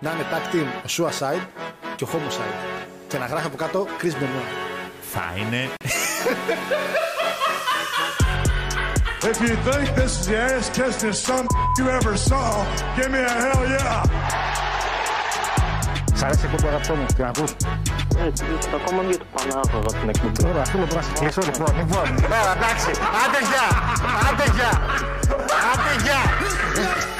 να είναι tag team ο Suicide και ο Homicide. Και να γράφει από κάτω Chris Benoit. Θα είναι. If you think this is the ass kissing some you ever saw, give me a hell yeah. Σ' αρέσει η αγαπητό μου, την ακούς; Έτσι, ακόμα δύο του Πανάγωγα την εκπομπή. Ωραία, θέλω να σε κλείσω λοιπόν. Λοιπόν, έλα, εντάξει. Άντε γεια. Άντε γεια. Άντε γεια.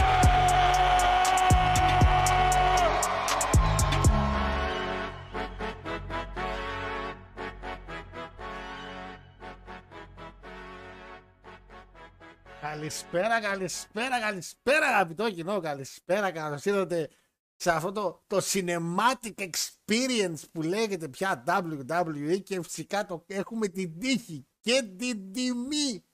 Καλησπέρα, καλησπέρα, καλησπέρα αγαπητό κοινό, καλησπέρα, καλώς ήρθατε σε αυτό το, το cinematic experience που λέγεται πια WWE και φυσικά το έχουμε την τύχη και την τιμή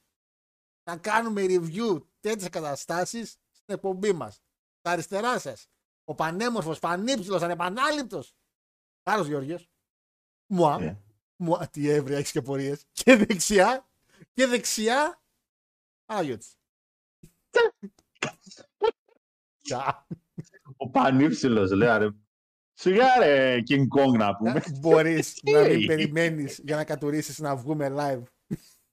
να κάνουμε review τέτοιες καταστάσεις στην εκπομπή μας. Στα αριστερά σας, ο πανέμορφος, πανύψηλος, ανεπανάληπτος, Κάρος Γεώργιος, μουά, Ε. μουά, τι έβρια έχεις και πορείες, και δεξιά, και δεξιά, Άγιωτς. Τσα. Ο πανύψηλος, λέει, ρε. Σιγά ρε, King Kong να πούμε. Μπορείς να μην Hey. περιμένεις για να κατουρίσεις να βγούμε live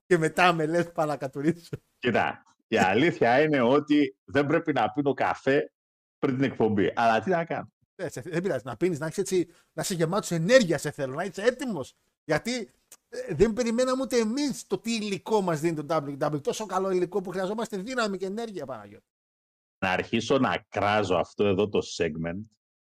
και μετά με λες πάω να κατουρίσω. Κοίτα, η αλήθεια είναι ότι δεν πρέπει να πίνω καφέ πριν την εκπομπή. Αλλά τι να κάνω. Ε, σε- Δεν πειράζει να πίνεις, να, έχεις έτσι, να είσαι γεμάτος ενέργεια σε θέλω, να είσαι έτοιμος. Γιατί ε, δεν περιμέναμε ούτε εμείς το τι υλικό μας δίνει το WWE. Τόσο καλό υλικό που χρειαζόμαστε δύναμη και ενέργεια, Παναγιώτη. Να αρχίσω να κράζω αυτό εδώ το segment.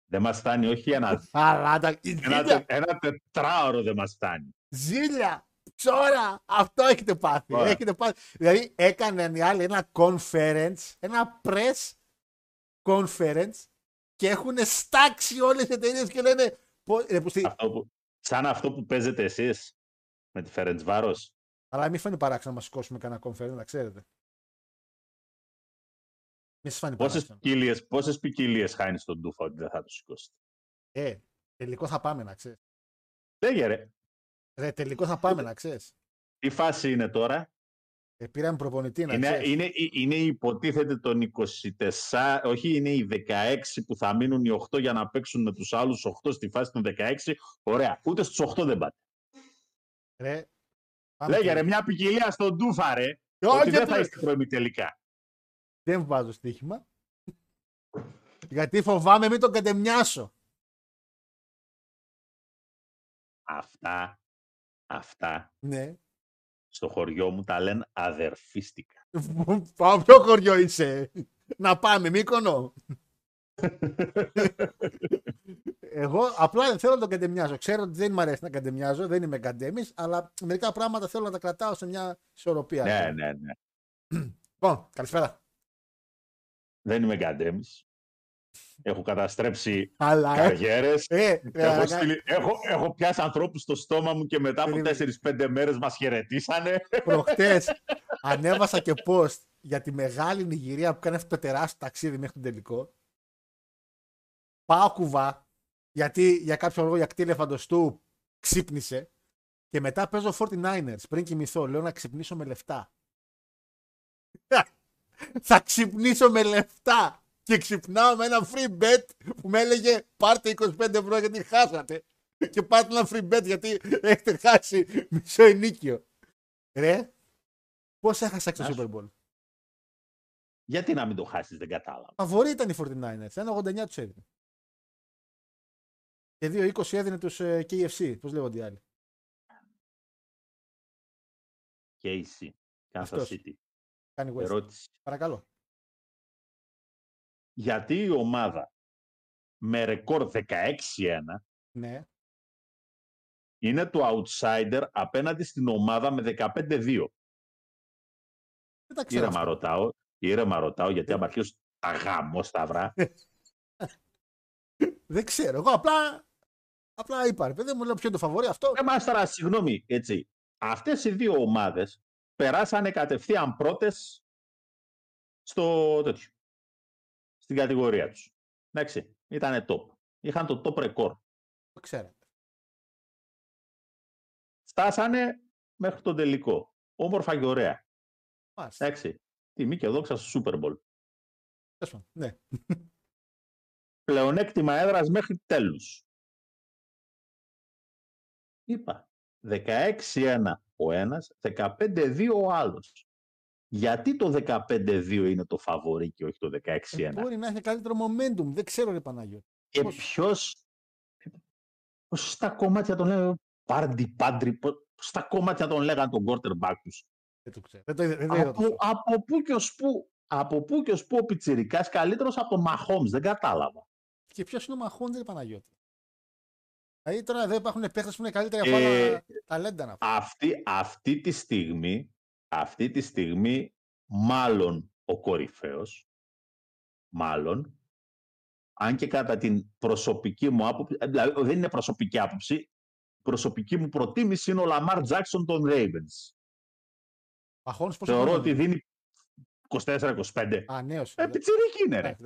Δεν μας φτάνει, όχι ένα, Αλλά τα ένα, ζήλια, ένα τετράωρο δεν μας φτάνει. ζήλια, ψώρα, αυτό έχετε πάθει. Ωραία. Έχετε πάθει. Δηλαδή έκαναν οι άλλοι ένα conference, ένα press conference και έχουν στάξει όλες οι εταιρείες και λένε «Πώς- ρε, πούστη, Αυτό που, σαν αυτό που παίζετε εσείς με τη Φέρεντς Βάρος. Αλλά μην φανεί παράξενο να μας σηκώσουμε κανένα conference, να ξέρετε. Μην σας φανεί Πόσες παράξενο. ποικιλίες, πόσες ποικιλίες χάνει στον Ντούφα ότι δεν θα του σηκώσει. Ε, τελικό θα πάμε να ξέρεις. Λέγε ρε, Ρε, τελικό θα πάμε να ξέρεις. τι φάση είναι τώρα; Ε, πήραμε προπονητή να Είναι, ξέρεις. είναι, είναι υποτίθεται των 24, όχι είναι οι 16 που θα μείνουν οι 8 για να παίξουν με τους άλλους 8 στη φάση των 16. Ωραία, ούτε στους 8 δεν πάτε. Ρε, πάμε Λέγε και- ρε, μια ποικιλία στον Ντούφα ρε, Ε, ότι όχι, δεν θα ρε. είστε πρώιμη τελικά. Δεν βάζω στοίχημα. Γιατί φοβάμαι μην τον κατεμιάσω. Αυτά, αυτά Ναι. στο χωριό μου τα λένε αδερφίστικα. Πάω ποιο χωριό είσαι. Να πάμε, Μύκονο. Εγώ απλά δεν θέλω να τον κατεμιάζω. Ξέρω ότι δεν μου αρέσει να κατεμιάζω, δεν είμαι καντέμις, αλλά μερικά πράγματα θέλω να τα κρατάω σε μια ισορροπία. ναι, ναι, ναι. Λοιπόν, καλησπέρα. Δεν είμαι γκαντέμις. Έχω καταστρέψει Αλλά, ε, καριέρες. ε, ε, Έχω, ε, στείλει- έχω, έχω πιάσει ανθρώπους στο στόμα μου και μετά από Περίμενε. 4-5 μέρες μας χαιρετήσανε. προχτές ανέβασα και post για τη μεγάλη Νιγηρία που κάνει αυτό το τεράστιο ταξίδι μέχρι τον τελικό. Πάω κουβά, γιατί για κάποιο λόγο η ακτή ελεφαντοστού ξύπνησε και μετά παίζω 49ers πριν κοιμηθώ. Λέω να ξυπνήσω με λεφτά. Θα ξυπνήσω με λεφτά. και ξυπνάω με ένα free bet που με έλεγε πάρτε 25 ευρώ γιατί χάσατε. Και πάρτε ένα free bet γιατί έχετε χάσει μισό ενίκιο. Ρε, πώς έχασα και το Να σου- Super Bowl; Γιατί να μην το χάσεις, δεν κατάλαβα. Φαβορή ήταν οι 49ers. 1,89 τους έδινε. Και 2,20 έδινε τους ε, KFC. Πώς λέγονται οι άλλοι; KC. Kansas Αυτός. City. Κάνει West. Ερώτηση. Παρακαλώ. Γιατί η ομάδα με ρεκόρ 16-1 Ναι. είναι το outsider απέναντι στην ομάδα με 15-2. Δεν τα ξέρω. Ήρεμα αυτά. ρωτάω, ήρεμα ρωτάω γιατί άμα αρχίσω τα γάμω σταυρά. Δεν ξέρω. Εγώ απλά, απλά είπα. Ρε παιδί μου, λέω ποιο είναι το φαβορή αυτό. Ε, μας τώρα, συγγνώμη, έτσι. Αυτές οι δύο ομάδες περάσανε κατευθείαν πρώτες στο τέτοιο. Στην κατηγορία τους. Εντάξει, ήτανε top. Είχαν το top record. Το ξέρω. Φτάσανε μέχρι τον τελικό. Όμορφα και ωραία. Μάλιστα. Εντάξει. Τιμή και δόξα στο Super Bowl. Τέλος πάντων. Ναι. Πλεονέκτημα έδρας μέχρι τέλους. Είπα. 16-1 ο ένας, 15-2 ο άλλος. Γιατί το 15-2 είναι το φαβορί και όχι το 16-1. Ε, μπορεί να έχει καλύτερο momentum. Δεν ξέρω, ρε Παναγιώτη. Και πώς; ποιος, πώς στα κομμάτια τον λέγανε Πάρντι, πάντρι, πώς στα κομμάτια τον λέγανε τον quarterback τους; Δεν το ξέρω. Δεν το είδα. Δεν το είδα το Από, show. από πού και ως πού, από πού και ως πού ο Πιτσιρικάς καλύτερος από τον Mahomes, δεν κατάλαβα. Και ποιος είναι ο Μαχόντι, ρε Παναγιώτη; Δηλαδή τώρα εδώ υπάρχουν παίχτε που είναι καλύτεροι από Ε, άλλα ταλέντα να πω. Αυτή, αυτή τη στιγμή, αυτή τη στιγμή, μάλλον ο κορυφαίος, μάλλον, αν και κατά την προσωπική μου άποψη, ε, δηλαδή δεν είναι προσωπική άποψη, η προσωπική μου προτίμηση είναι ο Λαμάρ Τζάξον των Ravens. Μαχόμς Θεωρώ ότι δίνει 24-25. Α, νέος. Ε, πιτσιρίκι είναι ρε.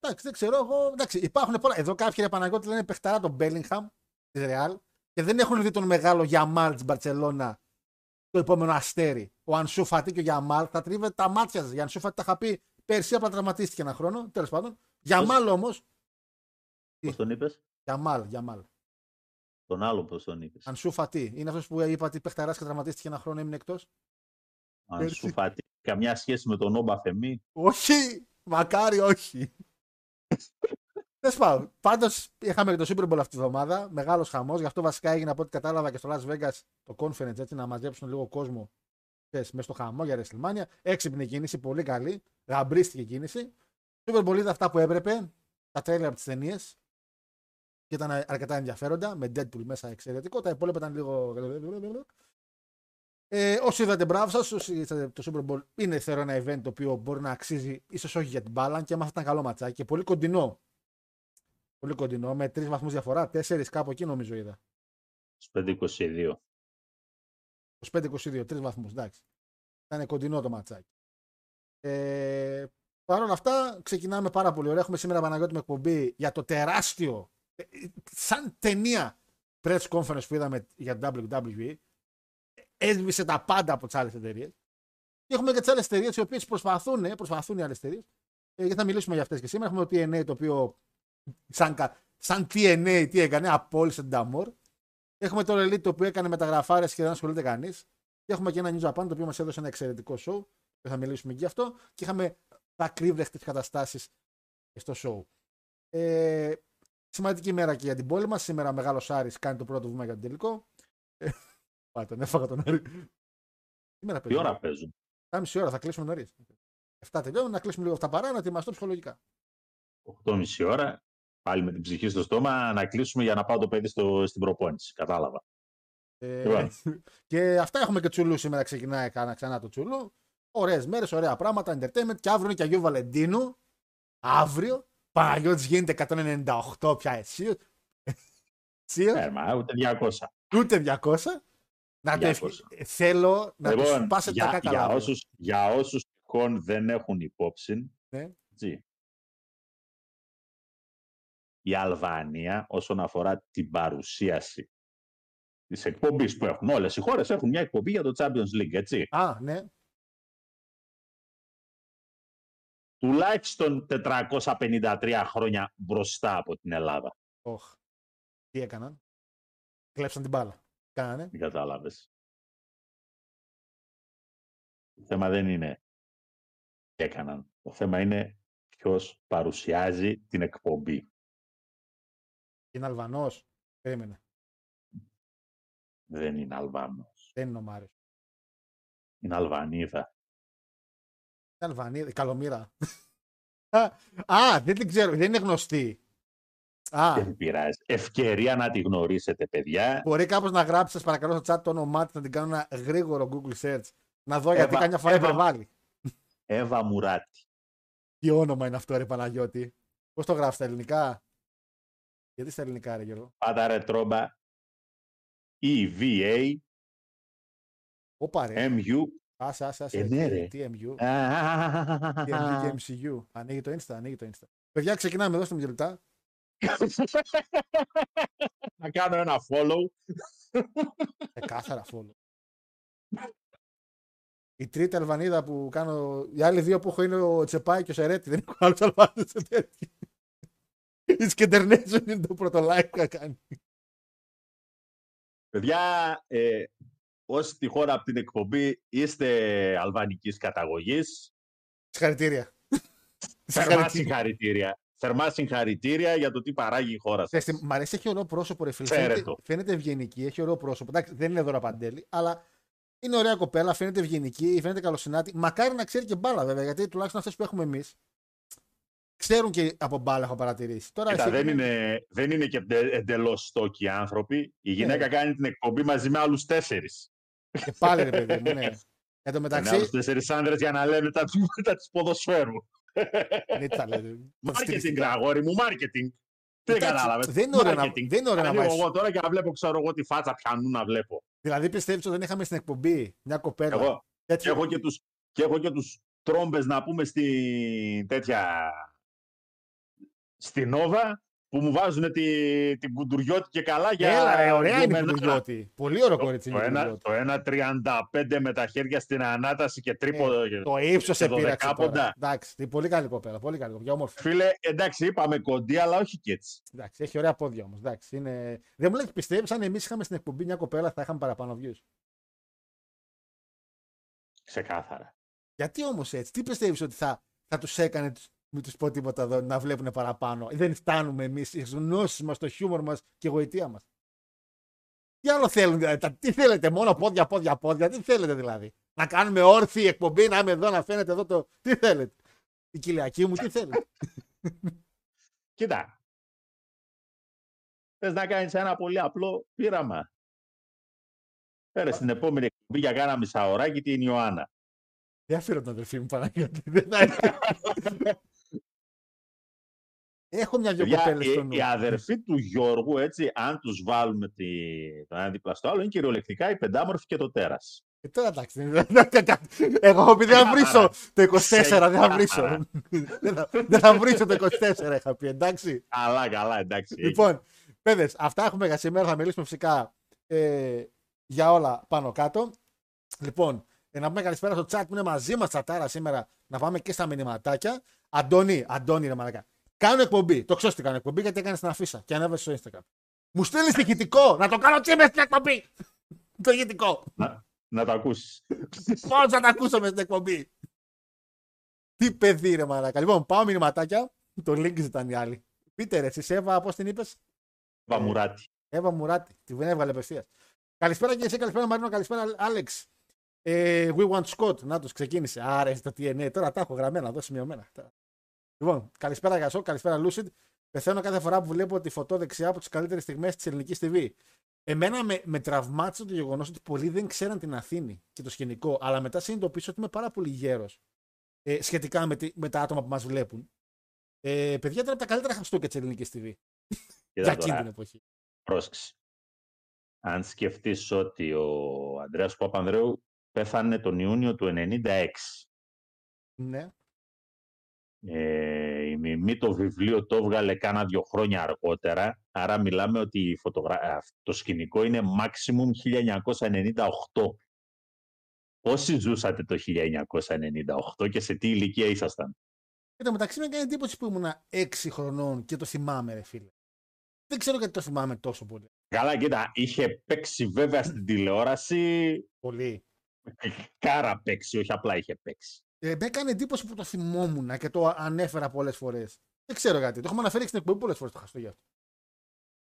Εντάξει, δεν ξέρω. Εγώ, εντάξει, υπάρχουν πολλά. Εδώ κάποιοι ρε Παναγιώτη λένε παιχταρά τον Μπέλιγχαμ της Ρεάλ και δεν έχουν δει τον μεγάλο Γιαμάλ της Μπαρσελόνα το επόμενο αστέρι. Ο Ανσού Φατί και ο Γιαμάλ θα τρίβε τα μάτια σας. Για Ανσού Φατί τα είχα πει πέρσι, απλά τραυματίστηκε ένα χρόνο. Τέλος πάντων. Γιαμάλ όμως. Πώς τον είπες; Γιαμάλ, Γιαμάλ. Τον άλλο πώς τον είπες; Ανσού Φατί. Είναι αυτός που είπα ότι παιχταράς και τραυματίστηκε ένα χρόνο, έμεινε εκτός. Αν πέρσι. σου φάτη καμιά σχέση με τον Όμπα Φεμή. Όχι! Μακάρι όχι. Δεν σπάω. Πάντως είχαμε και το Super Bowl αυτή τη βδομάδα. Μεγάλος χαμός. Γι' αυτό βασικά έγινε από ό,τι κατάλαβα και στο Las Vegas το conference έτσι να μαζέψουν λίγο κόσμο ξέρεις, μέσα στο χαμό για WrestleMania. Έξυπνη κίνηση, πολύ καλή. Γαμπρίστηκε κίνηση. Super Bowl είδα αυτά που έπρεπε. Τα τρέλια από τις ταινίες. Και ήταν αρκετά ενδιαφέροντα. Με Deadpool μέσα εξαιρετικό. Τα υπόλοιπα ήταν λίγο. Ε, όσοι είδατε, μπράβο σας. Όσοι είδατε το Super Bowl, είναι θεωρώ ένα event το οποίο μπορεί να αξίζει, ίσως όχι για την μπάλα, και άμα θα ήταν καλό ματσάκι. Και πολύ κοντινό. Πολύ κοντινό, με τρεις βαθμούς διαφορά. Τέσσερις κάπου εκεί νομίζω είδα. 5-22. 25-22, τρεις βαθμούς. Εντάξει. Ήταν κοντινό το ματσάκι. Ε, Παρ' όλα αυτά, ξεκινάμε πάρα πολύ ωραία. Έχουμε σήμερα Παναγιώτη με εκπομπή για το τεράστιο, ε, σαν ταινία press conference που είδαμε για το WWE. Έσβησε τα πάντα από τις άλλες εταιρείες. Και έχουμε και τις άλλες εταιρείες οι οποίες προσπαθούν, ε, προσπαθούν οι άλλες εταιρείες. Ε, γιατί θα μιλήσουμε για αυτές και σήμερα. Έχουμε το TNA το οποίο, σαν, κα- σαν TNA, τι έκανε, απόλυσε την Damor. Έχουμε το Elite το οποίο έκανε μεταγραφάρε και δεν ασχολείται κανείς. Και έχουμε και ένα New Japan το οποίο μας έδωσε ένα εξαιρετικό show. Και θα μιλήσουμε και γι' αυτό. Και είχαμε ακρίβρεχτες καταστάσεις στο show. Ε, σημαντική μέρα και για την πόλη μας. Σήμερα ο Μεγάλος Άρης κάνει το πρώτο βήμα για τον τελικό. Ε, Πάει, τον έφαγα τον Άρη. Σήμερα Τι παίζουμε. ώρα παίζουν. 7,5 ώρα θα κλείσουμε νωρίς. 7 τελειώνουν, να κλείσουμε λίγο αυτά παρά, να ετοιμαστώ ψυχολογικά. 8.30 ώρα. Πάλι με την ψυχή στο στόμα να κλείσουμε για να πάω το παιδί στο, στην προπόνηση. Κατάλαβα. Ε, Λοιπόν. και αυτά έχουμε και τσουλού σήμερα. Ξεκινάει ξανά, ξανά το τσουλού. Ωραίες μέρες, ωραία πράγματα, entertainment. Και αύριο είναι και Αγίου Βαλεντίνου. Αύριο. Παναγιώτης γίνεται 198 πια εσύ. Εσύ, Ε, μα, ούτε 200. ούτε 200. Να το 200. ευχ- θέλω να το Λοιπόν, σπάσετε τα για, κάκα για, αύριο. όσους, για όσους τυχόν δεν έχουν υπόψη, Ναι. έτσι, η Αλβανία όσον αφορά την παρουσίαση της εκπομπής που έχουν όλες οι χώρες έχουν μια εκπομπή για το Champions League, έτσι. Α, ναι. τουλάχιστον 453 χρόνια μπροστά από την Ελλάδα. Οχ. Τι έκαναν; Κλέψαν την μπάλα. Κάνανε. Δεν κατάλαβες. Το θέμα δεν είναι τι έκαναν. Το θέμα είναι ποιος παρουσιάζει την εκπομπή. Είναι Αλβανός. Περίμενε. Δεν είναι Αλβάνος. Δεν είναι ο Μάριος. Είναι Αλβανίδα. Είναι Αλβανίδα. Καλομήρα. Α, Α, δεν την ξέρω. Δεν είναι γνωστή. Α, Δεν πειράζει. Ευκαιρία να τη γνωρίσετε, παιδιά. μπορεί κάπως να γράψει, σας παρακαλώ, στο chat το όνομά της, να την κάνω ένα γρήγορο Google search. Να δω γιατί Εύα- καμιά φορά Εύα- υπερβάλλει. Εύα Μουράτη. Τι όνομα είναι αυτό, ρε Παναγιώτη; Πώς το γράφεις στα ελληνικά; Γιατί στα ελληνικά, ρε Γιώργο; Πάτα ρε τρόμπα. EVA Ωπα ρε. MU. Άσε, άσε, άσε. Ε, ναι, ρε. Τι MU. Τι MU και MCU. Ανοίγει το Insta, ανοίγει το Insta. Παιδιά, ξεκινάμε, δώστε μου δύο λεπτά. Να κάνω ένα follow. Κάθαρα follow. Η τρίτη Αλβανίδα που κάνω. Οι άλλοι δύο που έχω είναι ο Τσεπάη και ο Σερέτη. Δεν έχω άλλους Αλβανίδε σε τέτοιο. Η Σκεντερνέζον είναι το πρώτο like που είχα κάνει. Παιδιά, ε, όσοι τη χώρα από την εκπομπή είστε αλβανικής καταγωγής, Συγχαρητήρια. θερμά συγχαρητήρια. Θερμά συγχαρητήρια για το τι παράγει η χώρα σας. Ξέρεις τι, Μ' αρέσει, έχει ωραίο πρόσωπο, ρε φίλε. Φέρε Φαίνεται, το. φαίνεται ευγενική, έχει ωραίο πρόσωπο. Εντάξει, δεν είναι δώρα παντέλη, αλλά είναι ωραία κοπέλα, φαίνεται ευγενική, φαίνεται καλοσυνάτη. Μακάρι να ξέρει και μπάλα, βέβαια, γιατί τουλάχιστον αυτές που έχουμε εμείς ξέρουν και από μπάλα, έχω παρατηρήσει. Τώρα Κοίτα, εσύ- δεν είναι, δεν είναι και εντελώς στόκοι άνθρωποι. Η γυναίκα Ναι. κάνει την εκπομπή μαζί με άλλους τέσσερις. Και πάλι, ρε παιδί μου, ναι. Εν τω Με μεταξύ. άλλους τέσσερις άντρε για να λένε τα, του- τα της ποδοσφαίρου. Ναι, τι τα λέτε. Μάρκετινγκ, αγόρι μου, μάρκετινγκ. Τι Εντάξει, κατάλαβες; δεν είναι ωραίο να- δεν είναι ωραίο να βάζεις- Εγώ τώρα και να βλέπω, ξέρω εγώ, τη φάτσα πιανού να βλέπω. Δηλαδή πιστεύεις ότι δεν είχαμε στην εκπομπή μια κοπέλα; Εγώ και τέτοιο- έχω και τους, και έχω και τους τρόμπες να πούμε στη τέτοια στη Νόβα που μου βάζουν τη, την κουντουριώτη και καλά για Έλα, ρε, ωραία είναι η λιμενάρα. Κουντουριώτη. Πολύ ωραίο κορίτσι Το είναι η ένα, Κουντουριώτη. το ένα 35 με τα χέρια στην ανάταση και τρίποδο. Ε, Το ύψος και σε το πείραξε. τώρα. δεκάποντα. Εντάξει, τι πολύ καλή κοπέλα. Πολύ καλή κοπέλα. Όμορφη. Φίλε, εντάξει, είπαμε κοντή, αλλά όχι και έτσι. Εντάξει, έχει ωραία πόδια όμως. Είναι... Δεν μου λέει, πιστεύεις, αν εμείς είχαμε στην εκπομπή μια κοπέλα, θα είχαμε παραπάνω views; Ξεκάθαρα. Γιατί όμως έτσι, τι πιστεύεις ότι θα, θα τους έκανε, τους- μην τους πω τίποτα εδώ, να βλέπουν παραπάνω. Δεν φτάνουμε εμείς, οι γνώσεις μας, το χιούμορ μας και η γοητεία μας. Τι άλλο θέλουν, δηλαδή, τα- τι θέλετε, μόνο πόδια, πόδια, πόδια, τι θέλετε δηλαδή. Να κάνουμε όρθιη εκπομπή, να είμαι εδώ, να φαίνεται εδώ το. Τι θέλετε. Η κοιλιακή μου, τι θέλετε. Κοίτα. Θες να κάνεις ένα πολύ απλό πείραμα. Φέρε στην επόμενη εκπομπή για κάνα μισάωράκι την Ιωάννα. Δεν αφήνω την αδερφή μου Παναγιώτη. Δεν θα- Έχω μια δυο Παιδιά, κοπέλες στο η, νου. η αδερφή του Γιώργου, έτσι, αν τους βάλουμε τη, το ένα δίπλα στο άλλο, είναι κυριολεκτικά η πεντάμορφη και το τέρας. Ε, τώρα εντάξει. δεν- δεν- δεν- Εγώ επειδή δεν θα βρίσω το 24, δεν θα βρίσω. Ξεκάθαρα. Δεν θα- Δεν θα βρίσω το 24, είχα πει, εντάξει. Καλά, καλά, εντάξει. Λοιπόν, παιδες, αυτά έχουμε για σήμερα. Θα μιλήσουμε φυσικά ε, για όλα πάνω κάτω. Λοιπόν, ε, να πούμε καλησπέρα στο chat που είναι μαζί μας τσατάρα σήμερα. Να πάμε και στα μηνυματάκια. Αντώνη, Αντώνη, ρε μαλακά. Κάνω εκπομπή. Το ξέρω ότι κάνω εκπομπή γιατί έκανες την αφίσα και ανέβασες στο Instagram. Μου στέλνει ηχητικό να το κάνω τσίμε στην εκπομπή. το ηχητικό. Να, να το ακούσεις. Πώς θα τα ακούσω με στην εκπομπή; Τι παιδί, ρε μαλακά. Λοιπόν, πάω μηνυματάκια. Το link ήταν οι άλλοι. Πείτε ρε, εσύ Εύα, πώς την είπες; Βαμουράτη. Εύα Μουράτη. Τη δεν έβγαλε απευθείας. Καλησπέρα και εσύ, καλησπέρα Μαρίνο, καλησπέρα Άλεξ. Ε, we want Scott. Να τους ξεκίνησε. Άρα στο TNA. Τώρα τα έχω γραμμένα εδώ σημειωμένα. Λοιπόν, καλησπέρα Γασό, καλησπέρα Lucid. Πεθαίνω κάθε φορά που βλέπω τη φωτό δεξιά από τις καλύτερες στιγμές της ελληνικής TV. Εμένα με, με τραυμάτισε το γεγονός ότι πολλοί δεν ξέραν την Αθήνη και το σκηνικό, αλλά μετά συνειδητοποίησα ότι είμαι πάρα πολύ γέρος ε, σχετικά με, τη- με τα άτομα που μας βλέπουν. Ε, παιδιά ήταν από τα καλύτερα χαστούκια της ελληνικής TV. Για Κοίτα εκείνη την τώρα, εποχή. πρόσεξε. Αν σκεφτείς ότι ο Ανδρέας Παπανδρέου πέθανε τον Ιούνιο του 96. Ναι. Ε, η Μιμή το βιβλίο το έβγαλε κάνα δύο χρόνια αργότερα, άρα μιλάμε ότι η φωτογρα... α, το σκηνικό είναι maximum 1998. Πόσοι ζούσατε το 1998 και σε τι ηλικία ήσασταν; Εν τω μεταξύ με κάνει εντύπωση που ήμουν 6 χρονών και το θυμάμαι, ρε φίλε. Δεν ξέρω γιατί το θυμάμαι τόσο πολύ. Καλά, κοίτα, είχε παίξει βέβαια στην τηλεόραση. Πολύ. Κάρα παίξει, όχι απλά είχε παίξει. Ε, με έκανε εντύπωση που το θυμόμουν και το ανέφερα πολλές φορές. Δεν ξέρω γιατί. Το έχουμε αναφέρει και στην εκπομπή πολλές φορές το χαστό γι' αυτό.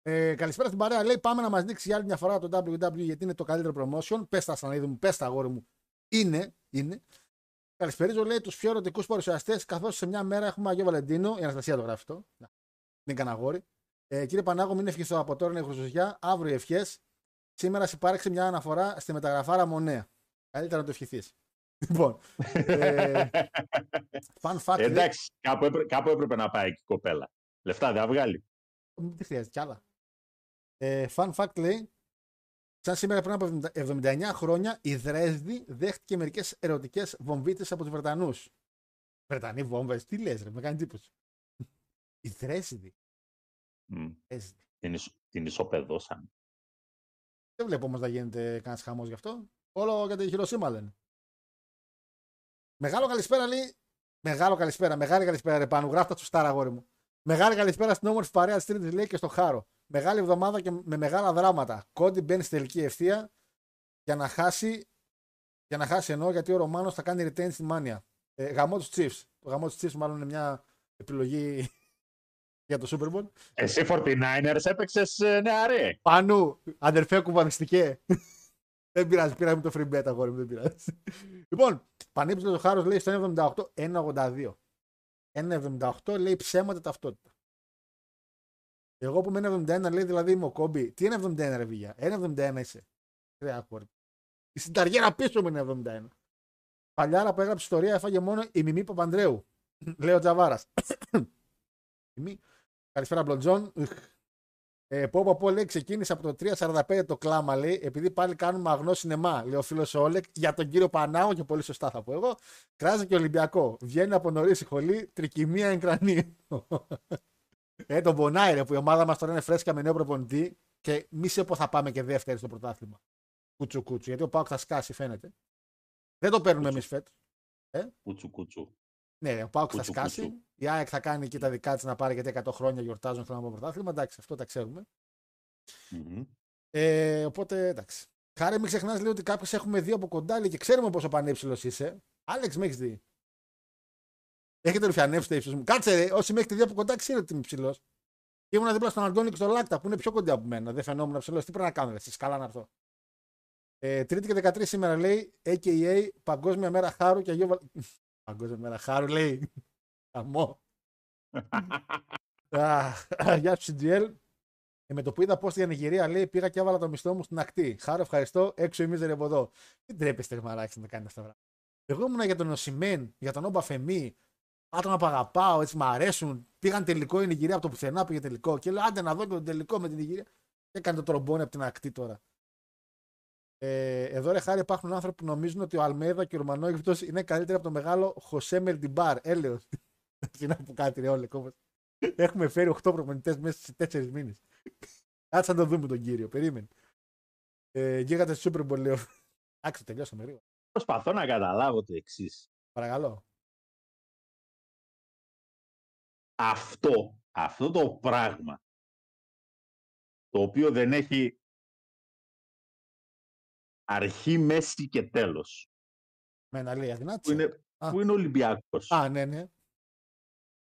Ε, καλησπέρα στην παρέα. Λέει: Πάμε να μας δείξει για άλλη μια φορά το WWE γιατί είναι το καλύτερο promotion. Πες τα σαν μου, πες τα αγόρι μου. Είναι, είναι. Καλησπέριζω, λέει, τους πιο ερωτικούς παρουσιαστές, καθώς σε μια μέρα έχουμε Αγίο Βαλεντίνο. Η Αναστασία το γράφει αυτό. Να, Δεν κανένα αγόρι. Ε, κύριε Πανάγο, μην ευχηθώ από τώρα είναι Χριστουγεννιά. Αύριο ευχές. Σήμερα σε υπάρξει μια αναφορά στη μεταγραφάρα Μονέα. Καλύτερα να το ευχηθείς. Λοιπόν. ε, fun fact. λέει- Εντάξει, κάπου, έπρε- κάπου έπρεπε να πάει εκεί η κοπέλα. Λεφτά δεν θα βγάλει. Δεν χρειάζεται κι άλλα. Ε, fun fact λέει, σαν σήμερα πριν από 79 χρόνια, η Δρέσδη δέχτηκε μερικές ερωτικές βομβίτες από τους Βρετανούς. Βρετανοί βόμβες, τι λες, ρε, με κάνει εντύπωση. Η Δρέσδη. Μμ. Δρέσδη. Την, ισο- την ισοπεδώσαν. Δεν βλέπω όμως να γίνεται κανένας χαμός γι' αυτό. Όλο για τη Χειροσύμα λένε. Μεγάλο καλησπέρα λέει. Μεγάλο καλησπέρα, μεγάλη καλησπέρα ρε πάνω. Γράφτα του στάρα αγόρι μου. Μεγάλη καλησπέρα στην όμορφη παρέα της Τρίτη λέει και στο Χάρο. Μεγάλη εβδομάδα και με μεγάλα δράματα. Κόντι μπαίνει στη τελική ευθεία για να χάσει. Για να χάσει ενώ γιατί ο Ρωμάνος θα κάνει retain στη Μάνια. Ε, γαμό τους Chiefs. Το γαμό τους Chiefs μάλλον είναι μια επιλογή για το Super Bowl. Εσύ 49ers έπαιξες νεαρέ. Πάνου, αδερφέ κουβανιστικέ. Δεν πειράζει, πήραμε το free bet αγόρι μου, δεν πειράζει. λοιπόν, πανύψηλο ο Χάρος λέει στο 1,78, 1,82. 1,78 λέει ψέματα ταυτότητα. Εγώ που είμαι 1,71 λέει δηλαδή είμαι ο Κόμπι. Τι είναι 71 ρε βίγια, 1,71 είσαι. Ρε αγόρι. Η συνταριέρα πίσω μου είναι 71. Παλιάρα που έγραψε ιστορία έφαγε μόνο η Μιμή Παπανδρέου. λέει ο Τζαβάρας. Μιμή. Καλησπέρα Μπλοντζόν. Ε, πω, πω, πω, λέει, ξεκίνησε από το 3.45 το κλάμα, λέει, επειδή πάλι κάνουμε αγνό σινεμά, λέει ο φίλος Όλεκ, για τον κύριο Πανάο και πολύ σωστά θα πω εγώ. Κράζει και Ολυμπιακό. Βγαίνει από νωρίς η χολή, τρικυμία εγκρανή. ε, τον πονάει, ρε, που η ομάδα μας τώρα είναι φρέσκα με νέο προπονητή και μη σε πω θα πάμε και δεύτερη στο πρωτάθλημα. Κούτσου κούτσου, γιατί ο Πάοκ θα σκάσει, φαίνεται. Δεν το παίρνουμε εμείς φέτος. Κούτσου κούτσου. Ναι, ο Πάοκ θα Κούτσου, σκάσει. κούτσου. Η ΑΕΚ θα κάνει και τα δικά της να πάρει γιατί 100 χρόνια γιορτάζουν στο από πρωτάθλημα. Εντάξει, αυτό τα ξέρουμε. Μμμ. Ε, οπότε εντάξει. Χάρη, μην ξεχνάς λέει ότι κάποιοι σ' έχουμε δει από κοντά λέει, και ξέρουμε πόσο πανύψηλος είσαι. Άλεξ, με έχεις δει; Έχετε ρουφιανέψει τα ύψος μου. Κάτσε, ρε, όσοι με έχετε δει από κοντά, ξέρετε ότι είμαι ψηλός. Ήμουν δίπλα στον Αντώνη και στον Λάκτα που είναι πιο κοντά από μένα. Δεν φαινόμουν ψηλός. Τι πρέπει να κάνω, εσείς καλά να έρθω. Ε, τρίτη και 13 σήμερα λέει AKA Παγκόσμια Μέρα Χάρου και Αγίο Βα- Παγκόσμια Μέρα Χάρου λέει. Αμό. Αχ, Γεια σου, CGL. Ε, με το που είδα πώ στην Νιγηρία λέει πήγα και έβαλα το μισθό μου στην ακτή. Χάρο, ευχαριστώ. Έξω η μίζερη από εδώ. Δεν τρέπεστε, μαράκι, να κάνετε αυτά τα πράγματα. Εγώ ήμουνα για τον Οσημέν, για τον Όμπα Φεμή. Άτομα που αγαπάω, έτσι μου αρέσουν. Πήγαν τελικό η Νιγηρία από το πουθενά, πήγε τελικό. Και λέω, άντε να δω και τον τελικό με την Νιγηρία. Και έκανε το τρομπόνι από την ακτή τώρα. Ε, εδώ ρε χάρη υπάρχουν άνθρωποι που νομίζουν ότι ο Αλμέδα και ο Ρουμανόγυπτος είναι καλύτεροι από το μεγάλο Χωσέ Μερντιμπάρ. Έλεος. Τι να πω κάτι ρε όλε κόμμα. Έχουμε φέρει 8 προπονητές μέσα σε 4 μήνες. Κάτσε να το δούμε τον κύριο. Περίμενε. Ε, γίγατε Super Bowl λέω. Εντάξει, τελειώσαμε λίγο. Προσπαθώ να καταλάβω το εξής. Παρακαλώ. Αυτό, αυτό το πράγμα, το οποίο δεν έχει αρχή, μέση και τέλος, Με ένα λέει που αδυνάτησε. είναι, Α. που είναι Ολυμπιακός. Α, ναι, ναι.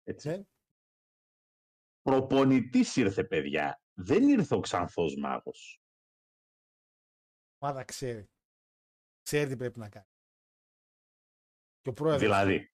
έτσι. ναι. Προπονητής ήρθε, παιδιά. Δεν ήρθε ο Ξανθός Μάγος. Μάδα ξέρει. Ξέρει τι πρέπει να κάνει. Και ο πρόεδρος. Δηλαδή,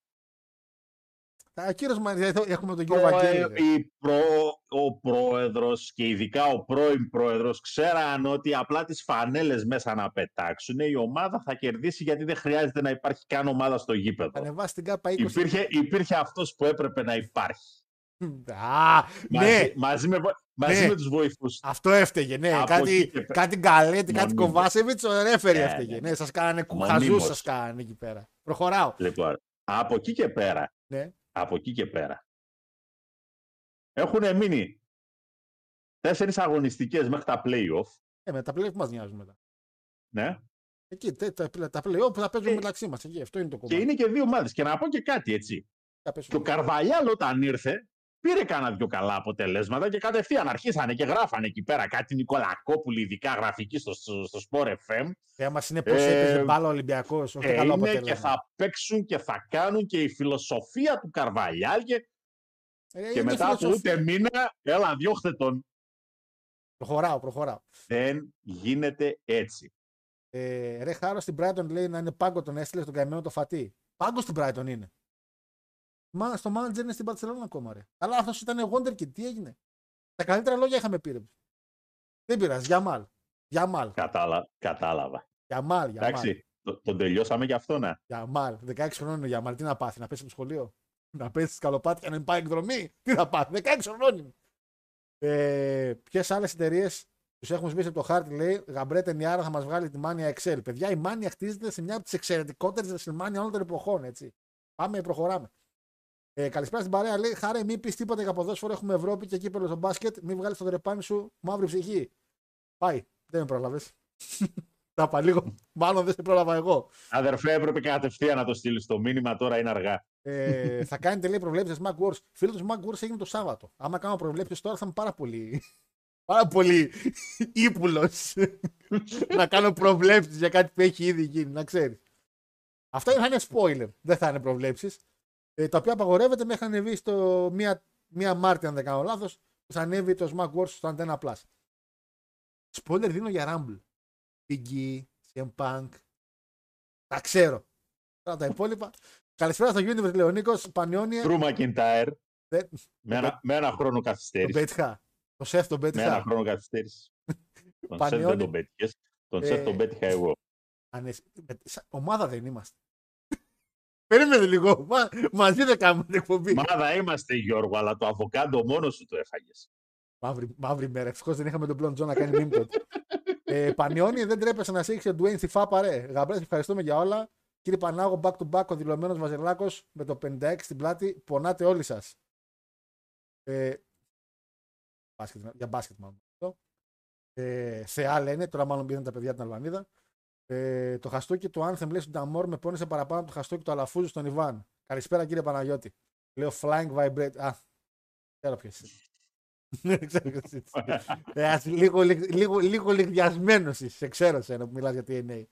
Ο κύριος Μα- δηλαδή, έχουμε τον κύριο Πρόε- Βαγγέλη. ρε. η προ- ο πρόεδρος και ειδικά ο πρώην πρόεδρος ξέραν ότι απλά τις φανέλες μέσα να πετάξουν η ομάδα θα κερδίσει γιατί δεν χρειάζεται να υπάρχει καν ομάδα στο Θα γήπεδο. ανεβάσει την κάπα 20. Υπήρχε, υπήρχε αυτός που έπρεπε να υπάρχει. Α, ναι, Μαζί, μαζί, με, βο- μαζί Ναι. με τους βοηθούς. αυτό έφταιγε. Ναι, Από κάτι, εκεί και πέρα. κάτι γκαλέτη, κάτι Μονίμως. κοβάσεβιτς, ο ρέφερη Ναι, έφταιγε. ναι. Ναι, σας κάνανε κουχαζού, Μονίμως. σας κάνανε εκεί πέρα. Προχωράω. Λοιπόν, από εκεί και πέρα, Ναι. Από εκεί και πέρα, έχουν μείνει τέσσερις αγωνιστικές μέχρι τα play-off, Ε, με τα play που μας νοιάζουν μετά. ναι, Εκεί, τε- τα, τα play που θα παίζουν Ε, μεταξύ μας. Αυτό είναι το και κομμάτι. είναι και δύο ομάδες. Και να πω και κάτι, έτσι. Για πες Και ο μου. Καρβαλιάλ όταν ήρθε, πήρε κανένα δυο καλά αποτελέσματα και κατευθείαν αρχίσανε και γράφανε εκεί πέρα κάτι Νικολακόπουλοι, ειδικά γραφική στο, στο, στο Sport FM. θέμα μας είναι πώς Ε, έπαιζε μπάλα ο Ολυμπιακός. Όχι Ε, καλό είναι και αποτέλεσμα. θα παίξουν και θα κάνουν και η φιλοσοφία του Καρβαλιάλ και, Ε, και είναι μετά από φιλοσοφία. ούτε μήνα, έλα διώχτε τον. Προχωράω, προχωράω. Δεν γίνεται έτσι. Ε, ρε Χάρο στην Brighton λέει να είναι πάγκο τον έστειλε στον καημένο το φατί. Πάγκο στην Brighton είναι. Μα στο manager είναι στην Barcelona ακόμα ρε. Αλλά αυτό ήταν Wonderkid, τι έγινε. Τα καλύτερα λόγια είχαμε πει. ρε. Δεν πειράζει, Γιαμάλ. Γιαμάλ. Κατάλα, κατάλαβα. Γιαμάλ, Γιαμάλ. Εντάξει, το- τον τελειώσαμε γι' αυτό, ναι. Γιαμάλ. 16 χρονών είναι ο Γιαμάλ. Τι να πάθει, να πέσει από το σχολείο. Να πέσει σκαλοπάτια να μην πάει εκδρομή. Τι να πάθει, 16 χρονών είναι. Ε, Ποιες άλλες εταιρείες τους έχουμε σβήσει από το χάρτη, λέει Γαμπρέ Τενιάρα θα μας βγάλει τη Mania Excel. Παιδιά, η Mania χτίζεται σε μια από τις εξαιρετικότερες WrestleMania όλων των εποχών, έτσι. Πάμε, προχωράμε. Ε, καλησπέρα στην παρέα, λέει Χάρε, μην πεις τίποτα για ποδόσφαιρο. Έχουμε Ευρώπη και κύπελο στο μπάσκετ. Μην βγάλεις το τρεπάνι σου μαύρη ψυχή. Πάει, δεν με πρόλαβες. Τα είπα λίγο. Μάλλον δεν σε πρόλαβα εγώ. Αδερφέ, έπρεπε κατευθείαν να το στείλεις το μήνυμα, τώρα είναι αργά. Ε, θα κάνετε λέει προβλέψεις Smack Wars. Φίλος του Smack Wars έγινε το Σάββατο. Άμα κάνω προβλέψεις τώρα θα είμαι πάρα πολύ. Πάρα πολύ ύπουλος να κάνω προβλέψεις για κάτι που έχει ήδη γίνει, να ξέρεις. Αυτό θα είναι spoiler, δεν θα είναι προβλέψεις. Ε, τα οποία απαγορεύεται μέχρι να ανεβεί στο 1, 1 Μάρτιο, αν δεν κάνω λάθος, που θα ανέβει το Smack Wars στο Antenna Plus. Spoiler δίνω για Rumble. Biggie, CM Punk. Τα ξέρω. Τώρα τα υπόλοιπα. Καλησπέρα στο Universe Λεωνίκο, Πανιόνια. Drew McIntyre, Δεν- με ένα, με ένα χρόνο Τον καθυστέρηση. πέτυχα. Το σεφ τον Με ένα πέτυχα. χρόνο καθυστέρηση. τον Σεφ Πανιόνι. δεν τον πέτυχες. Τον Σεφ Ε, τον πέτυχα εγώ. Ανεσ- με- σα- Ομάδα δεν είμαστε. Περίμενε λίγο. Μα, μαζί δεν κάνουμε την εκπομπή. Μάδα είμαστε Γιώργο, αλλά το αβοκάντο μόνος σου το έφαγες. Μαύρη, μαύρη μέρα. Ευτυχώς δεν είχαμε τον Blond John να κάνει μήνυμα τότε. ε, Πανιόνι, δεν τρέπεσαι να σήξει ο Dwayne Θηφά παρέ. Γαμπρές, ευχαριστούμε για όλα. Κύριε Πανάγο, back to back ο δηλωμένος Βαζελάκος με το 56 στην πλάτη. Πονάτε όλοι σας. Ε, μπάσκετ, για μπάσκετ μάλλον. αυτό. Ε, θεά λένε, τώρα μάλλον πήγαν τα παιδιά την Αλβανίδα. Ε, το χαστούκι του Anthem λέει στον Ταμόρ με πόνισε παραπάνω από το χαστούκι του Αλαφούζου στον Ιβάν. Καλησπέρα κύριε Παναγιώτη. Λέω flying vibrate. Α, ξέρω ποιος Δεν ξέρω ποιος είσαι. Ε, ας, λίγο, λιγ- λίγο, λίγο λιγδιασμένος είσαι. Σε ξέρω σένα που μιλάς για TNA.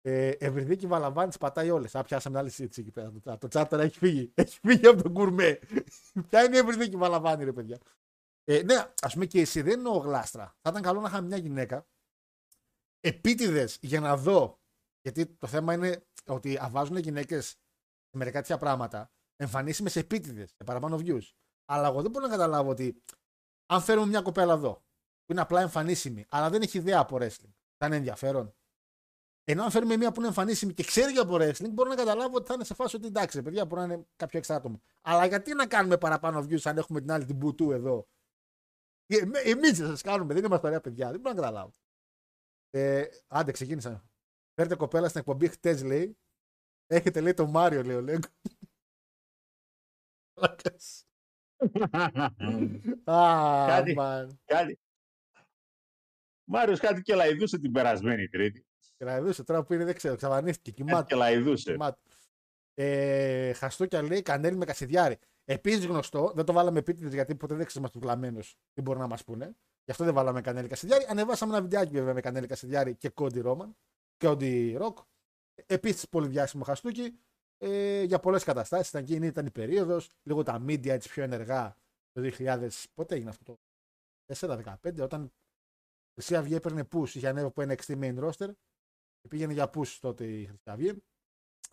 Ε, Ευρυδίκη Βαλαβάνη πατάει όλες. Α, πιάσαμε άλλη συζήτηση εκεί πέρα. Το, το chat τώρα έχει φύγει. Έχει φύγει από τον κουρμέ. Ποια είναι η Ευρυδίκη Βαλαβάνη, ρε παιδιά; Ε, ναι, ας πούμε και εσύ δεν εννοώ γλάστρα. Θα ήταν καλό να είχαμε μια γυναίκα επίτηδες για να δω. Γιατί το θέμα είναι ότι βάζουν γυναίκες σε μερικά τέτοια πράγματα εμφανίσιμες επίτηδες για παραπάνω views. Αλλά εγώ δεν μπορώ να καταλάβω ότι αν φέρουμε μια κοπέλα εδώ που είναι απλά εμφανίσιμη, αλλά δεν έχει ιδέα από wrestling, θα είναι ενδιαφέρον. Ενώ αν φέρουμε μια που είναι εμφανίσιμη και ξέρει για από wrestling, μπορώ να καταλάβω ότι θα είναι σε φάση ότι εντάξει, ρε παιδιά, μπορεί να είναι κάποιο έξτρα άτομο. Αλλά γιατί να κάνουμε παραπάνω views αν έχουμε την άλλη την μπουτού εδώ; Εμείς δεν σας κάνουμε, δεν είμαστε ωραία παιδιά. Δεν μπορώ να καταλάβω. Ε, άντε, ξεκίνησα. Φέρτε κοπέλα στην εκπομπή χτες, λέει. Έχετε, λέει, το Μάριο, λέει ο Λέγκο. Α, Κάτι. μαν. κάτι. Μάριος κάτι και λαϊδούσε την περασμένη Τρίτη. Κραδούσε τώρα που είναι, δεν ξέρω, ξαφανίστηκε. Κάτι Κοιμάται. και λαϊδούσε. κοιμάται. Ε, χαστούκια λέει κανέλη με κασιδιάρι. Επίσης γνωστό, δεν το βάλαμε επίτηδες γιατί ποτέ δεν ξέρουμε τους κλαμμένου τι μπορούν να μας πούνε. Γι' αυτό δεν βάλαμε κανέλη κασιδιάρι. Ανεβάσαμε ένα βιντεάκι βέβαια με κανέλη κασιδιάρι και κόντι Ρόμαν. Κόντι Ροκ. Επίσης πολύ διάσημο χαστούκι. Ε, για πολλές καταστάσεις. Ήταν εκείνη ήταν η περίοδος. Λίγο τα media έτσι πιο ενεργά το 2000. Πότε έγινε αυτό το 4-15 όταν η Χρυσή Αυγή έπαιρνε push. Είχε ανέβει από ένα NXT main roster και πήγαινε για push τότε η Χρυσή Αυγή.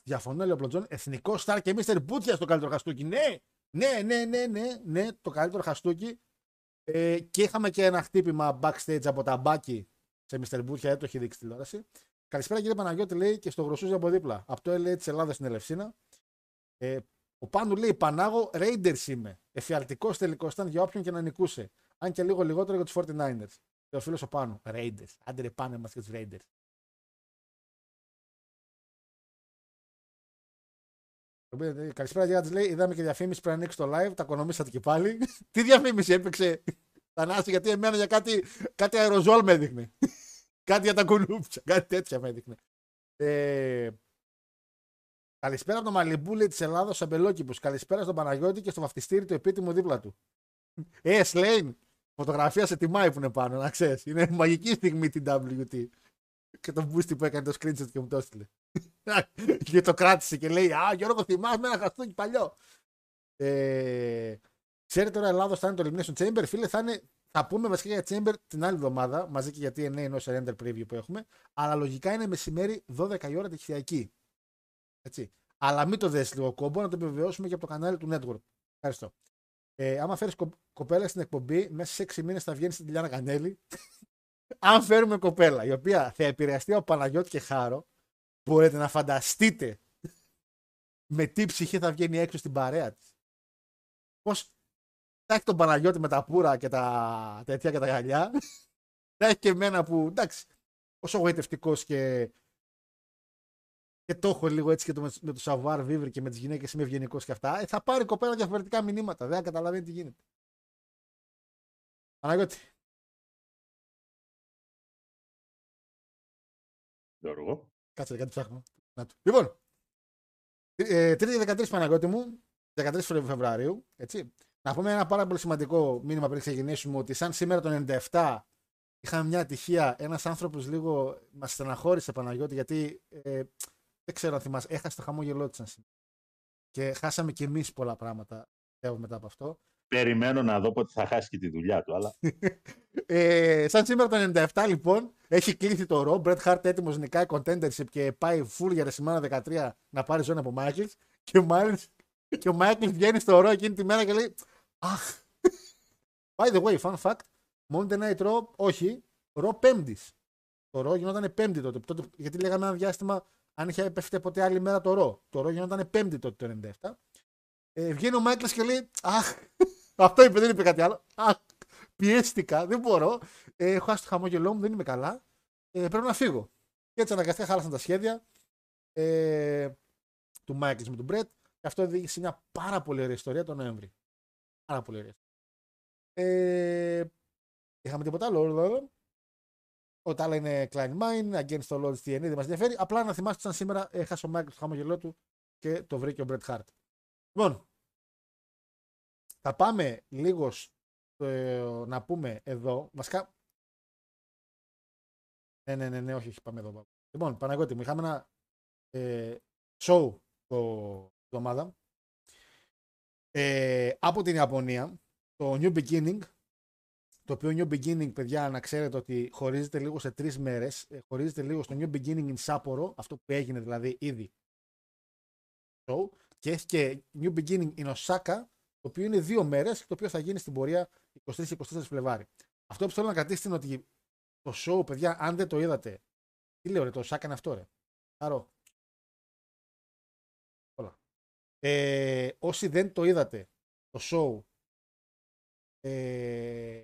Διαφωνώ, λέει ο Πλοντζόν. Εθνικός Star και Mr. Μπούτια στο καλύτερο χαστούκι. Ναι, ναι, ναι, ναι, ναι, ναι, το καλύτερο χαστούκι. Ε, και είχαμε και ένα χτύπημα backstage από τα μπάκι σε Mr. Μπούτια, δεν το έχει δείξει τηλεόραση. Καλησπέρα κύριε Παναγιώτη, λέει και στο Γροσούζι από δίπλα. Από το LA της Ελλάδας στην Ελευσίνα. Ε, ο Πάνου λέει: Πανάγο, Raiders είμαι. Εφιαλτικός τελικός ήταν για όποιον και να νικούσε. Αν και λίγο λιγότερο για τους 49ers. Και ο φίλος ο Πάνου. Raiders. Άντε ρε πάνε μας και τους Raiders. Καλησπέρα, Γιάννης λέει: Είδαμε και διαφήμιση πριν ανοίξει το live. Τα οικονομήσατε και πάλι. Τι διαφήμιση έπαιξε, Θανάση, γιατί εμένα για κάτι, κάτι αεροζόλ με έδειχνε. κάτι για τα κουνούπια, κάτι τέτοια με έδειχνε. Ε, Καλησπέρα από το Μαλιμπούλε της Ελλάδα, ο Αμπελόκηπος. Καλησπέρα στον Παναγιώτη και στο βαφτιστήρι του επίτιμου δίπλα του. Ε, Σλέιν, φωτογραφία σε τιμάει που είναι πάνω, να ξέρεις. Είναι μαγική στιγμή την WT. Και τον Μπούστι που έκανε το screenshot και μου το έστειλε. Και το κράτησε και λέει Α, Γιώργο, θυμάμαι ένα χαστούκι παλιό. Ε, ξέρετε τώρα Ελλάδα θα είναι το Elimination Chamber. Φίλε, θα, είναι, θα πούμε βασικά για Chamber την άλλη εβδομάδα, μαζί και για TNA ενός render preview που έχουμε. Αλλά λογικά είναι μεσημέρι 12 η ώρα τυχιακή. Έτσι. Αλλά μην το δες λίγο κόμπο, να το επιβεβαιώσουμε και από το κανάλι του Network. Ευχαριστώ. Ε, άμα φέρεις κο- κοπέλα στην εκπομπή, μέσα σε 6 μήνες θα βγαίνεις στην Τηλιάνα Κανέλη. Αν φέρουμε κοπέλα η οποία θα επηρεαστεί από Παναγιώτη και Χάρο, μπορείτε να φανταστείτε με τι ψυχή θα βγαίνει έξω στην παρέα της. Πώς θα έχει τον Παναγιώτη με τα πουρα και τα τέτοια και τα γυαλιά. θα έχει και εμένα που εντάξει, όσο γοητευτικός και και το έχω λίγο έτσι και το, με, με το savoir vivre και με τις γυναίκες είμαι ευγενικός και αυτά, ε, θα πάρει κοπέλα διαφορετικά μηνύματα. Δεν θα καταλαβαίνει τι γίνεται. Παναγιώτη. Γιώργο. Κάτσε κάτι ψάχνω. Να του. Λοιπόν, ε, τρίτη 13 Παναγιώτη μου, 13 Φεβρουαρίου, έτσι. Να πούμε ένα πάρα πολύ σημαντικό μήνυμα πριν ξεκινήσουμε ότι σαν σήμερα το 97 είχαμε μια ατυχία, ένας άνθρωπος λίγο μας στεναχώρησε Παναγιώτη γιατί ε, δεν ξέρω αν θυμάσαι, έχασε το χαμόγελό της σαν σήμερα. Και χάσαμε κι εμείς πολλά πράγματα πιστεύω, μετά από αυτό. Περιμένω να δω πότε θα χάσει και τη δουλειά του, αλλά ε, σαν σήμερα το 97 λοιπόν έχει κλείσει το Raw. Μπρετ Χάρτ έτοιμος νικάει contendership και πάει full για WrestleMania 13 να πάρει ζώνη από Μάικλ. Και, ο Μάικλς- και ο Μάικλ βγαίνει στο Raw εκείνη τη μέρα και λέει Αχ. By the way, fun fact. Monday Night Raw, όχι. Raw πέμπτης. Το Raw γινόταν πέμπτη τότε, τότε. Γιατί λέγαμε ένα διάστημα αν είχε πέφτει ποτέ άλλη μέρα το Raw. Το Raw γινόταν πέμπτη τότε το 97. Ε, βγαίνει ο Μάικλ και λέει Αχ. Αυτό είπε, δεν είπε κάτι άλλο. Αχ. Πιέστηκα, δεν μπορώ. Ε, έχω χάσει το χαμόγελό μου, δεν είμαι καλά. Ε, πρέπει να φύγω. Και έτσι αναγκαστικά χάλασαν τα σχέδια ε, του Μάικλς με τον Μπρετ. Και αυτό οδήγησε σε μια πάρα πολύ ωραία ιστορία τον Νοέμβρη. Πάρα πολύ ωραία. Ε, είχαμε τίποτα άλλο. εδώ. Ο Τάλα είναι Klein Mine, against the Lord's TNA, δεν μας ενδιαφέρει. Απλά να θυμάστε σαν σήμερα έχασε ο Μάικλς το χαμογελό του και το βρήκε ο Μπρετ Χάρτ. Λοιπόν, θα πάμε λίγος στο, ε, να πούμε εδώ. Βασικά. Ναι, ναι, ναι, ναι, όχι, όχι, πάμε εδώ. Λοιπόν, Παναγιώτη μου, είχαμε ένα ε, show το εβδομάδα ε, από την Ιαπωνία, το New Beginning, το οποίο New Beginning, παιδιά, να ξέρετε ότι χωρίζεται λίγο σε τρεις μέρες. Ε, χωρίζεται λίγο στο New Beginning in Sapporo, αυτό που έγινε δηλαδή ήδη show, και έχει και New Beginning in Osaka, το οποίο είναι δύο μέρες, το οποίο θα γίνει στην πορεία 23-24 Φλεβάρι. Αυτό που θέλω να κρατήσετε είναι ότι το show, παιδιά, αν δεν το είδατε, τι λέω ρε, το Osaka είναι αυτό ρε. Χαρό. Όλα. Ε, όσοι δεν το είδατε, το show, ε,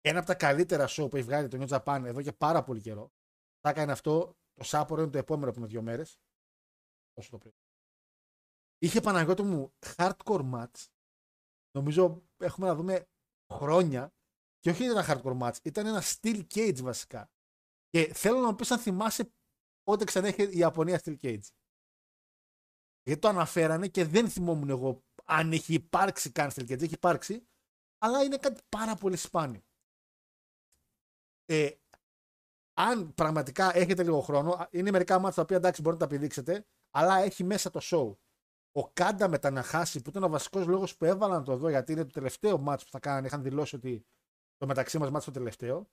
ένα από τα καλύτερα show που έχει βγάλει το New Japan εδώ και πάρα πολύ καιρό. Θα έκανε αυτό. Το Σάπορο είναι το επόμενο που είναι δύο μέρες. Όσο το πριν. Είχε Παναγιώτο μου hardcore match. Νομίζω έχουμε να δούμε χρόνια. Και όχι ένα hardcore match. Ήταν ένα steel cage βασικά. Και θέλω να μου πεις αν θυμάσαι πότε ξανά είχε η Ιαπωνία steel cage. Γιατί το αναφέρανε και δεν θυμόμουν εγώ αν έχει υπάρξει καν steel cage. Έχει υπάρξει. Αλλά είναι κάτι πάρα πολύ σπάνιο ε, αν πραγματικά έχετε λίγο χρόνο, είναι μερικά μάτια τα οποία εντάξει μπορείτε να τα επιδείξετε, αλλά έχει μέσα το show. Ο Κάντα με τα Ναχάση, που ήταν ο βασικός λόγος που έβαλαν το εδώ, γιατί είναι το τελευταίο μάτς που θα κάνανε, είχαν δηλώσει ότι το μεταξύ μας μάτς το τελευταίο.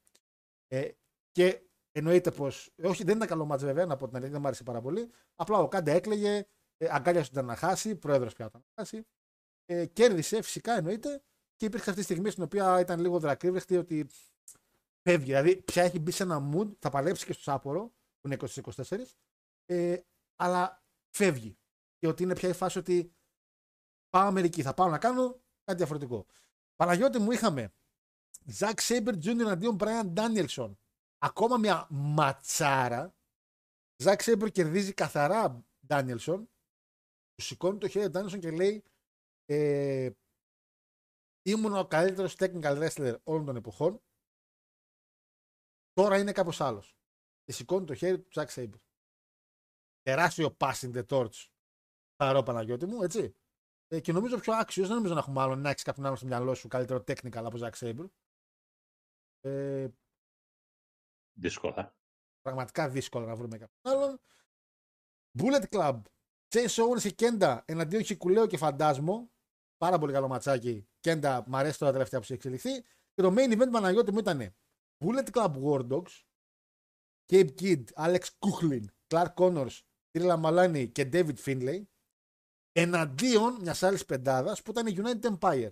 Ε, και εννοείται πως. Όχι, δεν ήταν καλό μάτς βέβαια, να πω την αλήθεια, δεν μου άρεσε πάρα πολύ. Απλά ο Κάντα έκλαιγε, ε, αγκάλιασε τον Ταναχάση, πρόεδρος πια τον Ταναχάση. Ε, κέρδισε φυσικά εννοείται και υπήρχε αυτή τη στιγμή στην οποία ήταν λίγο δακρύβρεχτη ότι φεύγει. Δηλαδή, πια έχει μπει σε ένα mood, θα παλέψει και στο Σάπορο, που είναι 20-24, ε, αλλά φεύγει. Και ότι είναι πια η φάση ότι πάω Αμερική, θα πάω να κάνω κάτι διαφορετικό. Παναγιώτη μου είχαμε Ζακ Σέιμπερ Jr. εναντίον Bryan Ντάνιελσον. Ακόμα μια ματσάρα. Ζακ Σέιμπερ κερδίζει καθαρά Ντάνιελσον. Του σηκώνει το χέρι Ντάνιελσον και λέει ε, ήμουν ο καλύτερος technical wrestler όλων των εποχών. Τώρα είναι κάπως άλλος. Και σηκώνει το χέρι του Ζακ Σέιμπερ. τεράστιο passing the torch. Χαρό Παναγιώτη μου, έτσι. Ε, και νομίζω πιο άξιος, δεν νομίζω να έχουμε άλλον να έχεις κάποιον άλλο στο μυαλό σου καλύτερο technical από Zack Sabre. Ε, Δύσκολα. πραγματικά δύσκολο να βρούμε κάποιον άλλον. Bullet Club. Chase Owens και Κέντα εναντίον Χικουλέου και Φαντάσμο. Πάρα πολύ καλό ματσάκι. Κέντα μου αρέσει τώρα τελευταία που έχει εξελιχθεί. Και το main event Παναγιώτη μου ήταν Bullet Club War Dogs, Cape Kid, Alex Kuchlin, Clark Connors, Trilla Malani και David Finlay εναντίον μιας άλλης πεντάδας που ήταν η United Empire.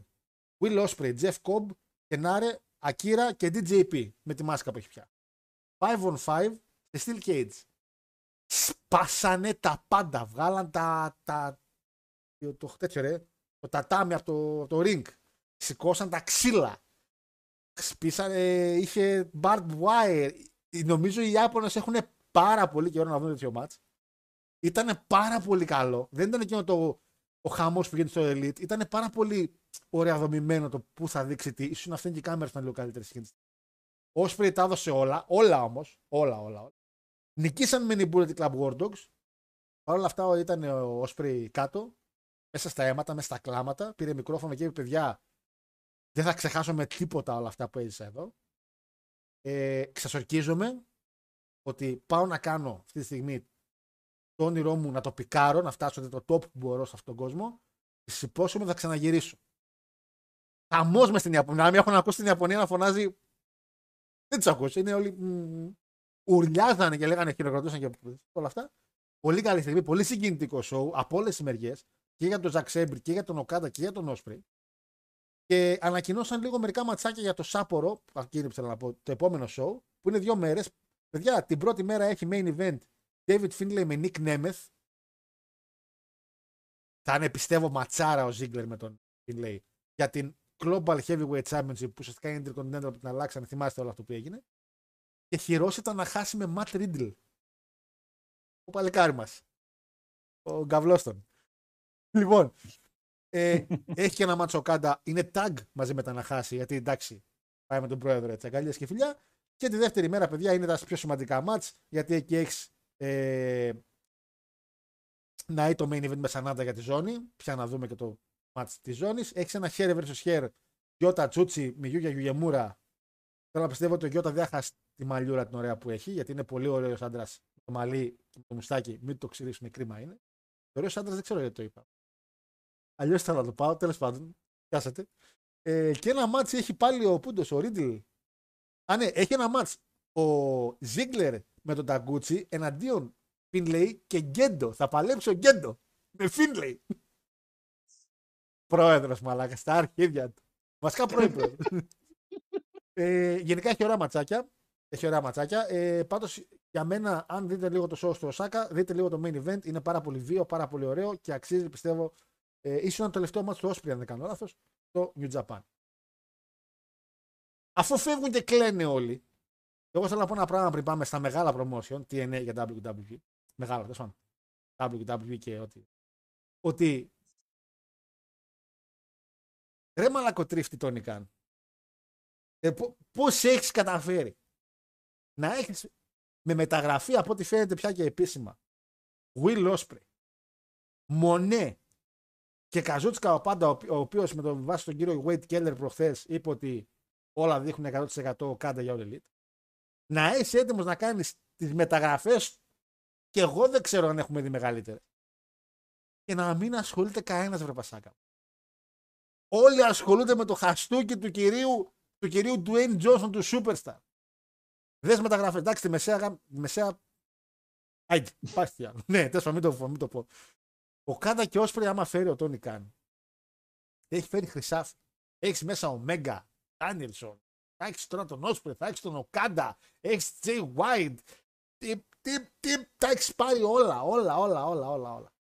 Will Ospreay, Jeff Cobb, Kenare, Akira και DJP με τη μάσκα που έχει πια. 5 on 5 σε Steel Cage. Σπάσανε τα πάντα. Βγάλαν τα. τα το, το, τέτοιο, ρε, το τατάμι από το, από το ring. Σηκώσαν τα ξύλα. Σπίσανε, είχε barbed wire. Νομίζω οι Ιάπωνες έχουν πάρα πολύ καιρό να δουν τέτοιο match. Ήταν πάρα πολύ καλό. Δεν ήταν εκείνο το, ο χαμός που γίνεται στο Elite. Ήταν πάρα πολύ ωραία δομημένο το που θα δείξει τι. Ίσως αυτή και η κάμερα ήταν λίγο καλύτερη εκείνη. Ο Osprey τα έδωσε όλα, όλα όμως. Όλα, όλα, όλα. Νικήσαν με την Bullet Club War Dogs. Παρ' όλα αυτά ήταν ο Osprey κάτω, μέσα στα αίματα, μέσα στα κλάματα. Πήρε μικρόφωνο και είπε: Παιδιά, δεν θα ξεχάσω με τίποτα όλα αυτά που έζησα εδώ. Ε, ξασορκίζομαι ότι πάω να κάνω αυτή τη στιγμή το όνειρό μου να το πικάρω, να φτάσω το top που μπορώ σε αυτόν τον κόσμο. Και σας υπόσχομαι θα ξαναγυρίσω. Χαμός μες στην Ιαπωνία. Αν έχουν ακούσει την Ιαπωνία να φωνάζει. Δεν του ακούσει. Είναι όλοι. μ, Ουρλιάζανε και λέγανε χειροκροτούσαν και όλα αυτά. Πολύ καλή στιγμή, πολύ συγκινητικό show από όλες τις μεριές. Και για τον Ζακ Σέιμπερ και για τον Οκάντα και για τον Όσπρι. Και ανακοινώσαν λίγο μερικά ματσάκια για το Σάπορο, εκείνη που θέλω να πω, το επόμενο show, που είναι δύο μέρες. Παιδιά, την πρώτη μέρα έχει main event David Finlay με Nick Nemeth. Θα είναι πιστεύω ματσάρα ο Ziggler με τον Finlay για την Global Heavyweight Championship που ουσιαστικά είναι Intercontinental που την αλλάξανε. Θυμάστε όλο αυτό που έγινε. Και χειρός ήταν να χάσει με Matt Riddle. Ο παλικάρι μας. Ο Γκαβλόστον. Λοιπόν, ε, έχει και ένα μάτσο κάντα. Είναι tag μαζί με τα να χάσει. Γιατί εντάξει, πάει με τον πρόεδρο έτσι. Αγκαλιές και φιλιά. Και τη δεύτερη μέρα, παιδιά, είναι τα πιο σημαντικά μάτς. Γιατί εκεί έχεις ε, να είναι το main event με Σανάντα για τη ζώνη. Πια να δούμε και το match της ζώνης. Έχεις ένα hair versus hair. Γιώτα Τσούτσι με Γιούγια Γιουγεμούρα. Θέλω να πιστεύω ότι ο Γιώτα δεν θα χάσει τη μαλλιούρα την ωραία που έχει, γιατί είναι πολύ ωραίος άντρας. Το μαλλί και το μουστάκι, μην το ξυρίσουν, κρίμα είναι. Ωραίος άντρας δεν ξέρω γιατί το είπα. Αλλιώς θα να το πάω, τέλος πάντων. Πιάσατε. Ε, και ένα μάτσο έχει πάλι ο Πούντος, ο Ρίτλ. Α, ναι, έχει ένα μάτς ο Ζίγκλερ με τον Ταγκούτσι εναντίον Φίνλεϊ και Γκέντο. Θα παλέψει ο Γκέντο με Φίνλεϊ. Πρόεδρος μαλάκα, στα αρχίδια του. Βασικά πρόεδρος. ε, γενικά έχει ωραία ματσάκια. Έχει ωραία ματσάκια. Ε, Πάντως για μένα, αν δείτε λίγο το show στο Οσάκα, δείτε λίγο το main event. Είναι πάρα πολύ βίο, πάρα πολύ ωραίο και αξίζει πιστεύω. Ε, ίσως είναι το τελευταίο μάτι του Osprey, αν δεν κάνω λάθος, στο New Japan. Αφού φεύγουν και κλαίνε όλοι, εγώ θέλω να πω ένα πράγμα πριν πάμε στα μεγάλα promotion, TNA για WWE. Μεγάλα, τέλος πάντων. WWE και ό,τι. Ότι. Ρε μαλακοτρίφτη τον Καν. Ε, Πώς έχεις καταφέρει να έχεις με μεταγραφή από ό,τι φαίνεται πια και επίσημα Will Osprey, Μονέ και Καζούτσκα ο Πάντα, ο οποίος με τον βάση τον κύριο Wade Keller προχθές είπε ότι όλα δείχνουν 100% κάντα για όλη Elite να είσαι έτοιμος να κάνεις τις μεταγραφές και εγώ δεν ξέρω αν έχουμε δει μεγαλύτερε. Και να μην ασχολείται κανένας βρε Πασάκα. Όλοι ασχολούνται με το χαστούκι του κυρίου του κυρίου Dwayne Johnson του Superstar. Δες μεταγραφές. Εντάξει, τη μεσαία. μεσαία... Άιντε, υπάρχει άλλο. ναι, τέλος μην, το, μην το πω. Οκάντα και Όσπρι, άμα φέρει ο Τόνι Καν, έχει φέρει χρυσάφι. Έχεις μέσα Ομέγκα, Ντάνιελσον, θα έχεις τώρα τον Όσπρε, θα έχεις τον Οκάντα, έχεις Τζέι White. Τι, τι, τι, τα έχεις πάρει όλα, όλα, όλα, όλα, όλα, όλα.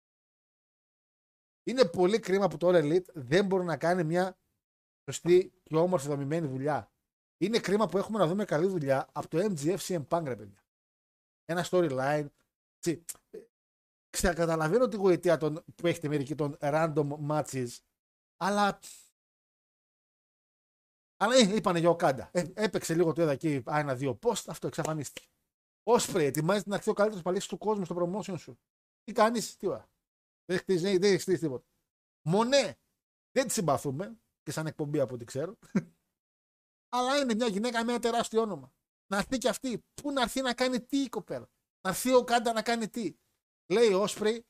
Είναι πολύ κρίμα που το All Elite δεν μπορεί να κάνει μια σωστή και όμορφη δομημένη δουλειά. Είναι κρίμα που έχουμε να δούμε καλή δουλειά από το MGF CM Punk, ρε παιδιά. Ένα storyline. Καταλαβαίνω τη γοητεία των, που έχετε μερικοί των random matches, αλλά αλλά ε, είπανε για ο Κάντα. Ε, έπαιξε λίγο το είδα εκεί ένα-δύο post, αυτό εξαφανίστηκε. Όσπρε, ετοιμάζεται να έρθει ο καλύτερος παλίτη του κόσμου στο promotion σου. Τι κάνεις, τι ώρα. Δεν έχει χτίσει, δεν έχει χτίσει τίποτα. Μονέ, δεν τη συμπαθούμε και σαν εκπομπή από ό,τι ξέρω. Αλλά είναι μια γυναίκα με ένα τεράστιο όνομα. Να έρθει και αυτή. Πού να έρθει να κάνει τι η κοπέλα. Να έρθει ο Κάντα να κάνει τι. Λέει ο Όσπρι.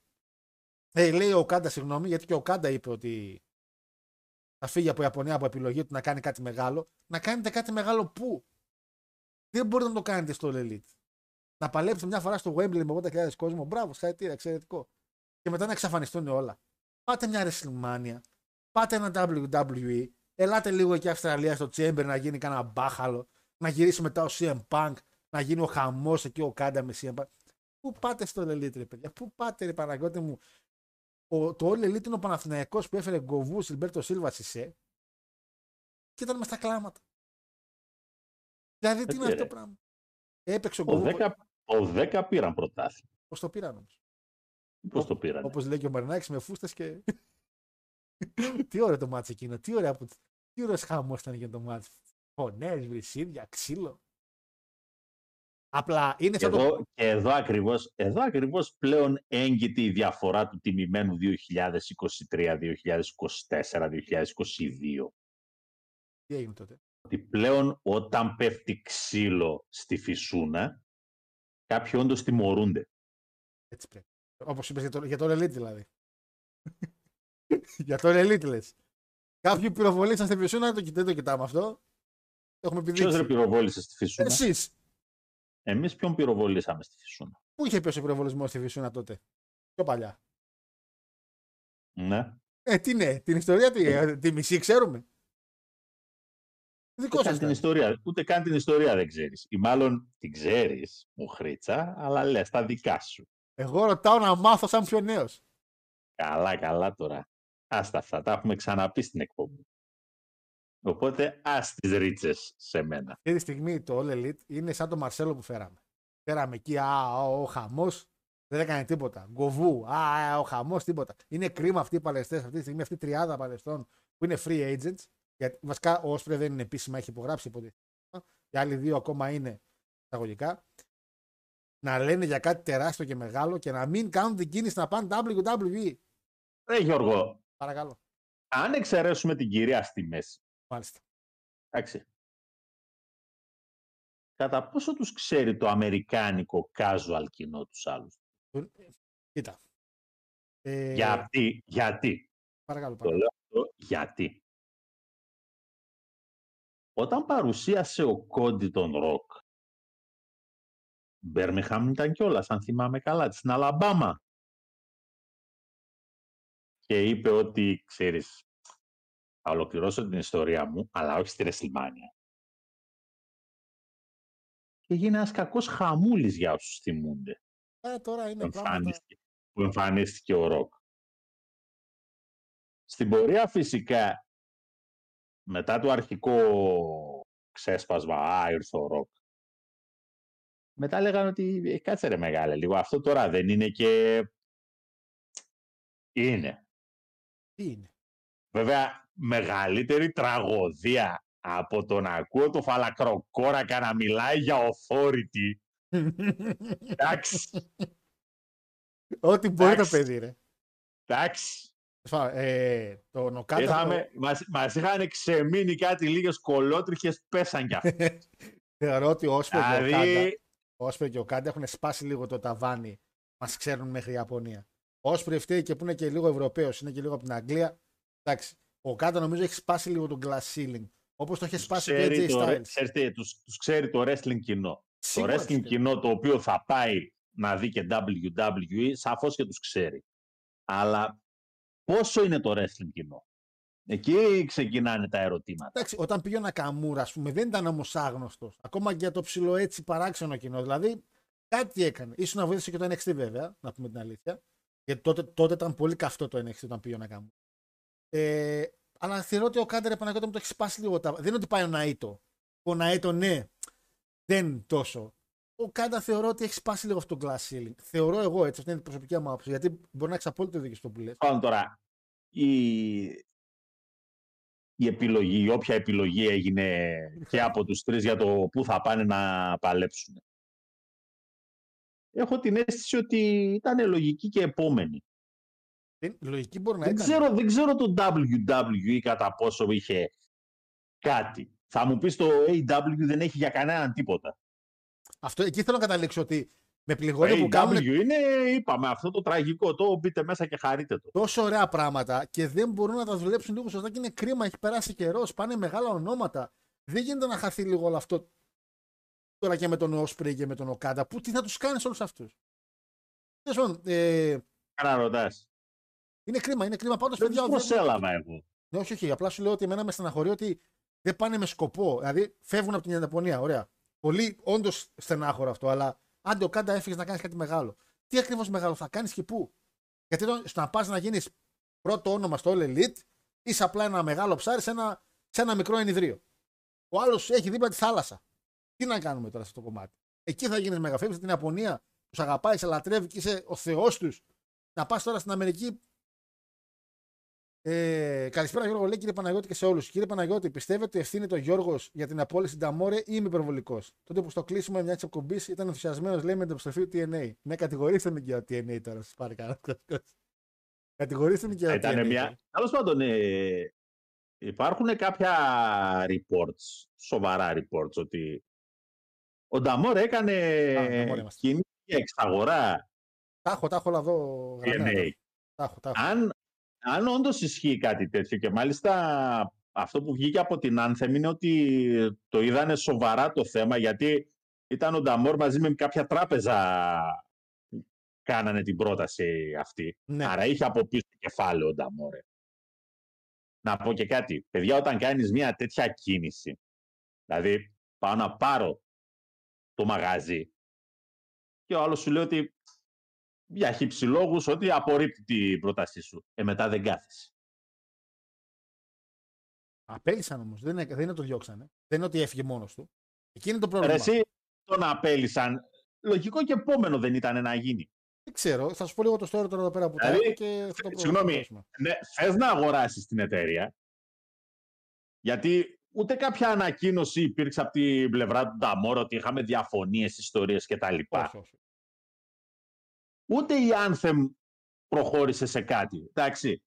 Ε, λέει ο Κάντα, συγγνώμη, γιατί και ο Κάντα είπε ότι θα φύγει από Ιαπωνία από επιλογή του να κάνει κάτι μεγάλο. Να κάνετε κάτι μεγάλο πού; Δεν μπορείτε να το κάνετε στο Elite. Να παλέψετε μια φορά στο Wembley με 80.000 κόσμο. Μπράβο, συγχαρητήρια, εξαιρετικό. Και μετά να εξαφανιστούν όλα. Πάτε μια WrestleMania. Πάτε ένα WWE. Ελάτε λίγο εκεί Αυστραλία στο Chamber να γίνει κανένα μπάχαλο. Να γυρίσει μετά ο CM Punk. Να γίνει ο χαμός εκεί ο Κάντα με CM Punk. Πού πάτε στο Elite, ρε παιδιά; Πού πάτε, ρε Παναγιώτη μου; Ο, το All Elite είναι ο Παναθηναϊκός που έφερε Γκοβού, Σιλμπέρτο Σίλβα, Σισε. Και ήταν μες στα κλάματα. Δηλαδή τι είναι Έτσι, αυτό το ρε. πράγμα; Έπαιξε ο Ο Γκοβού. 10, ο 10 πήραν πρωτάθλημα. Πώς το πήραν όμως; Πώς το πήραν. Όπως λέει και ο Μαρινάκης με φούστες και. τι ωραίο το μάτσο εκείνο. Τι ωραία που. Τι ωραίος χαμός ήταν για το μάτσο. Φωνές, βρυσίδια, ξύλο. Απλά είναι Και σαν το. εδώ, και εδώ ακριβώς, εδώ ακριβώς πλέον έγκυται η διαφορά του τιμημένου 2023, 2024, 2022. Τι έγινε τότε; Ότι πλέον όταν πέφτει ξύλο στη φυσούνα, κάποιοι όντως τιμωρούνται. Έτσι πρέπει. Όπως είπες για το, για το Elite δηλαδή. για το Elite λες. Κάποιοι πυροβολήσαν στη φυσούνα, το, κοιτά- δεν το κοιτάμε αυτό. Το έχουμε Ποιος ρε επιδείξει. πυροβόλησε στη φυσούνα; Εσείς. Εμείς ποιον πυροβολήσαμε στη φυσούνα; Πού είχε πει ο πυροβολισμός στη φυσούνα τότε; Πιο παλιά. Ναι. Ε, τι ναι, την ιστορία τι, ε, τη μισή ξέρουμε. Δικός Ούτε σας καν, την ιστορία, ούτε καν την ιστορία δεν ξέρεις. Ή μάλλον την ξέρεις, μου χρήτσα, αλλά λες τα δικά σου. Εγώ ρωτάω να μάθω σαν πιο νέος. Καλά, καλά τώρα. Άστα αυτά, τα έχουμε ξαναπεί στην εκπομπή. Οπότε ας τις ρίτσες σε μένα. Αυτή τη στιγμή το All Elite είναι σαν το Μαρσέλο που φέραμε. Φέραμε εκεί, α, ο, ο χαμός δεν έκανε τίποτα. Γκοβού, α, α, ο χαμός, τίποτα. Είναι κρίμα αυτοί οι παλαιστές, αυτή τη στιγμή αυτή η τριάδα παλαιστών που είναι free agents. Γιατί, βασικά ο Όσπρε δεν είναι επίσημα, έχει υπογράψει υποτίθεται. Οι άλλοι δύο ακόμα είναι εισαγωγικά. Να λένε για κάτι τεράστιο και μεγάλο και να μην κάνουν την κίνηση να πάνε WWE. Ρε Γιώργο, Παρακαλώ. αν εξαιρέσουμε την κυρία στη μέση, Μάλιστα. εντάξει, κατά πόσο τους ξέρει το αμερικάνικο casual κοινό τους άλλους; Κοίτα. Ε, Γιατί, γιατί, Παρακαλώ. το παρακαλώ. λέω αυτό, γιατί. Όταν παρουσίασε ο Κόντι τον Ροκ, Μπέρμιχαμ ήταν κιόλας, αν θυμάμαι καλά, στην Αλαμπάμα. Και είπε ότι, ξέρεις, θα ολοκληρώσω την ιστορία μου, αλλά όχι στη Ρεσιλμάνια. Και έγινε ένας κακός χαμούλης για όσους θυμούνται Ε, τώρα που είναι πράγματα. εμφανίστηκε, που εμφανίστηκε ο Ροκ. Στην πορεία φυσικά, μετά το αρχικό ξέσπασμα, α, ήρθε ο Ροκ, μετά λέγανε ότι «Ε, κάτσε ρε μεγάλε λίγο, αυτό τώρα δεν είναι και... Είναι. Τι είναι; Βέβαια, μεγαλύτερη τραγωδία από το να ακούω το φαλακροκόρακα να μιλάει για authority. Εντάξει, Ό,τι μπορεί το Εντάξει. παιδί, ρε. εντάξει. Φα- Ε, το νοκάτα. Είχαμε, μας, μας είχαν ξεμείνει κάτι λίγες κολότριχες, πέσαν κι αυτές. Θεωρώ ότι ο Όσπρε και ο Κάντα, δηλαδή, ο Όσπρε και ο Κάντα έχουν σπάσει λίγο το ταβάνι. Μας ξέρουν μέχρι η Ιαπωνία. Ο Όσπρε φταίει και που είναι και λίγο Ευρωπαίος, είναι και λίγο από την Αγγλία. Εντάξει. Ο Κάντα νομίζω έχει σπάσει λίγο τον glass ceiling. Όπως το έχει τους σπάσει και ο ξέρει, AJ το, ρε- Styles. ξέρεις τι, τους, τους ξέρει το wrestling κοινό. Σίγουρα το τους wrestling ξέρει. κοινό το οποίο θα πάει να δει και WWE, σαφώς και τους ξέρει. Αλλά πόσο είναι το wrestling κοινό; Εκεί ξεκινάνε τα ερωτήματα. Εντάξει, όταν πήγε ο Νακαμούρα, ας πούμε, δεν ήταν όμως άγνωστος. Ακόμα και για το ψηλό έτσι παράξενο κοινό. Δηλαδή, κάτι έκανε. σω να βοήθησε και το NXT βέβαια, να πούμε την αλήθεια. Γιατί τότε, τότε ήταν πολύ καυτό το NXT όταν πήγε ο Νακαμούρα. Ε, αλλά θεωρώ ότι ο Κάντερ επανακότα μου το έχει σπάσει λίγο. Τα... Δεν είναι ότι πάει ο Ναΐτο. Ο Ναΐτο, ναι, δεν τόσο. Ο Κάντα θεωρώ ότι έχει σπάσει λίγο αυτό το glass ceiling. Θεωρώ εγώ έτσι, αυτή είναι η προσωπική μου άποψη. Γιατί μπορεί να έχεις απόλυτο δίκιο στο που λες. Πάνω τώρα, η, η επιλογή, η όποια επιλογή έγινε και από τους τρεις για το πού θα πάνε να παλέψουν. έχω την αίσθηση ότι ήταν λογική και επόμενη. Δεν- Λογική μπορεί να Δεν ήταν. ξέρω, δεν ξέρω το WWE κατά πόσο είχε κάτι. Θα μου πεις το AW δεν έχει για κανέναν τίποτα. Αυτό, εκεί θέλω να καταλήξω ότι με Το πληγώνει που AW κάνουν είναι, είπαμε, αυτό το τραγικό. Το μπείτε μέσα και χαρείτε το. τόσο ωραία πράγματα και δεν μπορούν να τα δουλέψουν λίγο σωστά και είναι κρίμα. Έχει περάσει καιρός, πάνε μεγάλα ονόματα. Δεν γίνεται να χαθεί λίγο όλο αυτό τώρα και με τον Όσπρι και με τον Οκάντα. Πού τι θα τους κάνεις όλους αυτούς; Τέλος πάντων, ε, Κάνα ρωτάς. Είναι κρίμα, είναι κρίμα. Πάντως, Δεν παιδιά, τους δεν- προσέλαβα εγώ. Ναι, όχι, όχι. Απλά σου λέω ότι εμένα με στεναχωρεί ότι δεν πάνε με σκοπό. Δηλαδή φεύγουν από την Ιαπωνία. Ωραία. Πολύ όντως στενάχωρο αυτό, αλλά άντε ο Κάντα έφυγες να κάνεις κάτι μεγάλο. Τι ακριβώς μεγάλο θα κάνεις και πού; Γιατί εδώ, στο να πας να γίνεις πρώτο όνομα στο All Elite, είσαι απλά ένα μεγάλο ψάρι σε ένα, σε ένα μικρό ενιδρίο. Ο άλλος έχει δίπλα τη θάλασσα. Τι να κάνουμε τώρα σε αυτό το κομμάτι; Εκεί θα γίνεις μεγαφεύγει στην Ιαπωνία, τους αγαπάει, σε λατρεύεις και είσαι ο θεός τους. Να πας τώρα στην Αμερική, ε, καλησπέρα Γιώργο, λέει κύριε Παναγιώτη και σε όλους. Κύριε Παναγιώτη, πιστεύετε ότι ευθύνεται ο Γιώργος για την απόλυση Νταμόρε ή είμαι υπερβολικός. Τότε που στο κλείσιμο μιας της εκπομπής ήταν ενθουσιασμένος, λέει με την επιστροφή του TNA. Ναι, κατηγορήστε με για το TNA τώρα, σας πάρει κανένας. Κατηγορήστε με για το TNA. Ήταν μια... τώρα. Τέλος πάντων, ε, υπάρχουν κάποια reports, σοβαρά reports, ότι ο Νταμόρ έκανε Α, Νταμόρ είμαστε. κίνηση για εξαγορά Τα έχω, τα έχω όλα εδώ. γραμμένα. DNA. Τα έχω, τα έχω. Αν, αν όντως ισχύει κάτι τέτοιο και μάλιστα αυτό που βγήκε από την Anthem είναι ότι το είδανε σοβαρά το θέμα γιατί ήταν ο Νταμόρ μαζί με κάποια τράπεζα που κάνανε την πρόταση αυτή. Ναι. Άρα είχε από πίσω κεφάλαιο ο Νταμόρε. Να πω και κάτι. Παιδιά, όταν κάνεις μια τέτοια κίνηση, δηλαδή πάω να πάρω το μαγαζί και ο άλλος σου λέει ότι για χύψη λόγους ότι απορρίπτει την πρότασή σου. Ε, μετά δεν κάθεσαι. Απέλησαν όμως. Δεν, είναι- δεν είναι το διώξανε. Δεν είναι ότι έφυγε μόνος του. Εκεί είναι το Ρε, πρόβλημα. εσύ τον απέλησαν. Λογικό και επόμενο δεν ήταν να γίνει. Δεν ξέρω. Θα σου πω λίγο το story τώρα εδώ πέρα που τα Δηλαδή, έχω και θα το συγγνώμη. προχωρήσουμε. Ναι, θες να αγοράσεις την εταιρεία, γιατί ούτε κάποια ανακοίνωση υπήρξε από την πλευρά του Νταμόρ ότι είχαμε διαφωνίες, ιστορίες κτλ. Όχι, όχι. Ούτε η Anthem προχώρησε σε κάτι. Εντάξει.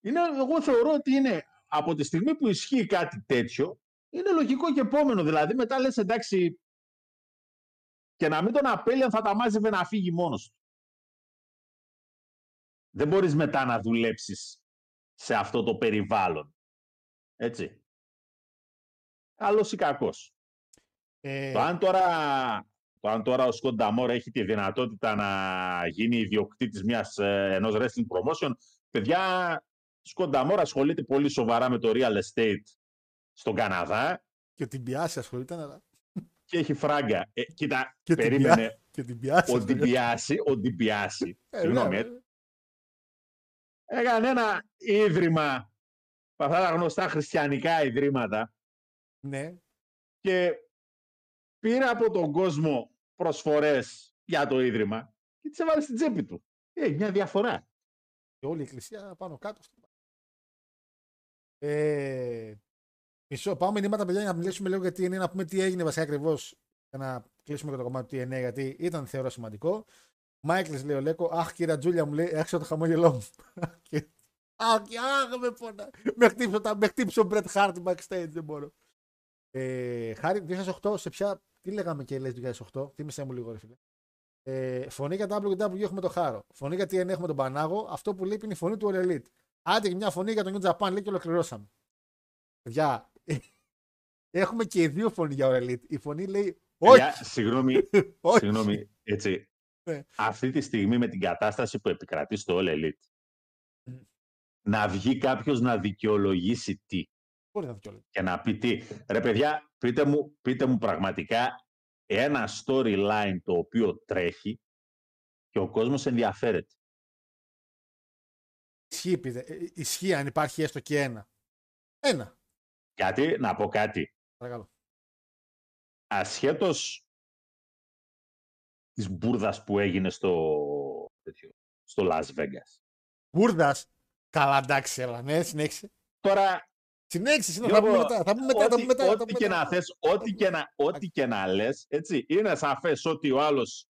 Είναι, εγώ θεωρώ ότι είναι από τη στιγμή που ισχύει κάτι τέτοιο, είναι λογικό και επόμενο. Δηλαδή μετά λες εντάξει και να μην τον απέλει αν θα τα μάζευε να φύγει μόνος του. Δεν μπορείς μετά να δουλέψεις σε αυτό το περιβάλλον. Έτσι. Καλός ή κακός. Ε, Το αν τώρα, το αν τώρα ο Σκοντ Νταμόρ έχει τη δυνατότητα να γίνει ιδιοκτήτης μιας, ε, ενός wrestling promotion, παιδιά, ο Σκοντ Νταμόρ ασχολείται πολύ σοβαρά με το real estate στον Καναδά και την πιάσει ασχολείται, αλλά. και έχει φράγκα. Ε, κοίτα, Και την περίμενε. Και την πιάσει. Ο ασχολείται. Ντιμπιάση, ο Ντιμπιάση, Ε, συγγνώμη, ναι, ε, έκανε ένα ίδρυμα, από αυτά τα γνωστά χριστιανικά ιδρύματα, Ναι. και πήρε από τον κόσμο προσφορές για το ίδρυμα και τις έβαλε στην τσέπη του. Έχει μια διαφορά. Και όλη η εκκλησία πάνω κάτω. Ε, μισό, πάμε μηνύματα, παιδιά, για να μιλήσουμε λίγο για TNA, να πούμε τι έγινε βασικά ακριβώς. Για να κλείσουμε και το κομμάτι του TNA, γιατί ήταν θεωρώ σημαντικό. Μάικλ λέει ο Λέκο, Αχ, κύριε Τζούλια μου λέει, έξω το χαμόγελό μου. Και- Αχ, και αχ, με πονά. Με χτύπησε, τα- με χτύπησε ο Μπρετ Χάρτ backstage, δεν μπορώ. Ε, Χάρη, 2008, σε ποια. Τι λέγαμε και λες 2008, θύμισε μου λίγο, ρε φίλε. Ε, φωνή για WWE έχουμε το Χάρο. Φωνή για TNA έχουμε τον Πανάγο. Αυτό που λείπει είναι η φωνή του All Elite. Άντε και μια φωνή για τον New Japan λέει και ολοκληρώσαμε. Παιδιά, έχουμε και οι δύο φωνή για All Elite. Η φωνή λέει όχι, Παιδιά, συγγνώμη, όχι. συγγνώμη, έτσι. Ναι. Αυτή τη στιγμή με την κατάσταση που επικρατεί στο All Elite, να βγει κάποιος να δικαιολογήσει τι; Μπορεί να δικαιολογεί. και να πει τι. Ρε παιδιά, πείτε μου, πείτε μου πραγματικά ένα storyline το οποίο τρέχει και ο κόσμος ενδιαφέρεται. Ισχύει, πείτε. Ε, ισχύει αν υπάρχει έστω και ένα. Ένα. Γιατί, να πω κάτι, Παρακαλώ. ασχέτως της μπουρδας που έγινε στο, τέτοιο, στο Las Vegas. Μπούρδα. Καλά, εντάξει, έλα. Ναι, συνέχισε. Τώρα, Συνέχισε, θα Γιώργο, πούμε μετά. Θα πούμε μετά. Θα ό,τι, πούμε μετά, θα ό,τι πούμε και μετά. να θες, ό,τι και να, ό,τι και να λες, έτσι, είναι σαφές ότι ο άλλος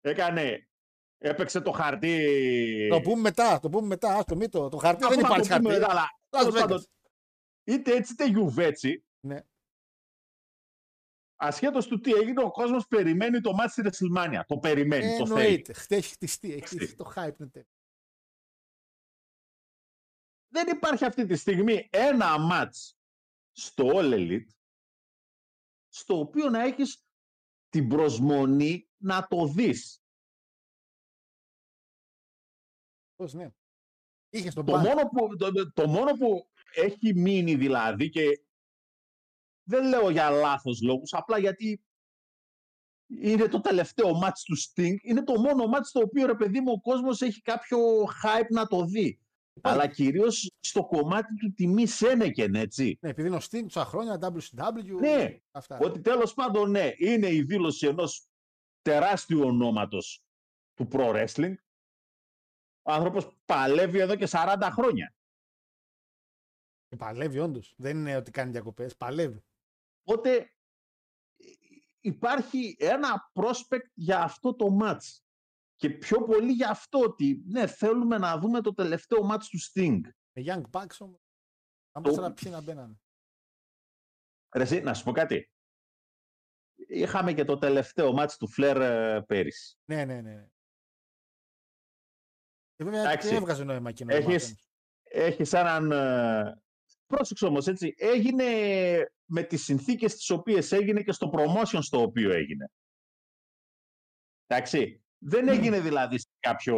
έκανε, έπαιξε το χαρτί... Το πούμε μετά, το πούμε μετά. Άστο, μη το. Το χαρτί Αυτό δεν θα υπάρχει το πούμε χαρτί. μετά, αλλά Las τέλος Vegas. πάντων, είτε έτσι είτε γιουβέτσι, Ναι. ασχέτως του τι έγινε, ο κόσμος περιμένει το μάτι στη WrestleMania. Το περιμένει, το θέλει. Εννοείται. Χτες έχει χτιστεί. Έχει Χτιστεί. χτιστεί το hype. είναι τέλειο. Δεν υπάρχει αυτή τη στιγμή ένα μάτς στο All Elite στο οποίο να έχεις την προσμονή να το δεις. Πώς, ναι. Είχε τον Το Punk. μόνο, που, το, το- το μόνο που έχει μείνει δηλαδή και δεν λέω για λάθος λόγους, απλά γιατί είναι το τελευταίο μάτς του Sting, είναι το μόνο μάτς το οποίο ρε παιδί μου ο κόσμος έχει κάποιο hype να το δει. Αλλά κυρίως στο κομμάτι του τιμή Σένεκεν, έτσι. Ναι, επειδή είναι ο Sting τόσα χρόνια, WCW. Ναι, Αυτά. Ότι τέλος πάντων ναι, είναι η δήλωση ενός τεράστιου ονόματος του pro wrestling. Ο άνθρωπος παλεύει εδώ και 40 χρόνια. Και παλεύει όντως. Δεν είναι ότι κάνει διακοπές. Παλεύει. Οπότε ε, υπάρχει ένα prospect για αυτό το match. Και πιο πολύ για αυτό ότι ναι, θέλουμε να δούμε το τελευταίο match του Sting. Με Young Bucks όμως. Αν Το- πω τώρα ποιοι να μπαίνανε. Ρε, εσύ, να σου πω κάτι. Είχαμε και το τελευταίο match του Flair ε, πέρυσι. Ναι, ναι, ναι. Και βέβαια Εντάξει. δεν έβγαζε νόημα εκείνο. το Έχεις- μάτι όμως. έχεις έναν... ε, Πρόσεξε όμως, έτσι, έγινε με τις συνθήκες τις οποίες έγινε και στο promotion στο οποίο έγινε. Εντάξει, δεν έγινε δηλαδή σε κάποιο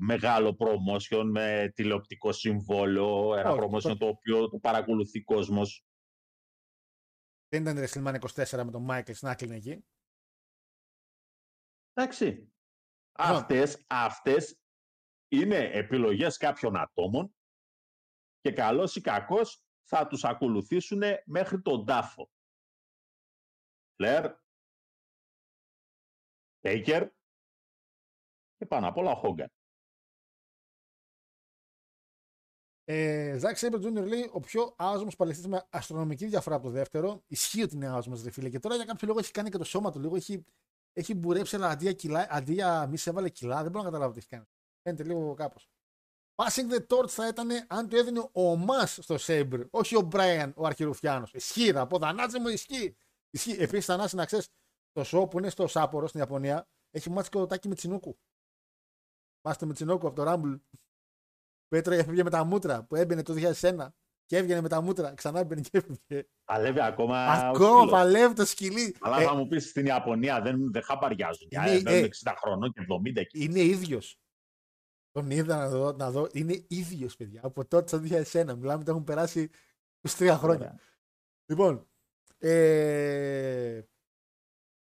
μεγάλο promotion με τηλεοπτικό συμβόλαιο, ένα Όχι, promotion το- το οποίο το παρακολουθεί κόσμος. Δεν ήταν WrestleMania 24 με τον Michael να κλείνει εκεί. Εντάξει, αυτές, αυτές είναι επιλογές κάποιων ατόμων και καλώς ή κακώς θα τους ακολουθήσουν μέχρι τον τάφο. Φλερ, Τέικερ και πάνω απ' όλα ο Χόγκαν. Ε, Ζάκ Σέιμπερ Jr. λέει ο πιο άσχημος παλαιστής με αστρονομική διαφορά από το δεύτερο. Ισχύει ότι είναι άσχημος, ρε φίλε. Και τώρα για κάποιο λόγο έχει κάνει και το σώμα του λίγο. Έχει, έχει μπουρέψει, αλλά αντί για, κιλά, αντί για μη σε έβαλε κιλά. Δεν μπορώ να καταλάβω τι έχει κάνει. Φαίνεται λίγο κάπως. Passing the torch θα ήταν αν το έδινε ο Μα στο Σέιμπερ, όχι ο Μπράιαν ο Αρχιρουφιάνο. Ισχύει, θα πω. Θανάτσε μου, ισχύει. ισχύει. Επίσης, Θανάση, να ξέρεις, το show που είναι στο Σάπορος στην Ιαπωνία έχει μάτσει και το τάκι με Τσινούκου. Μάστε με Τσινούκου από το Rumble. Που έτρωγε έφευγε με τα μούτρα, που έμπαινε το 2001 και έβγαινε με τα μούτρα, ξανά έμπαινε και έφευγε. Παλεύει ακόμα ο Ακόμα σκύλος. παλεύει το σκυλί. Αλλά Ε, θα μου πεις στην Ιαπωνία δεν, δεν χαπαριάζουν. Είναι- Είναι, ε, 60 χρονών και 70 εκεί. είναι ίδιος. Τον είδα να δω, να δω. Είναι ίδιος, παιδιά. Από τότε το 2001. Μιλάμε ότι έχουν περάσει 23 χρόνια. Ωραία. Λοιπόν, ε,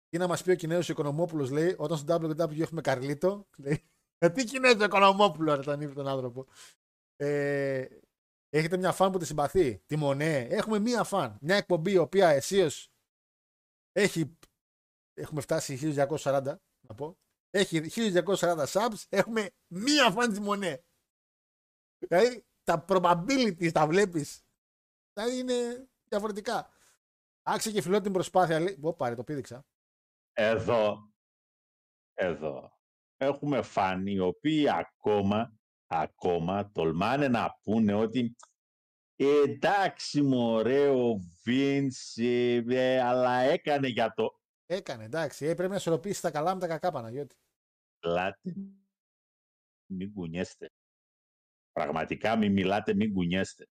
τι να μας πει ο Κινέζο Οικονομόπουλος, λέει, όταν στο WW έχουμε Καρλίτο. Λέει, γιατί Κινέζο Οικονομόπουλο, ρε, τον είπε τον άνθρωπο. Ε, έχετε μια φαν που τη συμπαθεί. Τη Μονέ. Έχουμε μία φαν. Μια εκπομπή η οποία αισίως έχει. Έχουμε φτάσει 1240, να πω. Έχει 1240 subs. Έχουμε μία φαν της Μονέ. Δηλαδή τα probabilities τα βλέπεις. Δηλαδή είναι διαφορετικά. Άξιο και φιλότιμη προσπάθεια. Λέει, Ω, πάρε, το πήδηξα. Εδώ, εδώ, έχουμε φάνει οι οποίοι ακόμα, ακόμα τολμάνε να πούνε ότι εντάξει μωρέ ο Βίνς, ε, ε, αλλά έκανε για το Έκανε, εντάξει. Ε, πρέπει να ισορροπήσει τα καλά με τα κακά, Παναγιώτη. λάτε. Μην κουνιέστε. Πραγματικά μην μιλάτε, μην κουνιέστε.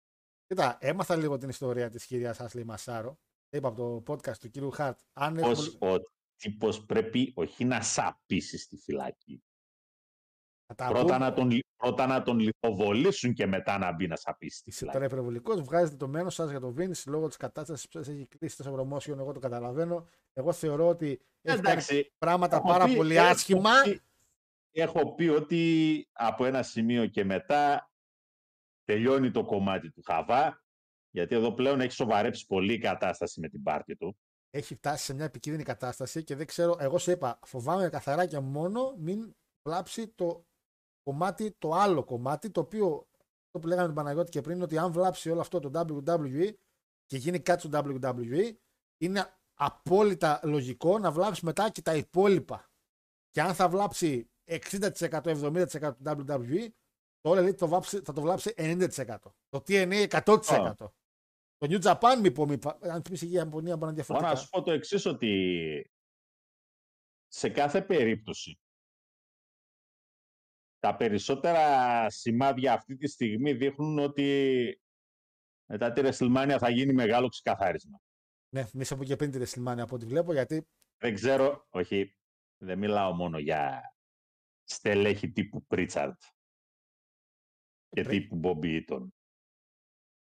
Κοίτα, έμαθα λίγο την ιστορία της κυρίας Άσλη Μασάρο. Είπα από το podcast του κύριου Χαρτ. Αν Πως έχουμε- ο τύπος πρέπει όχι να σαπίσει στη φυλακή. να τα Πρώτα πούμε, να, τον, λι- πρώτα να τον λιθοβολήσουν και μετά να μπει να σαπίσει στη Είσαι φυλακή. τώρα υπερβολικός, βγάζετε το μένο σας για το Vince λόγω της κατάστασης που σας έχει κλείσει τόσο promotion. Εγώ το καταλαβαίνω. Εγώ θεωρώ ότι έχει κάνει Εντάξει, πράγματα έχω πάρα πει- πολύ έχω άσχημα. πει- Έχω πει ότι από ένα σημείο και μετά τελειώνει το κομμάτι του Χαβά, γιατί εδώ πλέον έχει σοβαρέψει πολύ η κατάσταση με την πάρτη του. Έχει φτάσει σε μια επικίνδυνη κατάσταση και δεν ξέρω. Εγώ σε είπα, φοβάμαι καθαρά και μόνο μην βλάψει το κομμάτι, το άλλο κομμάτι, το οποίο αυτό που λέγαμε τον Παναγιώτη και πριν, είναι ότι αν βλάψει όλο αυτό το WWE και γίνει κάτι στο WWE, είναι απόλυτα λογικό να βλάψει μετά και τα υπόλοιπα. Και αν θα βλάψει 60%-70% του WWE, το All Elite το βλάψει- θα το βλάψει 90%. Το TNA 100%. Το New Japan, μήπως, μήπως, αν πει η Ιαπωνία μπορεί να είναι Μπορώ διαφορετικά. να σου πω το εξής ότι σε κάθε περίπτωση τα περισσότερα σημάδια αυτή τη στιγμή δείχνουν ότι μετά τη WrestleMania θα γίνει μεγάλο ξεκαθάρισμα. Ναι, μη σε πω και πριν τη WrestleMania από ό,τι βλέπω, γιατί Δεν ξέρω, όχι, δεν μιλάω μόνο για στελέχη τύπου Πρίτσαρτ και Πρι- τύπου Bobby Eaton.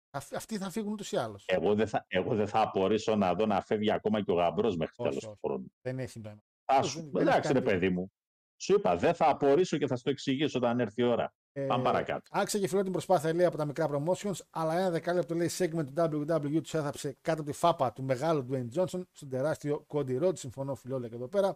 Αυ- αυτοί θα φύγουν ούτως ή άλλως. Εγώ δεν θα, εγώ δεν θα απορρίσω να δω να φεύγει ακόμα και ο γαμπρός μέχρι Όχι, τέλος όχι. του χρόνου. Δεν έχει νόημα. Θα Όχι, σου... δεν- δεν έχει Εντάξει ρε κάνει παιδί μου. Σου είπα, δεν θα απορρίσω και θα σου το εξηγήσω όταν έρθει η ώρα. Πάμε παρακάτω. Άξια και φιλότιμη προσπάθεια λέει από τα μικρά promotions, αλλά ένα δεκάλεπτο λέει segment του WWE τους έθαψε κάτω από τη φάπα του μεγάλου Dwayne Johnson στον τεράστιο Cody Rhodes. Συμφωνώ, φιλόλε και εδώ πέρα.